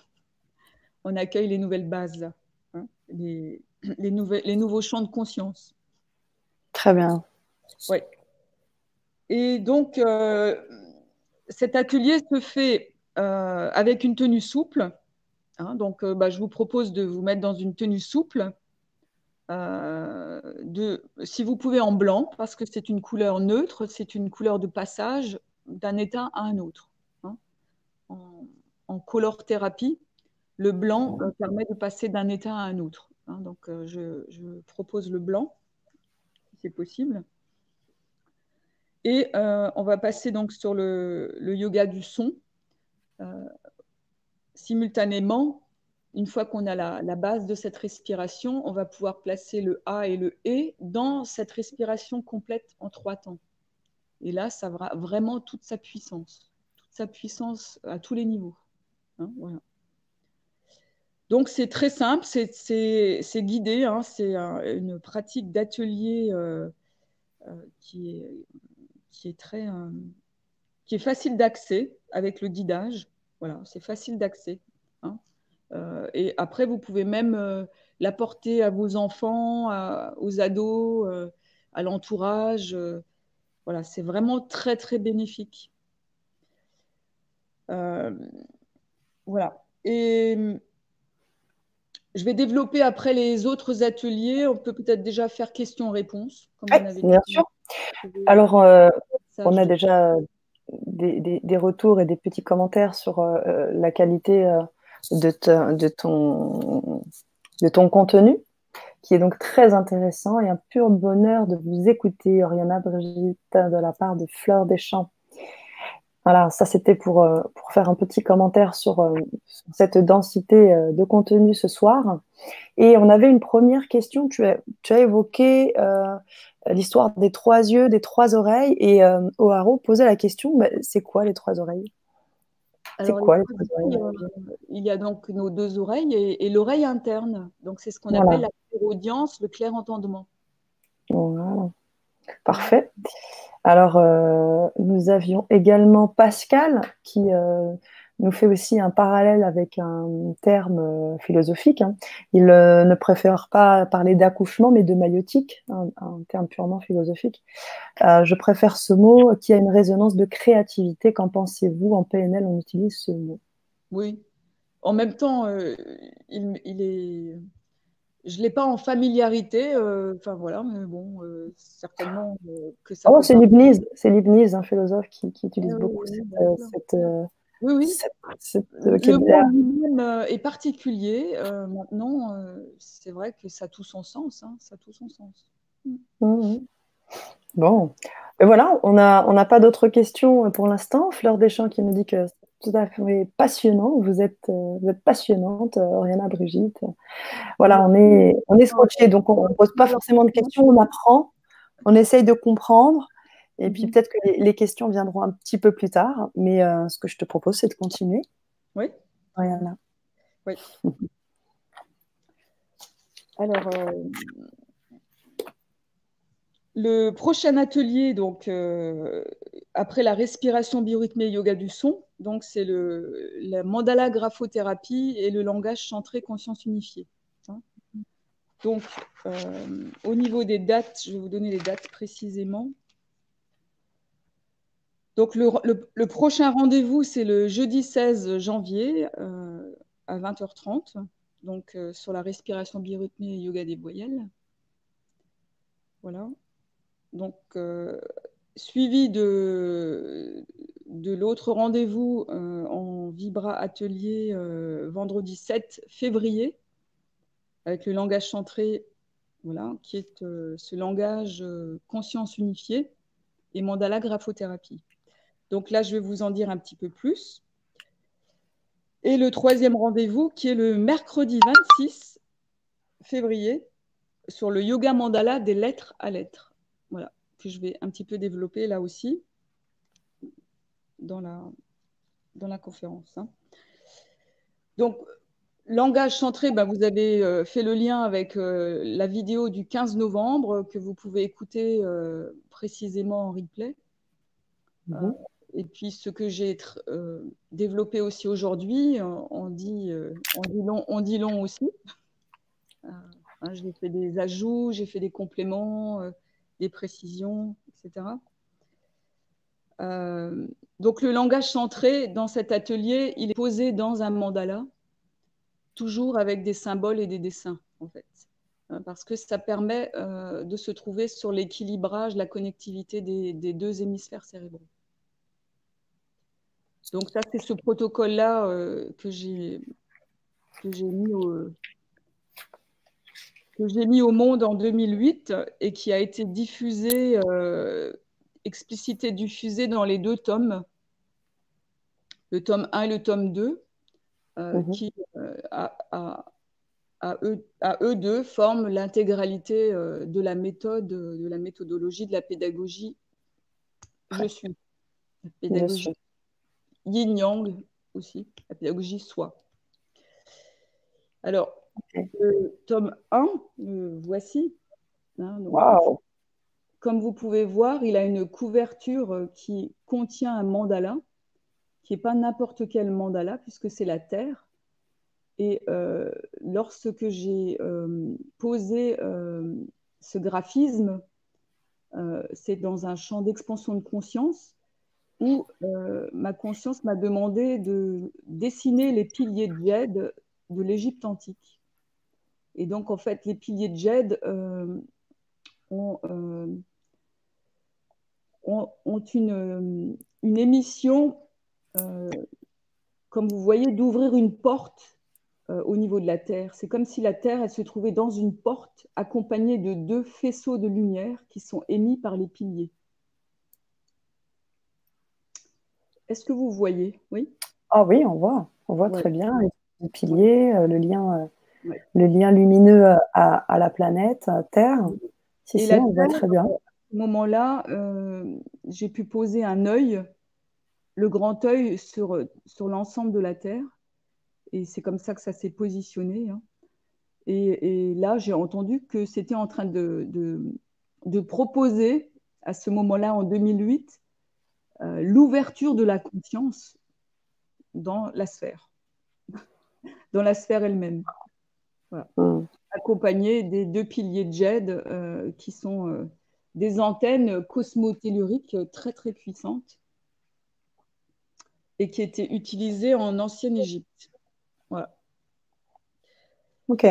On accueille les nouvelles bases, hein, les, les, les, nouveaux champs de conscience. Très bien. Oui. Et donc, euh, cet atelier se fait euh, avec une tenue souple. Hein. donc, bah, je vous propose de vous mettre dans une tenue souple. Euh, si vous pouvez en blanc, parce que c'est une couleur neutre, c'est une couleur de passage d'un état à un autre. Hein. En, color thérapie, le blanc euh, permet de passer d'un état à un autre. Hein. donc, euh, je, propose le blanc, si c'est possible. Et on va passer donc sur le, yoga du son. simultanément, une fois qu'on a la, base de cette respiration, on va pouvoir placer le A et le E dans cette respiration complète en trois temps. Et là, ça aura vraiment toute sa puissance, toute sa puissance à tous les niveaux. Hein, Donc c'est très simple, c'est guidé, hein, c'est une pratique d'atelier euh, euh, qui, est, qui, est très, euh, qui est facile d'accès avec le guidage. Voilà, c'est facile d'accès. Euh, et après, vous pouvez même euh, l'apporter à vos enfants, aux ados, à l'entourage. voilà, c'est vraiment très, très bénéfique. voilà. Et je vais développer après les autres ateliers. On peut peut-être déjà faire questions-réponses. bien sûr. Alors, euh, on a déjà des, retours et des petits commentaires sur euh, euh, la qualité de, de, ton, de ton contenu, qui est donc très intéressant et un pur bonheur de vous écouter, Oriana Brigitte, de la part de Fleur des Champs. Voilà, ça c'était pour, euh, pour, faire un petit commentaire sur, euh, cette densité euh, de contenu ce soir. Et on avait une première question, tu as, tu as évoqué l'histoire des trois yeux, des trois oreilles, et O'Haro posait la question, bah, c'est quoi les trois oreilles? C'est quoi les trois oreilles? Il y a donc nos deux oreilles et, l'oreille interne. Donc c'est ce qu'on appelle la audience, le clair entendement. Voilà. Parfait. Alors, euh, nous avions également Pascal qui euh, nous fait aussi un parallèle avec un terme euh, philosophique. Hein. Il ne préfère pas parler d'accouchement, mais de maïotique, un, terme purement philosophique. je préfère ce mot qui a une résonance de créativité. Qu'en pensez-vous? En PNL, on utilise ce mot. Oui. En même temps, il, est je ne l'ai pas en familiarité, euh, enfin voilà, mais bon, euh, certainement euh, que ça. Oh, c'est Leibniz, c'est Leibniz, un philosophe qui, utilise beaucoup cette, oui, oui. le mot est particulier. maintenant, c'est vrai que ça a tout son sens. Hein, ça a tout son sens. Mmh. Mmh. Bon, et voilà, on n'a on pas d'autres questions pour l'instant. Fleur Deschamps qui nous dit que tout à fait passionnant. Vous êtes, euh, vous êtes passionnante, euh, Oriana Brigitte. Voilà, on est, on est scotché, donc on ne pose pas forcément de questions, on apprend, on essaye de comprendre. Et puis mhm. peut-être que les, questions viendront un petit peu plus tard. Mais euh, ce que je te propose, c'est de continuer. Oui. Oriana. Oui. (laughs) Alors, le prochain atelier, donc euh, après la respiration biorhythmée yoga du son, donc c'est la mandala graphothérapie et le langage centré conscience unifiée. Hein. Donc euh, au niveau des dates, je vais vous donner les dates précisément. Donc le, prochain rendez-vous, c'est le jeudi 16 janvier euh, à 20h30, donc sur la respiration biorhythmée et yoga des voyelles. Voilà donc, euh, suivi de, de l'autre rendez-vous euh, en Vibra Atelier euh, vendredi 7 février, avec le langage centré, qui est ce langage conscience unifiée et mandala graphothérapie. Donc là, je vais vous en dire un petit peu plus. Et le troisième rendez-vous, qui est le mercredi 26 février, sur le yoga mandala des lettres à lettres voilà, que je vais un petit peu développer là aussi dans la, dans la conférence. Hein. Donc, langage centré, bah, vous avez euh, fait le lien avec euh, la vidéo du 15 novembre que vous pouvez écouter euh, précisément en replay. Mhm. et puis, ce que j'ai développé aussi aujourd'hui, on, dit, on, dit long, on dit long aussi. Hein, j'ai fait des ajouts, j'ai fait des compléments des précisions, etc. Euh, donc le langage centré dans cet atelier, il est posé dans un mandala, toujours avec des symboles et des dessins, en fait, hein, parce que ça permet euh, de se trouver sur l'équilibrage, la connectivité des, deux hémisphères cérébraux. Donc ça, c'est ce protocole-là euh, que j'ai mis au, monde en 2008 et qui a été diffusé, euh, explicité diffusé dans les deux tomes, le tome 1 et le tome 2, euh, mhm. qui euh, à, eux, à, eux, deux forment l'intégralité de la méthode, de la méthodologie, de la pédagogie. Je suis. La pédagogie yin-yang aussi, la pédagogie soi. Alors, le tome 1, voici. Hein, comme vous pouvez voir, il a une couverture euh, qui contient un mandala, qui n'est pas n'importe quel mandala, puisque c'est la Terre. Et euh, lorsque j'ai euh, posé ce graphisme, c'est dans un champ d'expansion de conscience où ma conscience m'a demandé de dessiner les piliers de Jed de l'Égypte antique. Et donc, en fait, les piliers de Jed ont, ont, une, une émission, comme vous voyez, d'ouvrir une porte euh, au niveau de la Terre. C'est comme si la Terre, elle se trouvait dans une porte accompagnée de deux faisceaux de lumière qui sont émis par les piliers. Est-ce que vous voyez? Oui? Ah oui, on voit. On voit très bien les piliers, euh, le, lien, euh, le lien lumineux à, la planète Terre. Si, si, on voit très bien. Moment-là, j'ai pu poser un œil, le grand œil, sur, sur l'ensemble de la Terre et c'est comme ça que ça s'est positionné. Hein. Et, là, j'ai entendu que c'était en train de, de, proposer, à ce moment-là, en 2008, euh, l'ouverture de la conscience dans la sphère, (laughs) dans la sphère elle-même. Mmh. Accompagné des deux piliers de JED euh, qui sont euh, des antennes cosmotelluriques très très puissantes et qui étaient utilisées en ancienne Égypte. Voilà. Ok.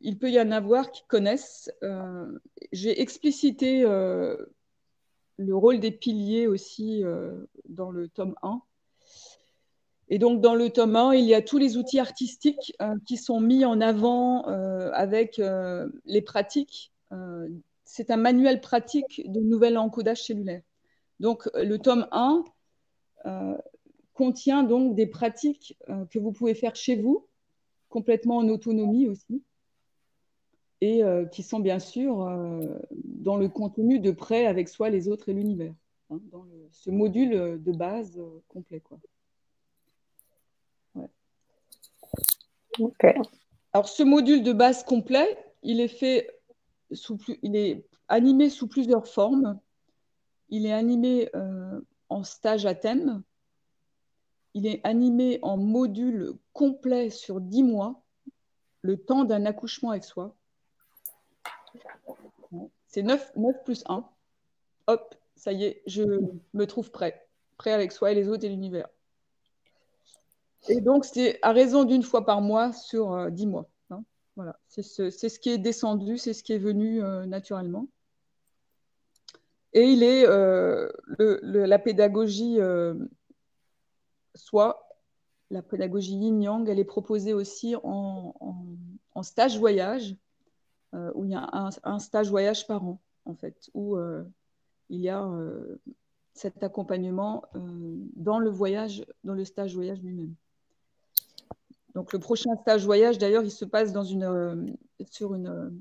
il peut y en avoir qui connaissent. Euh, j'ai explicité euh, le rôle des piliers aussi euh, dans le tome 1. Et donc, dans le tome 1, il y a tous les outils artistiques qui sont mis en avant avec les pratiques. C'est un manuel pratique de nouvel encodage cellulaire. Donc, le tome 1 contient donc des pratiques euh, que vous pouvez faire chez vous, complètement en autonomie aussi, et euh, qui sont bien sûr euh, dans le contenu de près avec soi, les autres et l'univers, hein, dans ce module de base complet. Quoi. Alors ce module de base complet, il est fait il est animé sous plusieurs formes. Il est animé en stage à thème, il est animé en module complet sur 10 mois, le temps d'un accouchement avec soi. C'est 9, 9 plus 1. Hop, ça y est, je me trouve prêt. Prêt avec soi et les autres et l'univers. Et donc, c'est à raison d'une fois par mois sur 10 euh, mois. Voilà, c'est ce, qui est descendu, c'est ce qui est venu euh, naturellement. Et il est euh, la pédagogie soit la pédagogie yin-yang, elle est proposée aussi en, stage voyage, euh, où il y a un, stage voyage par an, en fait, où euh, il y a euh, cet accompagnement dans le voyage, dans le stage voyage lui-même. Donc le prochain stage voyage, d'ailleurs, il se passe dans une, sur une,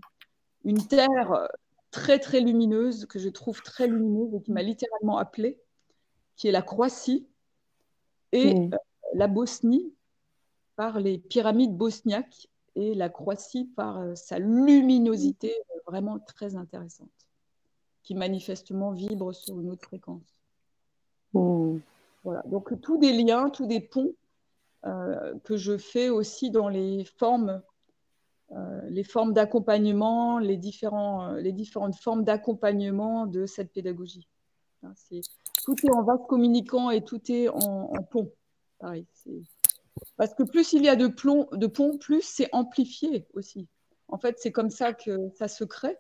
une terre très très lumineuse, que je trouve très lumineuse et qui m'a littéralement appelée, qui est la Croatie et euh, la Bosnie par les pyramides bosniaques et la Croatie par euh, sa luminosité euh, vraiment très intéressante, qui manifestement vibre sur une autre fréquence. Mm. Voilà, donc tous des liens, tous des ponts que je fais aussi dans les formes, les formes d'accompagnement, les, différents, les différentes formes d'accompagnement de cette pédagogie. Hein, tout est en vase communicant et tout est en, pont. Parce que plus il y a de, plomb, de ponts, plus c'est amplifié aussi. En fait, c'est comme ça que ça se crée.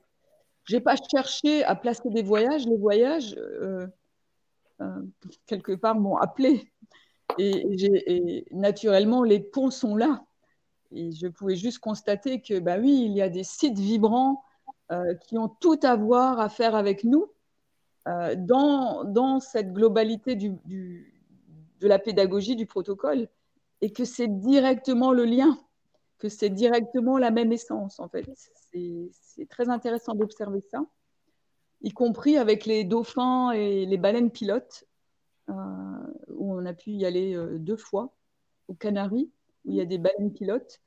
Je n'ai pas cherché à placer des voyages. Les voyages, euh, euh, quelque part, m'ont appelé. Et, naturellement, les ponts sont là. Et je pouvais juste constater que, bah oui, il y a des sites vibrants euh, qui ont tout à voir à faire avec nous euh, dans, dans, cette globalité de la pédagogie, du protocole, et que c'est directement le lien, que c'est directement la même essence, en fait. C'est très intéressant d'observer ça, y compris avec les dauphins et les baleines pilotes, euh, où on a pu y aller euh, deux fois, aux Canaries, où il y a des baleines pilotes,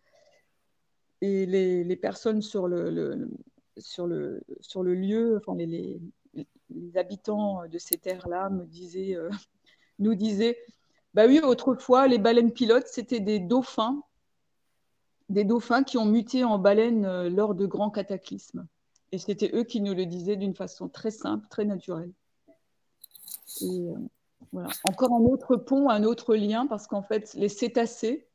et les, personnes sur le, lieu, les, habitants de ces terres-là euh, (laughs) nous disaient, bah oui, autrefois, les baleines pilotes, c'était des dauphins, des dauphins qui ont muté en baleines euh, lors de grands cataclysmes. Et c'était eux qui nous le disaient d'une façon très simple, très naturelle. Voilà. Encore un autre pont, un autre lien, parce qu'en fait, les cétacés,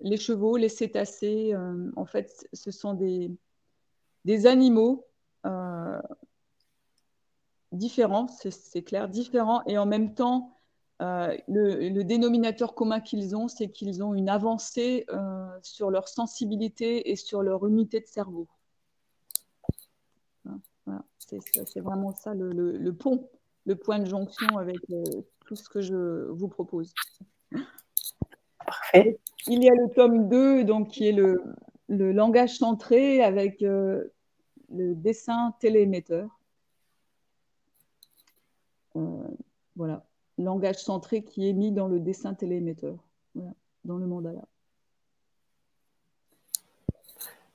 les chevaux, les cétacés, en fait, ce sont des, animaux différents, c'est clair, différents, et en même temps, euh, le, dénominateur commun qu'ils ont, c'est qu'ils ont une avancée euh, sur leur sensibilité et sur leur unité de cerveau. C'est vraiment ça le, pont, le point de jonction avec euh, tout ce que je vous propose. Il y a le tome 2, donc, qui est le, langage centré avec le dessin téléémetteur. voilà langage centré qui est mis dans le dessin téléémetteur, dans le mandala.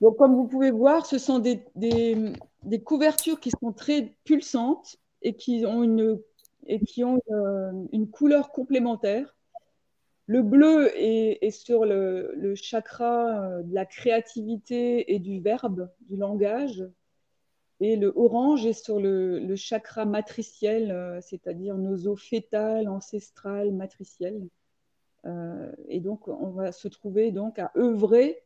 Donc, comme vous pouvez voir, ce sont des, des, couvertures qui sont très pulsantes et qui ont une, et qui ont euh, une, couleur complémentaire. Le bleu est, sur le, chakra euh, de la créativité et du verbe, du langage. Et le orange est sur le, chakra matriciel, euh, c'est-à-dire nos eaux fétales, ancestrales, matricielles. Et donc, on va se trouver donc à œuvrer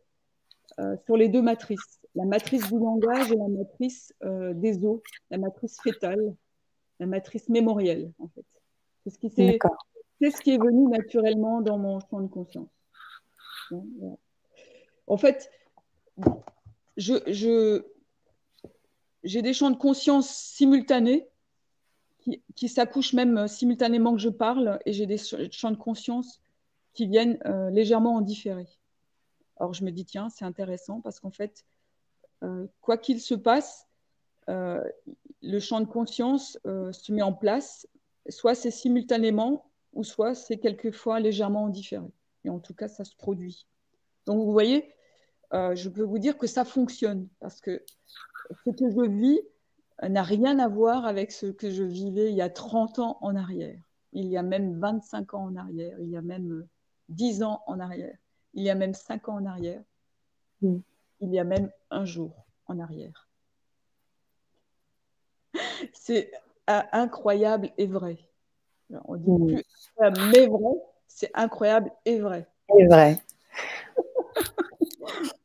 sur les deux matrices, la matrice du langage et la matrice des eaux, la matrice fétale, la matrice mémorielle, en fait. C'est ce qui c'est ce qui est venu naturellement dans mon champ de conscience. En fait, je, je j'ai des champs de conscience simultanés qui, s'accouchent même euh, simultanément que je parle et j'ai des champs de conscience qui viennent euh, légèrement en différé. Alors je me dis, tiens, c'est intéressant parce qu'en fait, euh, quoi qu'il se passe, le champ de conscience se met en place. Soit c'est simultanément ou soit c'est quelquefois légèrement en différé. Et en tout cas, ça se produit. Donc vous voyez, je peux vous dire que ça fonctionne parce que ce que je vis n'a rien à voir avec ce que je vivais il y a 30 ans en arrière. Il y a même 25 ans en arrière. Il y a même 10 ans en arrière. Il y a même 5 ans en arrière. Mm. Il y a même un jour en arrière. C'est euh, incroyable et vrai. on dit mm. plus mais vrai, c'est incroyable et vrai. Et vrai. (laughs)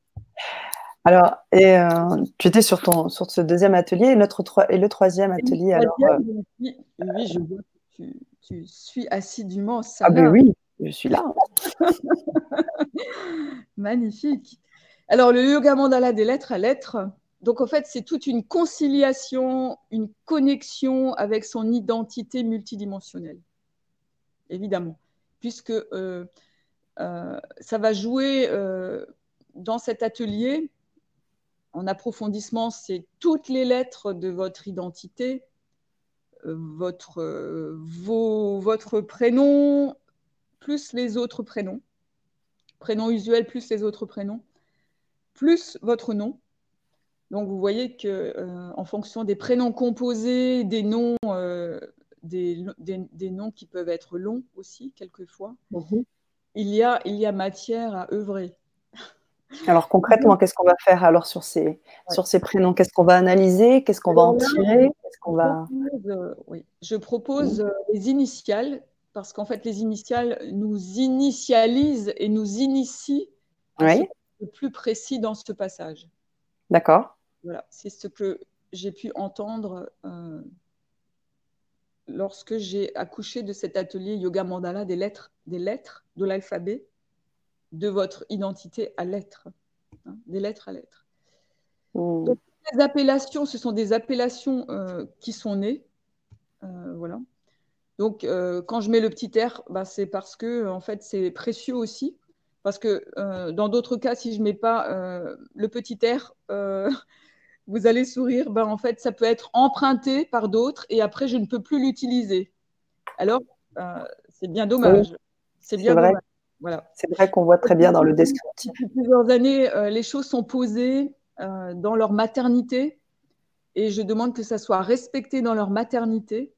Alors, et, euh, tu étais sur, ton, sur ce deuxième atelier et, notre, et le troisième atelier. alors, euh, oui, je vois que tu, suis assidûment. Ça ah, ben oui, je suis là. (laughs) Magnifique. Alors, le yoga mandala des lettres à lettres, donc en fait, c'est toute une conciliation, une connexion avec son identité multidimensionnelle, évidemment, puisque euh, ça va jouer dans cet atelier en approfondissement, c'est toutes les lettres de votre identité, euh, votre, euh, votre prénom plus les autres prénoms, prénom usuel plus les autres prénoms, plus votre nom. Donc vous voyez que euh, en fonction des prénoms composés, des noms, des, noms qui peuvent être longs aussi quelquefois, mhm. il, y a, il y a matière à œuvrer. (laughs) Alors concrètement, qu'est-ce qu'on va faire alors sur ces, sur ces prénoms? Qu'est-ce qu'on va analyser? Qu'est-ce qu'on va en tirer? qu'on va... Euh, oui. Je propose euh, les initiales parce qu'en fait, les initiales nous initialisent et nous initient oui. le plus précis dans ce passage. D'accord. Voilà, c'est ce que j'ai pu entendre euh, lorsque j'ai accouché de cet atelier yoga mandala des lettres, des lettres de l'alphabet de votre identité à l'être, hein, des lettres à l'être. Oh. les appellations, ce sont des appellations euh, qui sont nées. Euh, voilà. Donc, quand je mets le petit R, bah, c'est parce que en fait, c'est précieux aussi. Parce que dans d'autres cas, si je ne mets pas le petit R, vous allez sourire. Bah, en fait, ça peut être emprunté par d'autres et après, je ne peux plus l'utiliser. Alors, c'est bien dommage. C'est bien dommage. C'est vrai qu'on voit très bien dans le descriptif. Depuis plusieurs années, euh, les choses sont posées euh, dans leur maternité et je demande que ça soit respecté dans leur maternité,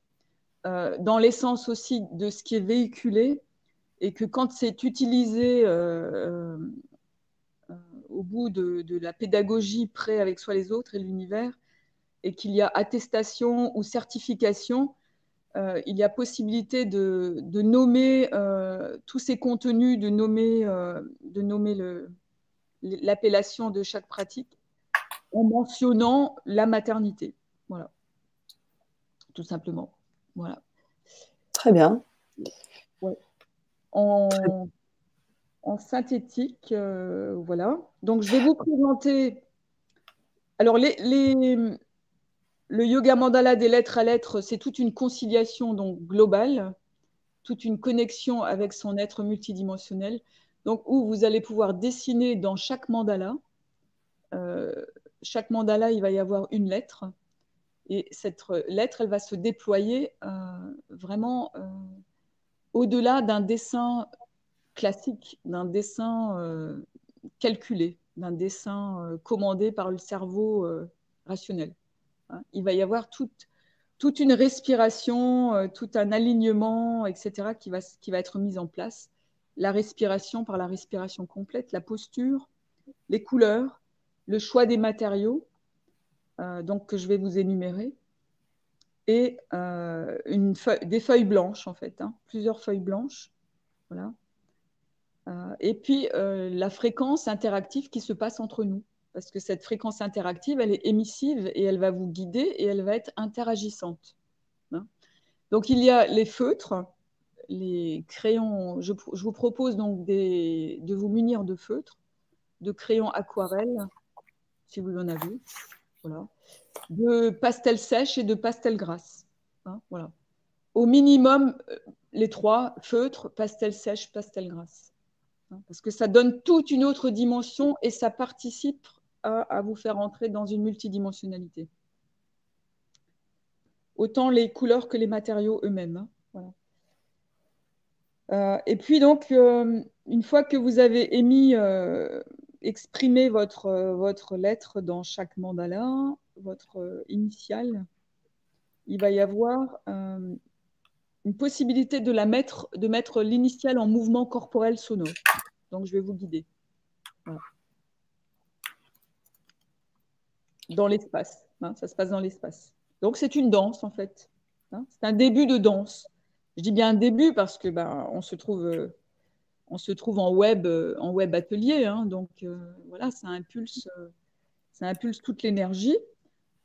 euh, dans l'essence aussi de ce qui est véhiculé et que quand c'est utilisé au bout de, la pédagogie près avec soi les autres et l'univers, et qu'il y a attestation ou certification, euh, il y a possibilité de, nommer euh, tous ces contenus, de nommer, de nommer l'appellation de chaque pratique en mentionnant la maternité. Voilà. Tout simplement. Voilà. Très bien. En, en synthétique, euh, voilà. Donc, je vais vous présenter. Alors, les, le yoga mandala des lettres à lettres, c'est toute une conciliation donc globale, toute une connexion avec son être multidimensionnel. Donc, où vous allez pouvoir dessiner dans chaque mandala. Euh, chaque mandala, il va y avoir une lettre. Et cette lettre, elle va se déployer euh, vraiment au-delà d'un dessin classique, d'un dessin euh, calculé, d'un dessin euh, commandé par le cerveau euh, rationnel. Hein. Il va y avoir toute, toute une respiration, tout un alignement, etc., qui va, qui va être mis en place. La respiration par la respiration complète, la posture, les couleurs, le choix des matériaux, donc que je vais vous énumérer, et une des feuilles blanches en fait, hein, plusieurs feuilles blanches. Voilà. Euh, et puis euh, la fréquence interactive qui se passe entre nous. Parce que cette fréquence interactive, elle est émissive et elle va vous guider et elle va être interagissante. Hein. donc il y a les feutres, les crayons. Je, vous propose donc de vous munir de feutres, de crayons aquarelles, si vous en avez. Voilà de pastel sèche et de pastel grasse. Hein, voilà. Au minimum, euh, les trois, feutre, pastel sèche, pastel grasse. Hein, parce que ça donne toute une autre dimension et ça participe à, vous faire entrer dans une multidimensionnalité. Autant les couleurs que les matériaux eux-mêmes. Hein, euh, et puis donc, euh, une fois que vous avez émis, exprimé votre, votre lettre dans chaque mandala, votre euh, initiale, il va y avoir euh, une possibilité de la mettre, de mettre l'initiale en mouvement corporel sonore. Donc, je vais vous guider. Dans l'espace. Hein, ça se passe dans l'espace. Donc, c'est une danse, en fait. Hein. c'est un début de danse. Je dis bien un début parce que ben, on se trouve, euh, on se trouve en web, en web atelier. Hein. donc, voilà, ça impulse, ça impulse toute l'énergie.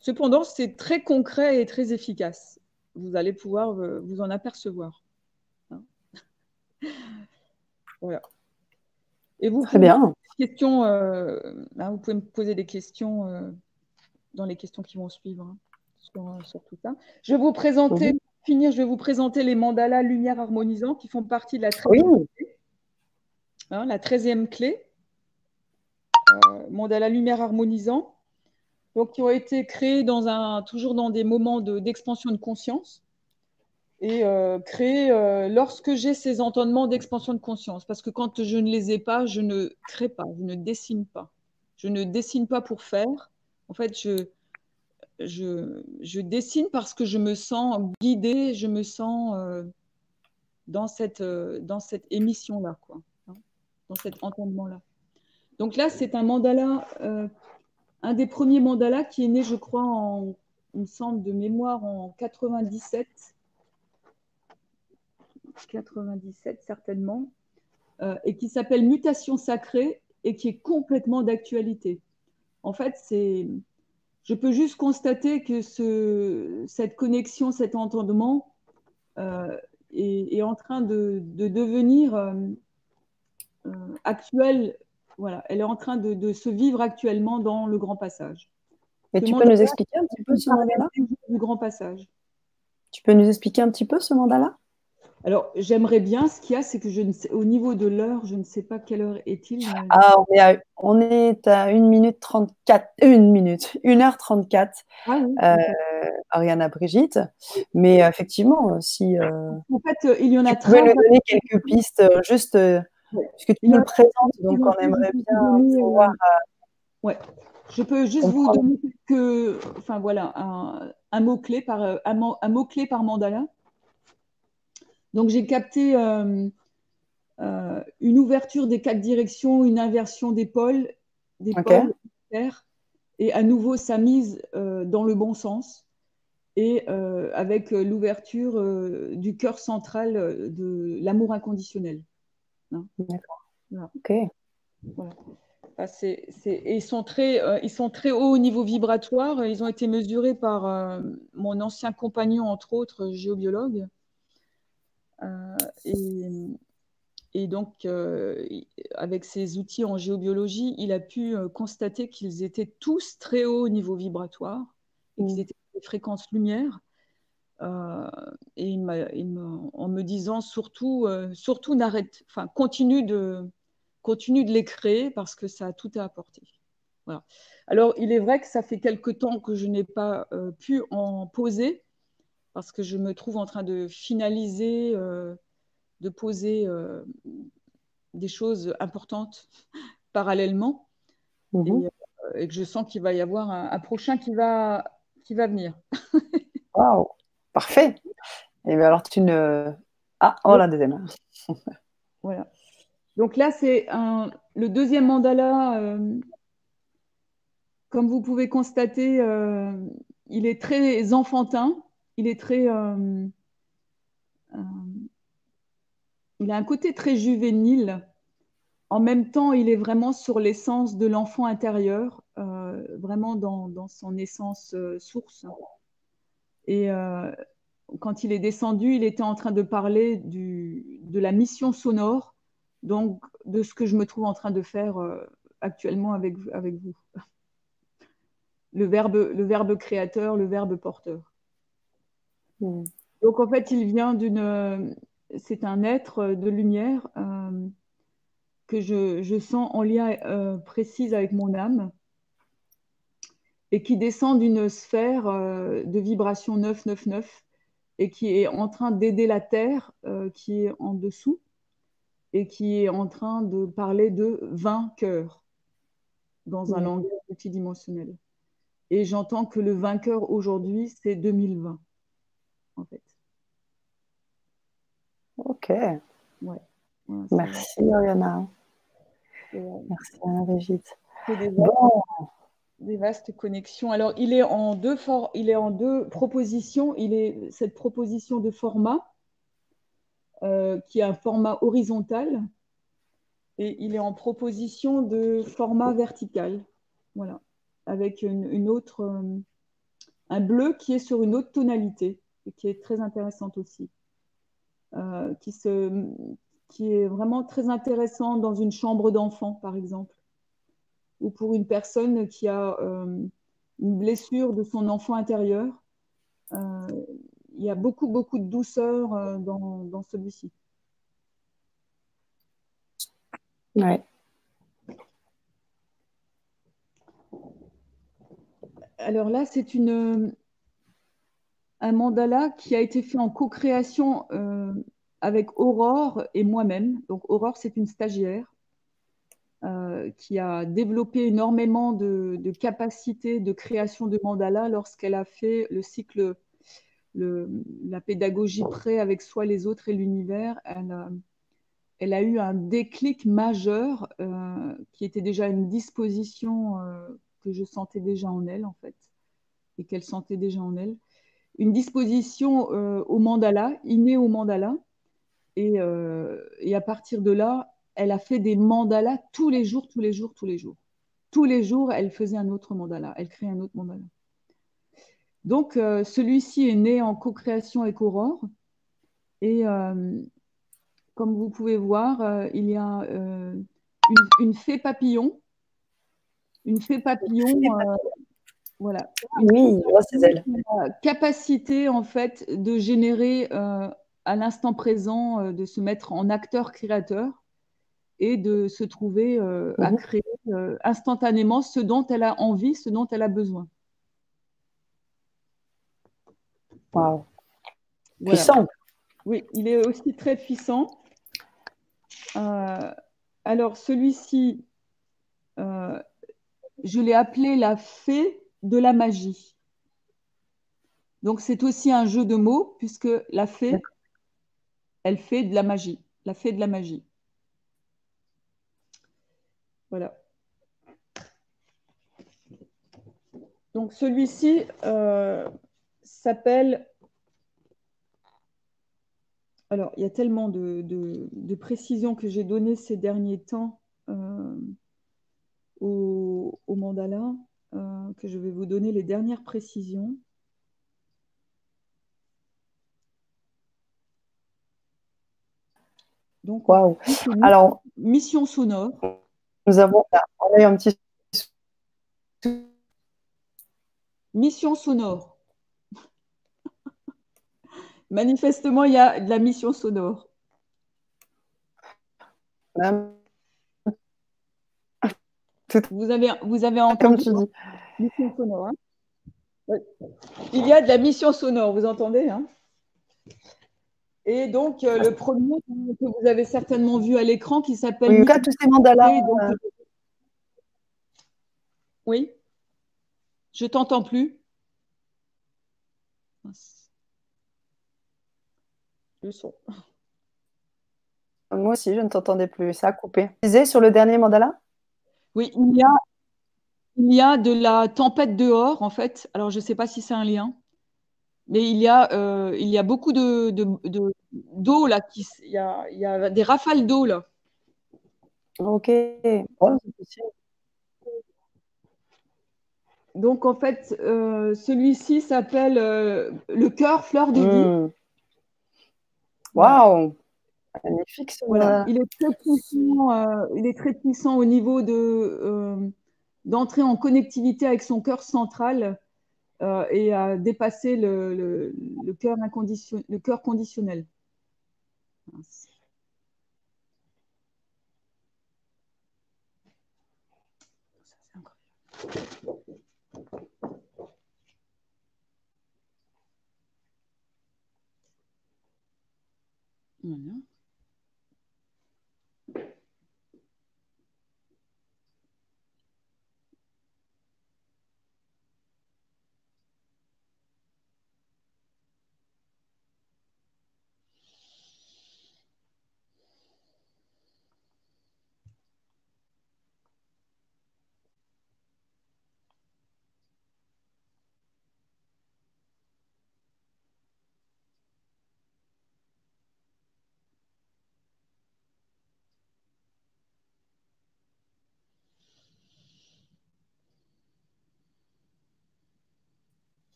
Cependant, c'est très concret et très efficace. Vous allez pouvoir euh, vous en apercevoir. Hein. (laughs) voilà. Et vous, très bien. Questions, euh, hein, vous pouvez me poser des questions euh, dans les questions qui vont suivre hein, sur, tout ça. Je vais vous présenter, pour finir, je vais vous présenter les mandalas lumière harmonisant qui font partie de la 13e clé. la 13e clé. mandala lumière harmonisant donc qui ont été créés dans un, toujours dans des moments d'expansion de, conscience et euh, créés euh, lorsque j'ai ces entendements d'expansion de conscience. Parce que quand je ne les ai pas, je ne crée pas, je ne dessine pas. Je ne dessine pas pour faire. En fait, je, je, je dessine parce que je me sens guidée, je me sens euh, dans cette, dans cette émission-là, hein, dans cet entendement-là. Donc là, c'est un mandala un des premiers mandalas qui est né, je crois, en, il me semble, de mémoire en 97. 97 certainement, euh, et qui s'appelle Mutation sacrée et qui est complètement d'actualité. En fait, c'est, je peux juste constater que ce, cette connexion, cet entendement euh, est, en train de, devenir euh, actuel voilà, elle est en train de, se vivre actuellement dans le Grand Passage. Et tu peux nous expliquer un petit peu ce mandala Du Grand Passage. Tu peux nous expliquer un petit peu ce mandala alors, j'aimerais bien, ce qu'il y a, c'est que je ne sais, au niveau de l'heure, je ne sais pas quelle heure est-il. Ah, on est, à, on est à 1 minute 34, 1 minute, 1h34, ah, euh, Ariana Brigitte. Mais effectivement, si. Euh, en fait, il y en a tu pouvais nous donner quelques pistes, juste Puisque tu nous présentes, donc on aimerait bien. Euh, ouais. Je peux juste vous donner que, enfin voilà, un, mot clé par euh, un, mot clé par mandala. Donc j'ai capté euh, une ouverture des quatre directions, une inversion d'épaule d'épaule, et à nouveau sa mise dans le bon sens et avec l'ouverture du cœur central de l'amour inconditionnel. D'accord. Ok. Voilà. Ah, ils, sont très, euh, ils sont très hauts au niveau vibratoire. Ils ont été mesurés par euh, mon ancien compagnon, entre autres, géobiologue. Euh, et, donc, avec ses outils en géobiologie, il a pu constater qu'ils étaient tous très hauts au niveau vibratoire et qu'ils mmh. étaient des fréquences lumière. Et il en me disant surtout, surtout n'arrête, enfin continue de, continue de les créer parce que ça a tout à apporter. Voilà. Alors, il est vrai que ça fait quelque temps que je n'ai pas euh, pu en poser parce que je me trouve en train de finaliser, euh, de poser euh, des choses importantes (laughs) parallèlement mhm. et, que je sens qu'il va y avoir un, prochain qui va, qui va venir. (laughs) Waouh, parfait. Et bien alors, tu ne. Ah, oh la deuxième. (laughs) voilà. Donc là, c'est le deuxième mandala. Euh, comme vous pouvez constater, euh, il est très enfantin. Il est très. Euh, il a un côté très juvénile. En même temps, il est vraiment sur l'essence de l'enfant intérieur, vraiment dans, son essence source. Et quand il est descendu, il était en train de parler de la mission sonore donc de ce que je me trouve en train de faire euh, actuellement avec, avec vous. (laughs) Le verbe, le verbe créateur, le verbe porteur. Hmm. Donc en fait, il vient d'une... C'est un être de lumière euh, que je, je, sens en lien euh, précis avec mon âme et qui descend d'une sphère de vibration 999 et qui est en train d'aider la Terre qui est en dessous et qui est en train de parler de vainqueur dans un langage multidimensionnel. Et j'entends que le vainqueur aujourd'hui, c'est 2020, en fait. Ok. Ouais. Merci, Oriana. Merci, Brigitte. Des, des, vastes connexions. Alors, il est en deux, for... il est en deux propositions. Il est cette proposition de format euh, qui a un format horizontal et il est en proposition de format vertical. Voilà, avec une, autre, euh, un bleu qui est sur une autre tonalité et qui est très intéressante aussi. Euh, qui, se, qui est vraiment très intéressant dans une chambre d'enfant, par exemple, ou pour une personne qui a une blessure de son enfant intérieur il y a beaucoup, beaucoup de douceur euh, dans, celui-ci. Ouais. Alors là, c'est une un mandala qui a été fait en co-création euh, avec Aurore et moi-même. Donc Aurore, c'est une stagiaire euh, qui a développé énormément de, capacités de création de mandala lorsqu'elle a fait le cycle la pédagogie près avec soi, les autres et l'univers, elle a, eu un déclic majeur euh, qui était déjà une disposition euh, que je sentais déjà en elle, en fait, et qu'elle sentait déjà en elle. Une disposition au mandala, innée au mandala. Et, à partir de là, elle a fait des mandalas tous les jours, tous les jours, tous les jours. Tous les jours, elle faisait un autre mandala, elle créait un autre mandala. Donc, euh, celui-ci est né en co-création avec Aurore. Et euh, comme vous pouvez voir, euh, il y a une, fée papillon. Une fée papillon. voilà. Oui, c'est elle. Capacité, en fait, de générer à l'instant présent, de se mettre en acteur-créateur et de se trouver à mhm. créer instantanément ce dont elle a envie, ce dont elle a besoin. Puissant. Oui, il est aussi très puissant. Euh, alors, celui-ci, euh, je l'ai appelé la fée de la magie. Donc, c'est aussi un jeu de mots, puisque la fée, elle fait de la magie. La fée de la magie. Voilà. Donc celui-ci euh, s'appelle. Alors, il y a tellement de, de, précisions que j'ai données ces derniers temps euh, au, mandala euh, que je vais vous donner les dernières précisions. Donc, Alors, mission sonore. Nous avons on a un petit mission sonore. (laughs) Manifestement, il y a de la mission sonore. Vous avez, vous avez entendu Comme tu dis. Mission sonore. Hein. Il y a de la mission sonore, vous entendez hein Et donc, euh, le premier que vous avez certainement vu à l'écran qui s'appelle. Oui, tous ces mandalas. Euh, oui. Je t'entends plus. Le son. Moi aussi, je ne t'entendais plus. Ça a coupé. Tu disais sur le dernier mandala? Oui, il y, a, il y a de la tempête dehors, en fait. Alors, je ne sais pas si c'est un lien, mais il y a, euh, il y a beaucoup de, d'eau, là. Qui, il, y a, il y a des rafales d'eau, là. Ok. Donc, en fait, euh, celui-ci s'appelle euh, le cœur fleur de vie. Hmm. Waouh Magnifique voilà. il, est très puissant, il est très puissant au niveau de, d'entrer en connectivité avec son cœur central et à dépasser le, le, le cœur, conditionnel.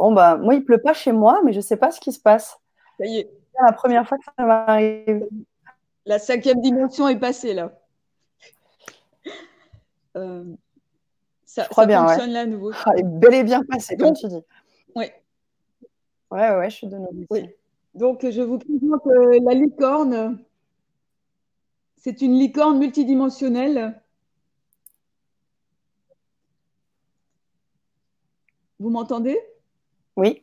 Bon, bah, moi, il pleut pas chez moi, mais je ne sais pas ce qui se passe. Ça y est. C'est la première fois que ça m'arrive. La cinquième dimension est passée, là. Euh, ça, crois bien, fonctionne là à nouveau. Ah, est bel et bien passé, comme tu dis. Oui. Ouais, ouais, je suis de nouveau Oui. Donc, je vous présente euh, la licorne. C'est une licorne multidimensionnelle. Vous m'entendez? Oui.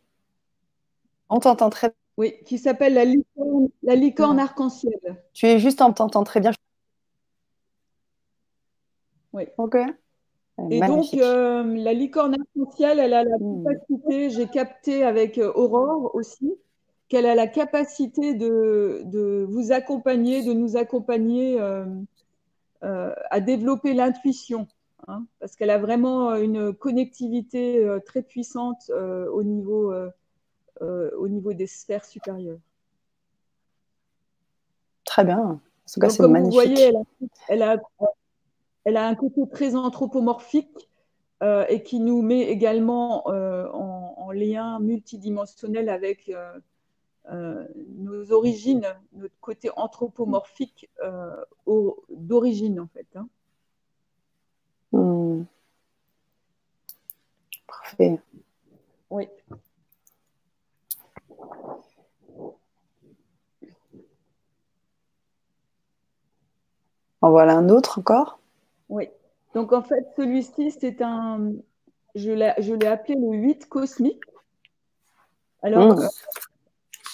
On t'entend très bien. Oui, qui s'appelle la licorne, la licorne arc-en-ciel. Tu es juste, on t'entend très bien. Oui. Ok. Et donc, euh, la licorne arc-en-ciel, elle a la hmm. capacité, j'ai capté avec euh, Aurore aussi, qu'elle a la capacité de, vous accompagner, de nous accompagner euh, à développer l'intuition. Hein, parce qu'elle a vraiment euh, une connectivité euh, très puissante euh, au, niveau, au niveau des sphères supérieures. Très bien. En tout cas, c'est magnifique. Vous voyez, elle a, elle, a, un côté très anthropomorphique et qui nous met également en, lien multidimensionnel avec nos origines, notre côté anthropomorphique d'origine en fait. Hein. Hmm. Parfait. Oui. En voilà un autre encore? Oui. Donc en fait, celui-ci, c'est un. Je l'ai appelé le 8 cosmique. Alors, hmm.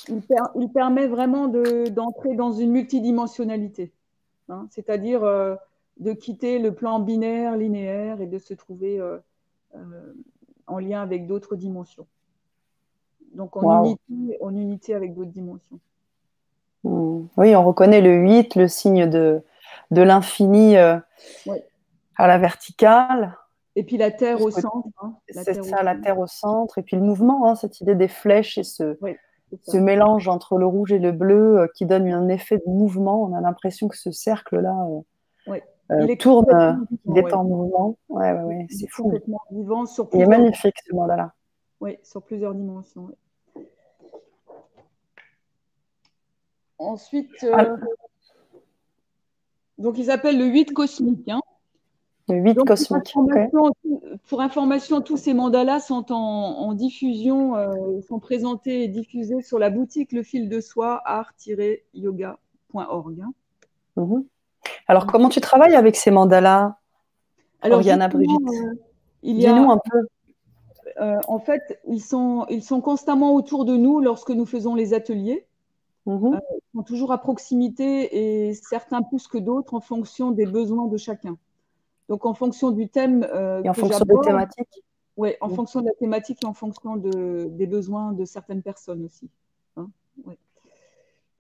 euh, il, permet vraiment d'entrer dans une multidimensionnalité. Hein. C'est-à-dire, euh, de quitter le plan binaire, linéaire et de se trouver euh, euh, en lien avec d'autres dimensions. Donc en, unité, en unité avec d'autres dimensions. Hmm. Oui, on reconnaît le 8, le signe de, de l'infini euh, à la verticale, Et puis la terre au centre. Hein, c'est ça, la terre au centre. Et puis le mouvement, hein, cette idée des flèches et ce, ce mélange entre le rouge et le bleu euh, qui donne un effet de mouvement. On a l'impression que ce cercle-là euh, euh, tourne, il est en mouvement. Ouais, ouais, c'est fou. Vivant sur il est magnifique ce mandala. Oui, sur plusieurs dimensions. Ensuite, donc ils appellent le 8 cosmique. Hein. Le 8 cosmique. Pour information, tous ces mandalas sont en, diffusion, euh, sont présentés et diffusés sur la boutique Le Fil de Soi, art-yoga.org. Hein. Mhm. Alors, comment tu travailles avec ces mandalas Alors, Oriana Brigitte euh, Dis-nous un peu. Euh, en fait, ils sont, ils sont constamment autour de nous lorsque nous faisons les ateliers. Mhm. ils sont toujours à proximité et certains plus que d'autres en fonction des besoins de chacun. Donc, en fonction du thème. Euh, et en fonction des thématiques Oui, en fonction de la thématique et en fonction de, des besoins de certaines personnes aussi. Hein,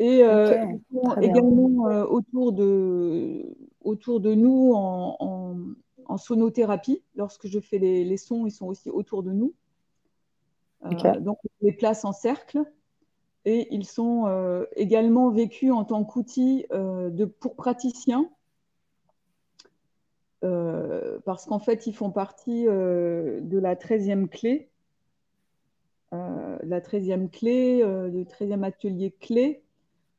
et euh, également euh, autour, de, autour de nous en, en, sonothérapie. Lorsque je fais les, les, sons, ils sont aussi autour de nous. donc, on les place en cercle. Et ils sont également vécus en tant qu'outil pour praticiens euh, parce qu'en fait, ils font partie euh, de la 13e clé, euh, la 13e clé, le 13e atelier clé,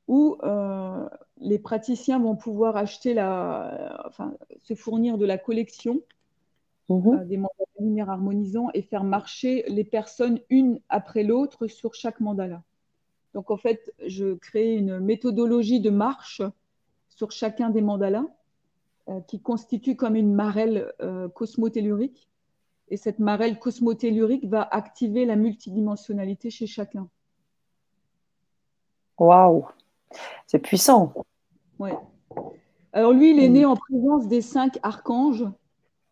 où les praticiens vont pouvoir acheter la, enfin, se fournir de la collection mhm. des mandalas lumière harmonisants et faire marcher les personnes une après l'autre sur chaque mandala. Donc en fait, je crée une méthodologie de marche sur chacun des mandalas euh, qui constitue comme une marelle euh, cosmotellurique. Et cette marelle cosmotellurique va activer la multidimensionnalité chez chacun. Waouh, c'est puissant. Ouais. Alors lui, il est né en présence des cinq archanges.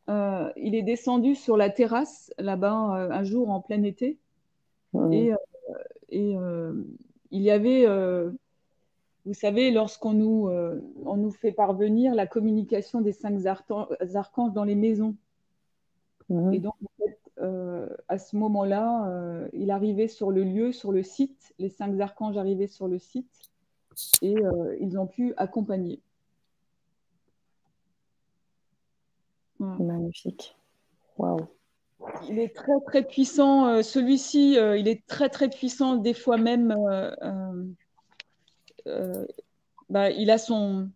Euh, il est descendu sur la terrasse là-bas un jour en plein été. Mmh. Et, et il y avait vous savez, lorsqu'on nous, euh, on nous fait parvenir la communication des cinq archanges dans les maisons. Mhm. Et donc, euh, à ce moment-là, euh, il arrivait sur le lieu, sur le site, les cinq archanges arrivaient sur le site et ils ont pu accompagner. Magnifique. Waouh. Il est très très puissant. Celui-ci, il est très très puissant, des fois même euh, bah, il a son,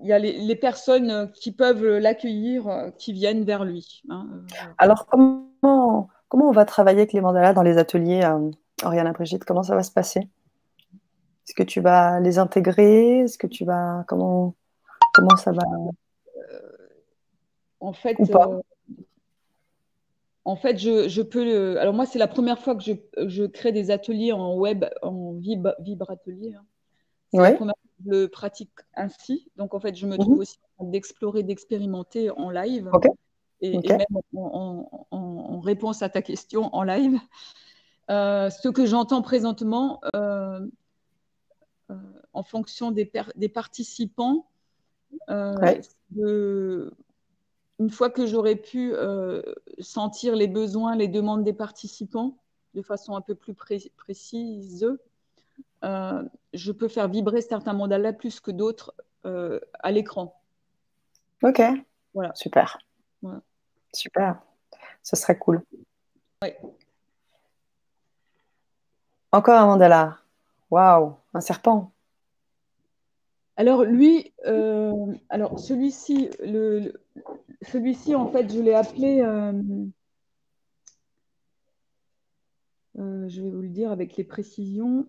il y a les, personnes qui peuvent l'accueillir, euh, qui viennent vers lui. Hein, euh. Alors, comment, comment on va travailler avec les mandalas dans les ateliers, Oriana Brigitte? Comment ça va se passer? Est-ce que tu vas les intégrer? Est-ce que tu vas. Comment, comment ça va? En fait, en fait, je, peux. Alors, moi, c'est la première fois que je, crée des ateliers en web, en vib, atelier. Hein. C'est la première fois que je le pratique ainsi. Donc, en fait, je me trouve mhm. aussi en train d'explorer, d'expérimenter en live. Et, même en, réponse à ta question en live. Euh, ce que j'entends présentement, euh, euh, en fonction des, des participants, de, une fois que j'aurai pu euh, sentir les besoins, les demandes des participants de façon un peu plus précise, euh, je peux faire vibrer certains mandalas plus que d'autres euh, à l'écran. Ok. Voilà. Super. Super. Ce serait cool. Encore un mandala. Waouh, un serpent. Alors lui, alors celui-ci, le, celui-ci, en fait, je l'ai appelé, euh, euh, je vais vous le dire avec les précisions.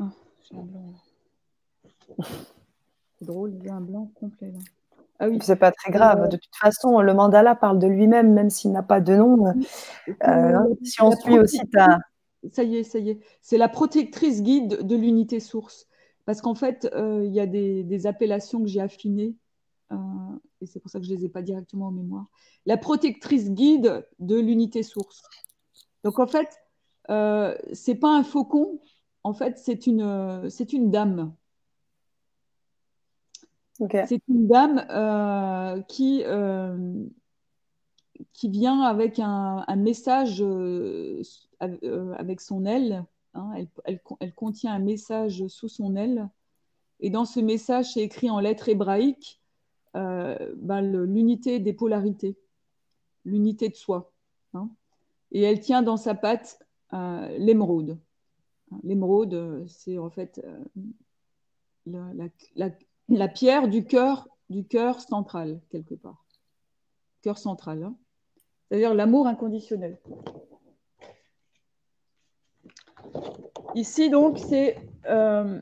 Oh, j'ai un blanc. C'est (laughs) drôle, j'ai un blanc complet là. Ah oui. C'est pas très grave. Euh, de toute façon, le mandala parle de lui-même, même s'il n'a pas de nom. si on suit aussi ta. Ça y est, ça y est. C'est la protectrice guide de l'unité source. Parce qu'en fait, euh, il y a des, appellations que j'ai affinées, euh, et c'est pour ça que je ne les ai pas directement en mémoire. La protectrice guide de l'unité source. Donc en fait, euh, ce n'est pas un faucon, en fait, c'est une, c'est une dame. C'est une dame euh, qui, euh, qui vient avec un, message euh, avec son aile. Hein. elle, contient un message sous son aile. Et dans ce message, c'est écrit en lettres hébraïques ben, l'unité des polarités, l'unité de soi. Hein. Et elle tient dans sa patte l'émeraude. L'émeraude, c'est en fait la, pierre du cœur, du central, quelque part. Cœur central. Hein. C'est-à-dire l'amour inconditionnel. Ici, donc, c'est euh,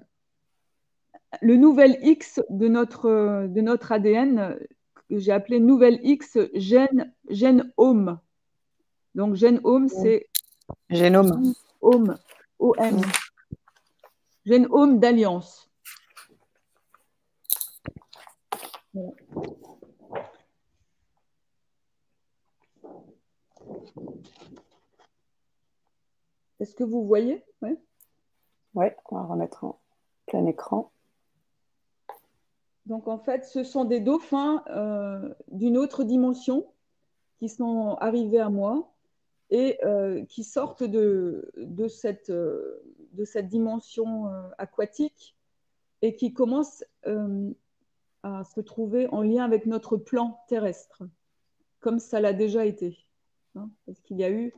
le nouvel X de notre, de notre ADN que j'ai appelé nouvel X gène, gène home. Donc, gène home, c'est. Génome. Home. O-M. D'alliance. Est-ce que vous voyez? Oui, ouais, on va remettre en plein écran. Donc en fait, ce sont des dauphins euh, d'une autre dimension qui sont arrivés à moi et euh, qui sortent de, de, cette, euh, de cette dimension aquatique et qui commencent à se trouver en lien avec notre plan terrestre, comme ça l'a déjà été. Hein, parce qu'il y a eu,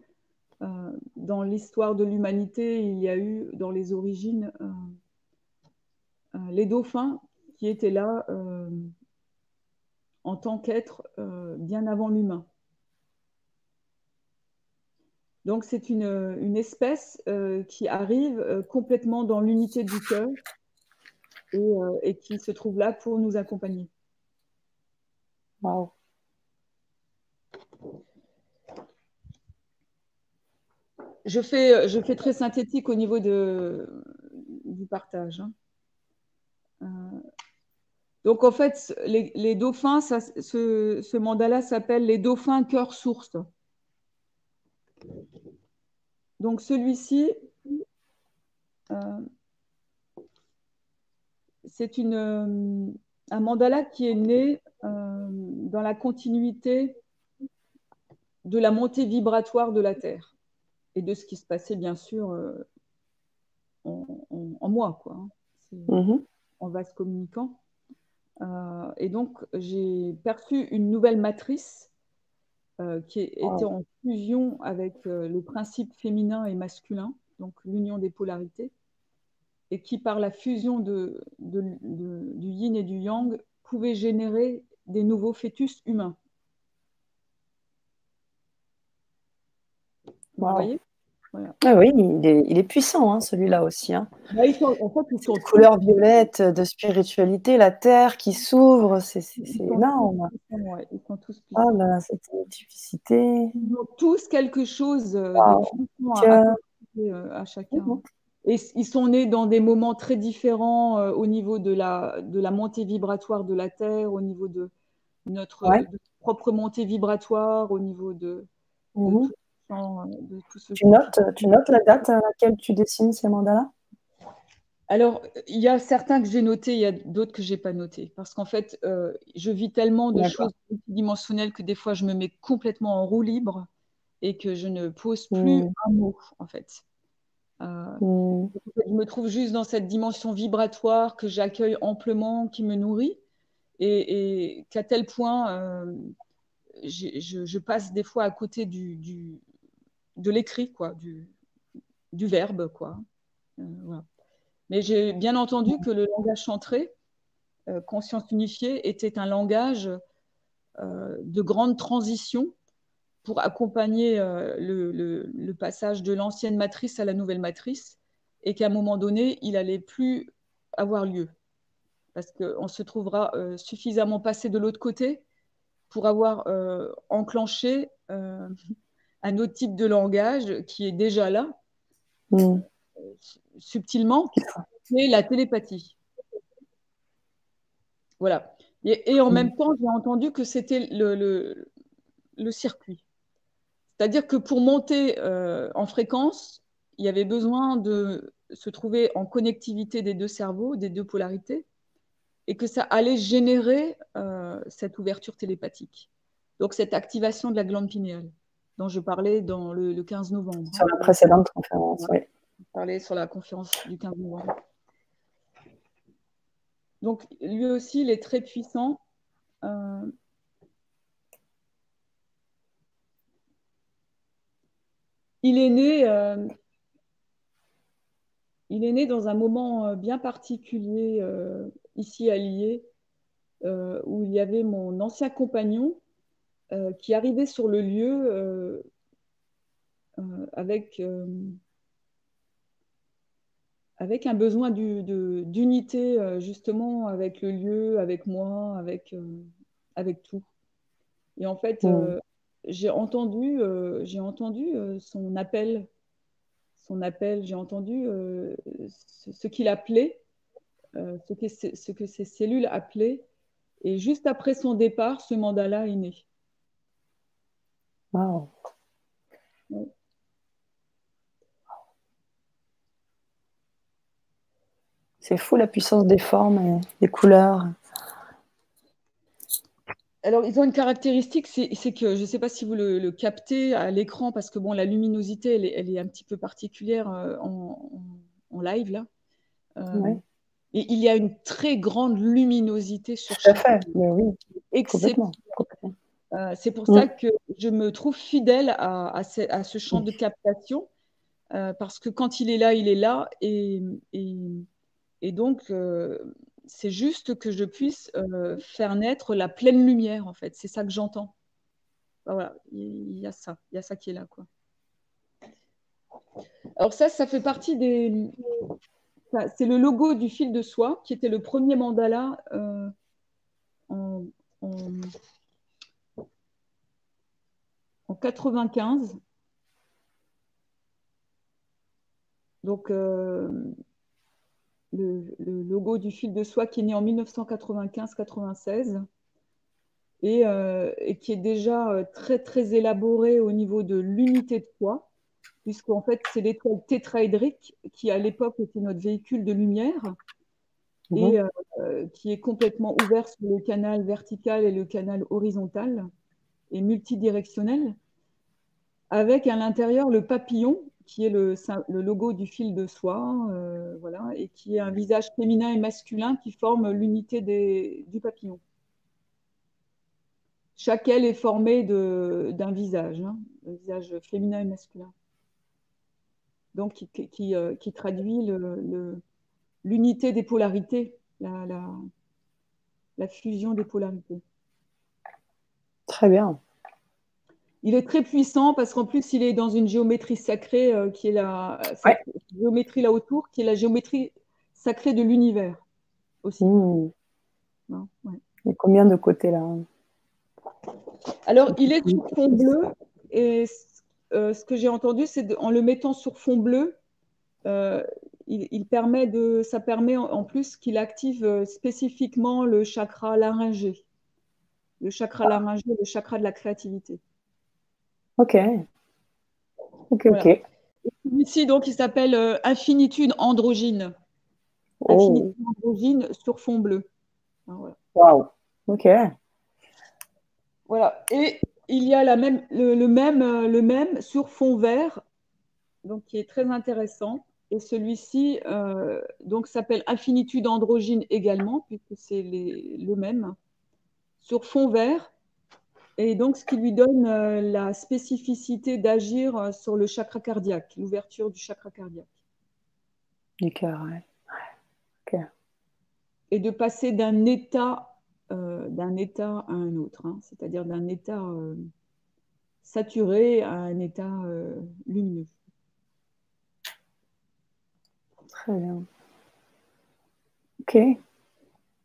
euh, dans l'histoire de l'humanité, il y a eu dans les origines euh, euh, les dauphins qui étaient là en tant qu'être bien avant l'humain. Donc c'est une, espèce qui arrive complètement dans l'unité du cœur euh, et, qui se trouve là pour nous accompagner. Wow. Je fais, je fais très synthétique au niveau du partage. Hein. Euh, donc en fait, les, dauphins, ce, mandala s'appelle les dauphins cœur source. Donc celui-ci, euh, c'est euh, un mandala qui est né euh, dans la continuité de la montée vibratoire de la Terre et de ce qui se passait bien sûr euh, en, moi, quoi. Hein. Mm-hmm. En vase communicant. et donc, j'ai perçu une nouvelle matrice qui était en fusion avec le principe féminin et masculin, donc l'union des polarités et qui, par la fusion de, du yin et du yang, pouvait générer des nouveaux fœtus humains. Vous voyez? Ah oui, il est, puissant, hein, celui-là aussi. Hein. Bah, en fait, ils sont couleur violette de spiritualité, la terre qui s'ouvre, c'est énorme. ils sont tous puissants. Oh là, cette multiplicité. Ils ont tous quelque chose euh, de euh, à, chacun. Mhm. Et ils sont nés dans des moments très différents euh, au niveau de la, de la montée vibratoire de la Terre, au niveau de notre propre montée vibratoire, au niveau de, mhm. tout, ce tu, notes, tu notes la date à laquelle tu dessines ces mandalas alors, il y a certains que j'ai notés, il y a d'autres que je n'ai pas notés. Parce qu'en fait, euh, je vis tellement de choses dimensionnelles que des fois, je me mets complètement en roue libre et que je ne pose plus mhm. un mot, en fait. Euh, mm. Je me trouve juste dans cette dimension vibratoire que j'accueille amplement, qui me nourrit, et, qu'à tel point euh, je, passe des fois à côté du, de l'écrit, quoi, du, du, verbe, quoi. Euh, Mais j'ai bien entendu que le langage chantré, conscience unifiée, était un langage de grande transition pour accompagner euh, le, passage de l'ancienne matrice à la nouvelle matrice et qu'à un moment donné, il allait plus avoir lieu. Parce qu'on se trouvera euh, suffisamment passé de l'autre côté pour avoir euh, enclenché un autre type de langage qui est déjà là, mm. subtilement, c'est la télépathie. Voilà. Et, en mm. même temps, j'ai entendu que c'était le, le circuit. C'est-à-dire que pour monter euh, en fréquence, il y avait besoin de se trouver en connectivité des deux cerveaux, des deux polarités. et que ça allait générer euh, cette ouverture télépathique. Donc cette activation de la glande pinéale dont je parlais dans le, 15 novembre. Sur la précédente conférence, oui. Je parlais sur la conférence du 15 novembre. Donc lui aussi, il est très puissant. Euh, il est né euh, il est né dans un moment euh, bien particulier euh, ici à Lié, où il y avait mon ancien compagnon qui arrivait sur le lieu avec, avec un besoin d'unité justement avec le lieu, avec moi, avec, avec tout. Et en fait, mmh. j'ai entendu, j'ai entendu son appel son appel, j'ai entendu euh, ce, qu'il appelait, euh, ce, que ce que ces cellules appelaient. Et juste après son départ, ce mandat-là est né. Wow. C'est fou la puissance des formes et des couleurs. Alors, ils ont une caractéristique, c'est que je ne sais pas si vous le, captez à l'écran, parce que bon, la luminosité, elle est, un petit peu particulière euh, en, live là. Euh, et il y a une très grande luminosité sur Tout chaque. Fait, mais oui. Euh, c'est pour ça que je me trouve fidèle à, ce, champ de captation, parce que quand il est là, il est là, et, et donc c'est juste que je puisse euh, faire naître la pleine lumière, en fait. C'est ça que j'entends. voilà, il y, a ça, il y a ça qui est là, quoi. Alors ça, ça fait partie des... C'est le logo du fil de soie, qui était le premier mandala euh, en, en, en 95. Donc, euh, le, logo du fil de soie qui est né en 1995-96 euh, et, qui est déjà euh, très très élaboré au niveau de l'unité de poids, puisqu'en fait c'est l'étoile tétraédrique qui à l'époque était notre véhicule de lumière et mhm. euh, qui est complètement ouvert sur le canal vertical et le canal horizontal et multidirectionnel, avec à l'intérieur le papillon qui est le, logo du fil de soie, euh, voilà, et qui est un visage féminin et masculin qui forme l'unité du papillon. Chaque aile est formée d'un visage, hein, visage féminin et masculin. Donc, qui, euh, traduit l'unité des polarités, la fusion des polarités. Très bien. Il est très puissant parce qu'en plus, il est dans une géométrie sacrée euh, qui est la géométrie là autour, qui est la géométrie sacrée de l'univers aussi. Mmh. Il y a combien de côtés là? Alors, il est sur fond bleu et euh, ce que j'ai entendu, c'est en le mettant sur fond bleu, euh, il, permet de, ça permet en, plus qu'il active spécifiquement le chakra laryngé, le chakra laryngé, le chakra de la créativité. Ok. Ok, ok. Ici, donc, il s'appelle euh, Infinitude androgyne. Oh. Infinitude androgyne sur fond bleu. Ah, voilà. Wow. Ok. Voilà. Et il y a la même, le, même, euh, le même sur fond vert, donc qui est très intéressant. Et celui-ci euh, donc s'appelle Infinitude androgyne également, puisque c'est le même. Sur fond vert, et donc, ce qui lui donne euh, la spécificité d'agir euh, sur le chakra cardiaque, l'ouverture du chakra cardiaque. Du cœur, oui. Et de passer d'un état, euh, d'un état à un autre, hein. c'est-à-dire d'un état saturé à un état lumineux. Très bien. Ok.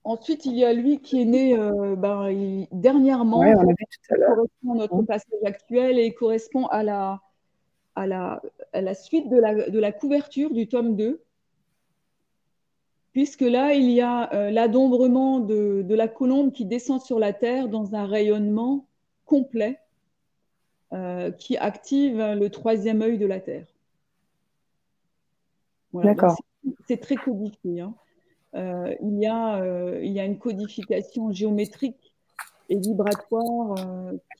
Ensuite, il y a lui qui est né euh, ben, dernièrement, qui correspond à notre mmh. passage actuel et correspond à la, à la, à la suite de la, de la, couverture du tome 2. Puisque là, il y a euh, l'adombrement de, de, la colombe qui descend sur la Terre dans un rayonnement complet euh, qui active le troisième œil de la Terre. D'accord. C'est très codifié. Hein. Il, y a, il y a une codification géométrique et vibratoire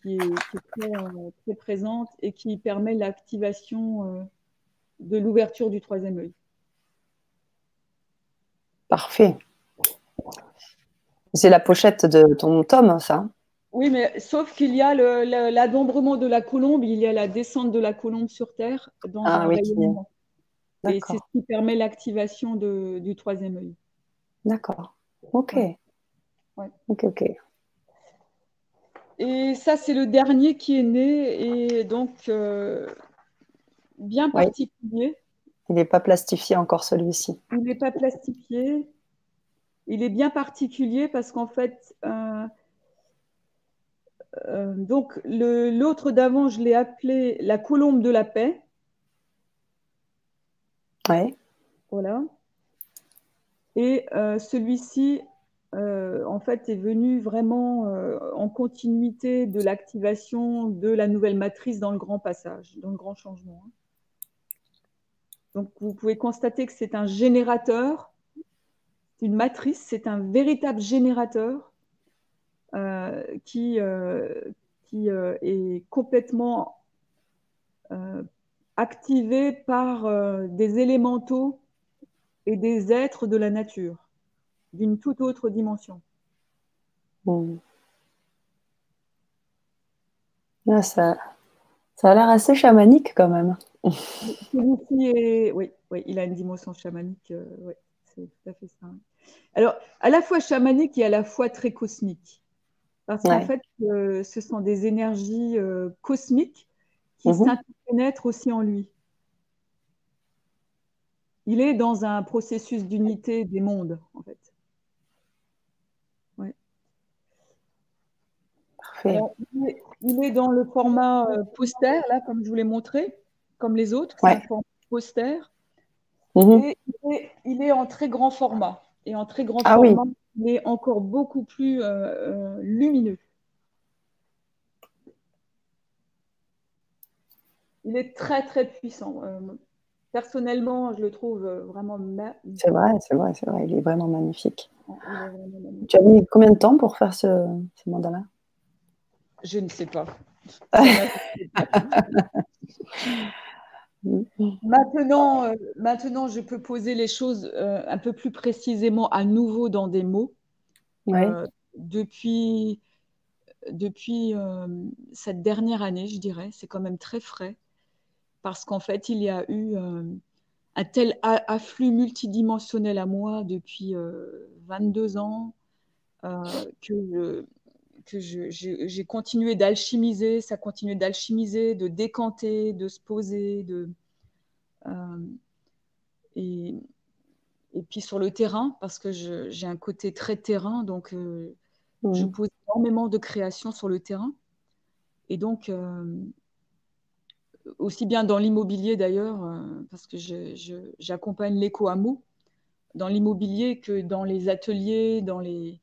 qui est, très, présente et qui permet l'activation de l'ouverture du troisième œil. Parfait. C'est la pochette de ton tome, ça? Oui, mais sauf qu'il y a l'adombrement de la colombe, il y a la descente de la colombe sur Terre dans ah, oui, Et c'est ce qui permet l'activation du troisième œil. D'accord. Ok. Ok, ok. Et ça, c'est le dernier qui est né et donc euh, bien particulier. Il n'est pas plastifié encore celui-ci. Il n'est pas plastifié. Il est bien particulier parce qu'en fait, euh, euh, donc l'autre d'avant, je l'ai appelé la colombe de la paix. Ouais. Voilà. Et euh, celui-ci, en fait, est venu vraiment en continuité de l'activation de la nouvelle matrice dans le grand passage, dans le grand changement. Hein. Donc, vous pouvez constater que c'est un générateur, une matrice, c'est un véritable générateur euh, qui, euh, qui euh, est complètement activé par des élémentaux et des êtres de la nature, d'une toute autre dimension. Ah, ça, ça a l'air assez chamanique quand même. oui, oui, il a une dimension chamanique. Euh, oui, c'est tout à fait ça. Alors, à la fois chamanique et à la fois très cosmique. Parce qu'en fait, euh, ce sont des énergies euh, cosmiques qui mmh. s'interpénètrent aussi en lui. Il est dans un processus d'unité des mondes, en fait. Parfait. il, est, dans le format poster, là, comme je vous l'ai montré comme les autres, un format poster. Mhm. Et il est, en très grand format. Et en très grand ah format, il est encore beaucoup plus euh, euh, lumineux. Il est très très puissant. Euh, personnellement, je le trouve vraiment C'est vrai, c'est vrai, c'est vrai. Il est vraiment magnifique. Tu as mis combien de temps pour faire ce, ce mandala Je ne sais pas. (laughs) Maintenant, euh, maintenant, je peux poser les choses euh, un peu plus précisément à nouveau dans des mots. Euh, depuis depuis cette dernière année, je dirais, c'est quand même très frais, parce qu'en fait, il y a eu un tel afflux multidimensionnel à moi depuis 22 ans que que j'ai continué d'alchimiser, ça continué d'alchimiser, de décanter, de se poser, de, euh, et, et, puis sur le terrain, parce que j'ai un côté très terrain, donc euh, je pose énormément de créations sur le terrain. Et donc, euh, aussi bien dans l'immobilier d'ailleurs, parce que j'accompagne l'éco hameau dans l'immobilier que dans les ateliers, dans les,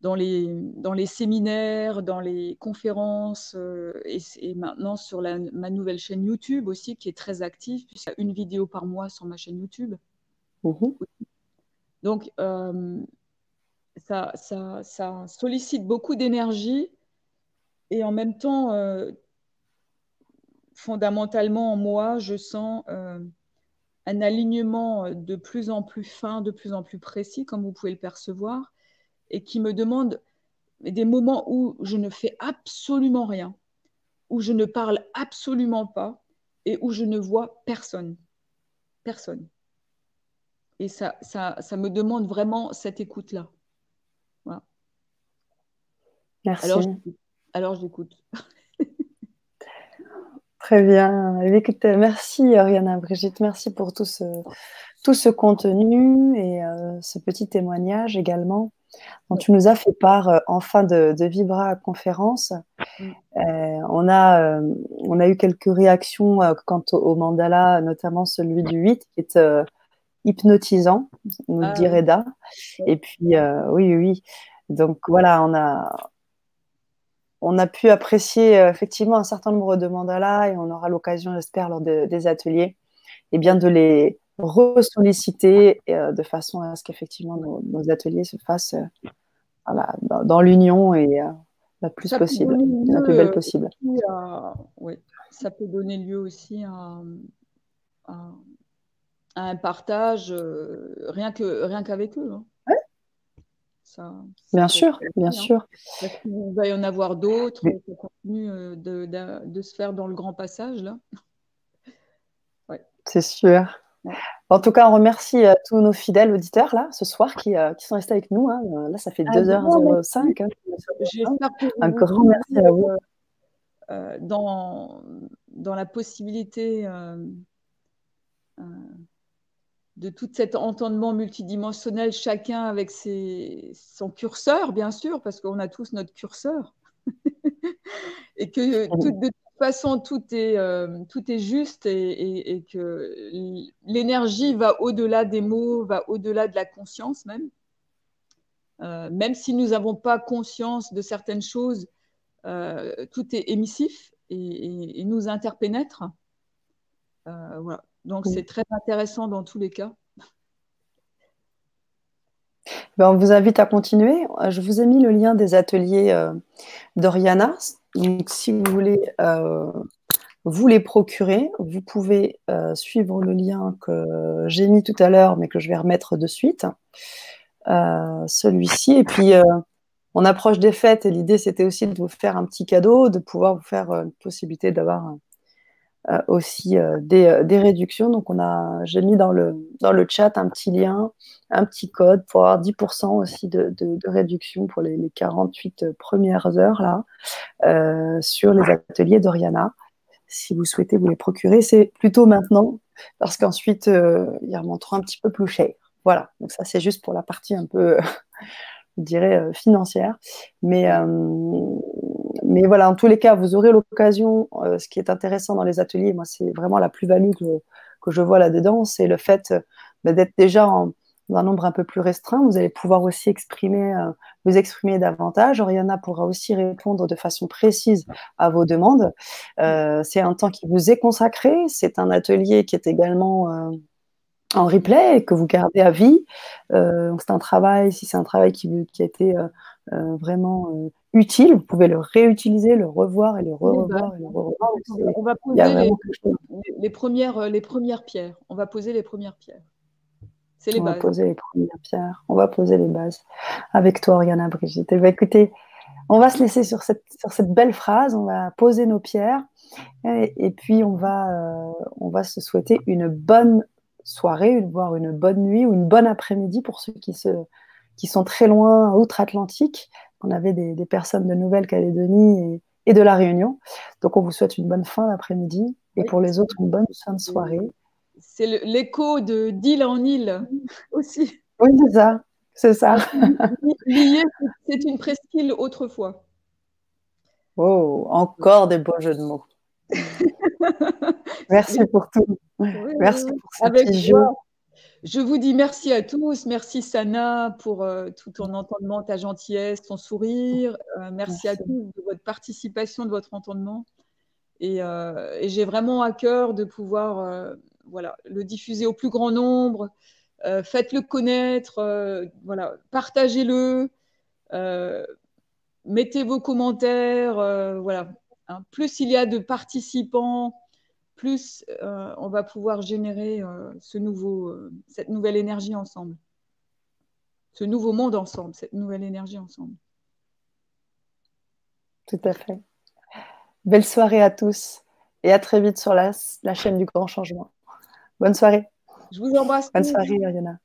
dans les, dans les séminaires, dans les conférences euh, et, maintenant sur ma nouvelle chaîne YouTube aussi qui est très active puisqu'il y a une vidéo par mois sur ma chaîne YouTube. Mmh Donc, euh, ça, ça, ça, sollicite beaucoup d'énergie et en même temps, euh, fondamentalement, moi, je sens un alignement de plus en plus fin, de plus en plus précis, comme vous pouvez le percevoir et qui me demande des moments où je ne fais absolument rien, où je ne parle absolument pas et où je ne vois personne. Personne. Et ça, ça, ça me demande vraiment cette écoute-là. Voilà. Merci. Alors, j'écoute. Très bien. merci Ariana Brigitte, merci pour tout ce, tout ce contenu et euh, ce petit témoignage également dont tu nous as fait part euh, en fin de, Vibra conférence. Mm. Euh, on, a, euh, on a eu quelques réactions quant au, mandala, notamment celui du 8, qui est hypnotisant, nous ah, dit Reda. Et puis, oui, oui. Donc voilà, on a, on a pu apprécier effectivement un certain nombre de mandalas et on aura l'occasion, j'espère, lors des ateliers, et eh bien de les, ressolliciter de façon à ce qu'effectivement nos, ateliers se fassent dans, l'union et la plus possible, la plus belle possible. oui, ça peut donner lieu aussi à, un partage rien qu'avec eux. Hein. Bien sûr, bien hein. sûr. Il va y en avoir d'autres, ça continue de, de, se faire dans le grand passage là. (laughs) C'est sûr. En tout cas, on remercie euh, tous nos fidèles auditeurs là ce soir qui, euh, qui sont restés avec nous. Hein. Euh, là, ça fait 2h05. Hein. Un grand merci à vous. dans, dans la possibilité de tout cet entendement multidimensionnel, chacun avec ses, son curseur, bien sûr, parce qu'on a tous notre curseur. (laughs) et que tout, de toute façon, tout est, euh, tout est juste et, que l'énergie va au-delà des mots, va au-delà de la conscience même. Euh, même si nous n'avons pas conscience de certaines choses, euh, tout est émissif et, nous interpénètre. voilà. Donc c'est très intéressant dans tous les cas. Ben, on vous invite à continuer. Je vous ai mis le lien des ateliers d'Oriana donc, si vous voulez euh, vous les procurer, vous pouvez euh, suivre le lien que j'ai mis tout à l'heure, mais que je vais remettre de suite. Euh, celui-ci. Et puis, on approche des fêtes et l'idée, c'était aussi de vous faire un petit cadeau, de pouvoir vous faire une possibilité d'avoir euh, aussi euh, euh, des, réductions. Donc, on a, j'ai mis dans le, dans le chat un petit lien, un petit code pour avoir 10% aussi de, réduction pour les, 48 premières heures là, sur les ateliers d'Oriana. Si vous souhaitez vous les procurer, c'est plutôt maintenant parce qu'ensuite, ils remonteront un petit peu plus cher. Voilà, donc ça c'est juste pour la partie un peu, (laughs) je dirais, financière. Mais mais voilà, en tous les cas, vous aurez l'occasion. Euh, ce qui est intéressant dans les ateliers, moi, c'est vraiment la plus-value que, je vois là-dedans, c'est le fait bah, d'être déjà dans un nombre un peu plus restreint. Vous allez pouvoir aussi exprimer, euh, vous exprimer davantage. Oriana pourra aussi répondre de façon précise à vos demandes. Euh, c'est un temps qui vous est consacré. C'est un atelier qui est également en replay et que vous gardez à vie. c'est un travail, si c'est un travail qui a été vraiment utile, vous pouvez le réutiliser, le revoir et le revoir et le revoir. On va poser les, premières, euh, les premières pierres. On va poser les premières pierres. C'est les on bases. va poser les premières pierres. On va poser les bases. Avec toi, Oriana Brigitte. Eh ben, écoutez, on va se laisser sur cette, sur cette belle phrase. On va poser nos pierres. Et, puis, on va, euh, on va se souhaiter une bonne soirée, voire une bonne nuit ou une bonne après-midi pour ceux qui, se, qui sont très loin, outre-Atlantique on avait des, personnes de Nouvelle-Calédonie et, de La Réunion. Donc, on vous souhaite une bonne fin d'après-midi et pour les autres, une bonne fin de soirée. C'est l'écho de d'île en île (laughs) aussi. Oui, c'est ça. C'est ça. (laughs) c'est une presqu'île autrefois. Oh, encore des beaux jeux de mots. (laughs) Merci pour tout. Merci pour ce petit jeu. Je vous dis merci à tous. Merci Sana pour euh, tout ton entendement, ta gentillesse, ton sourire. Euh, merci, à tous de votre participation, de votre entendement. Et, euh, j'ai vraiment à cœur de pouvoir voilà, le diffuser au plus grand nombre. Faites-le connaître, voilà, partagez-le, mettez vos commentaires. voilà. Hein. Plus il y a de participants, plus euh, on va pouvoir générer euh, ce nouveau, euh, cette nouvelle énergie ensemble. Ce nouveau monde ensemble, cette nouvelle énergie ensemble. Tout à fait. Belle soirée à tous et à très vite sur la, la chaîne du Grand Changement. Bonne soirée. Je vous embrasse. Bonne soirée, Ariana.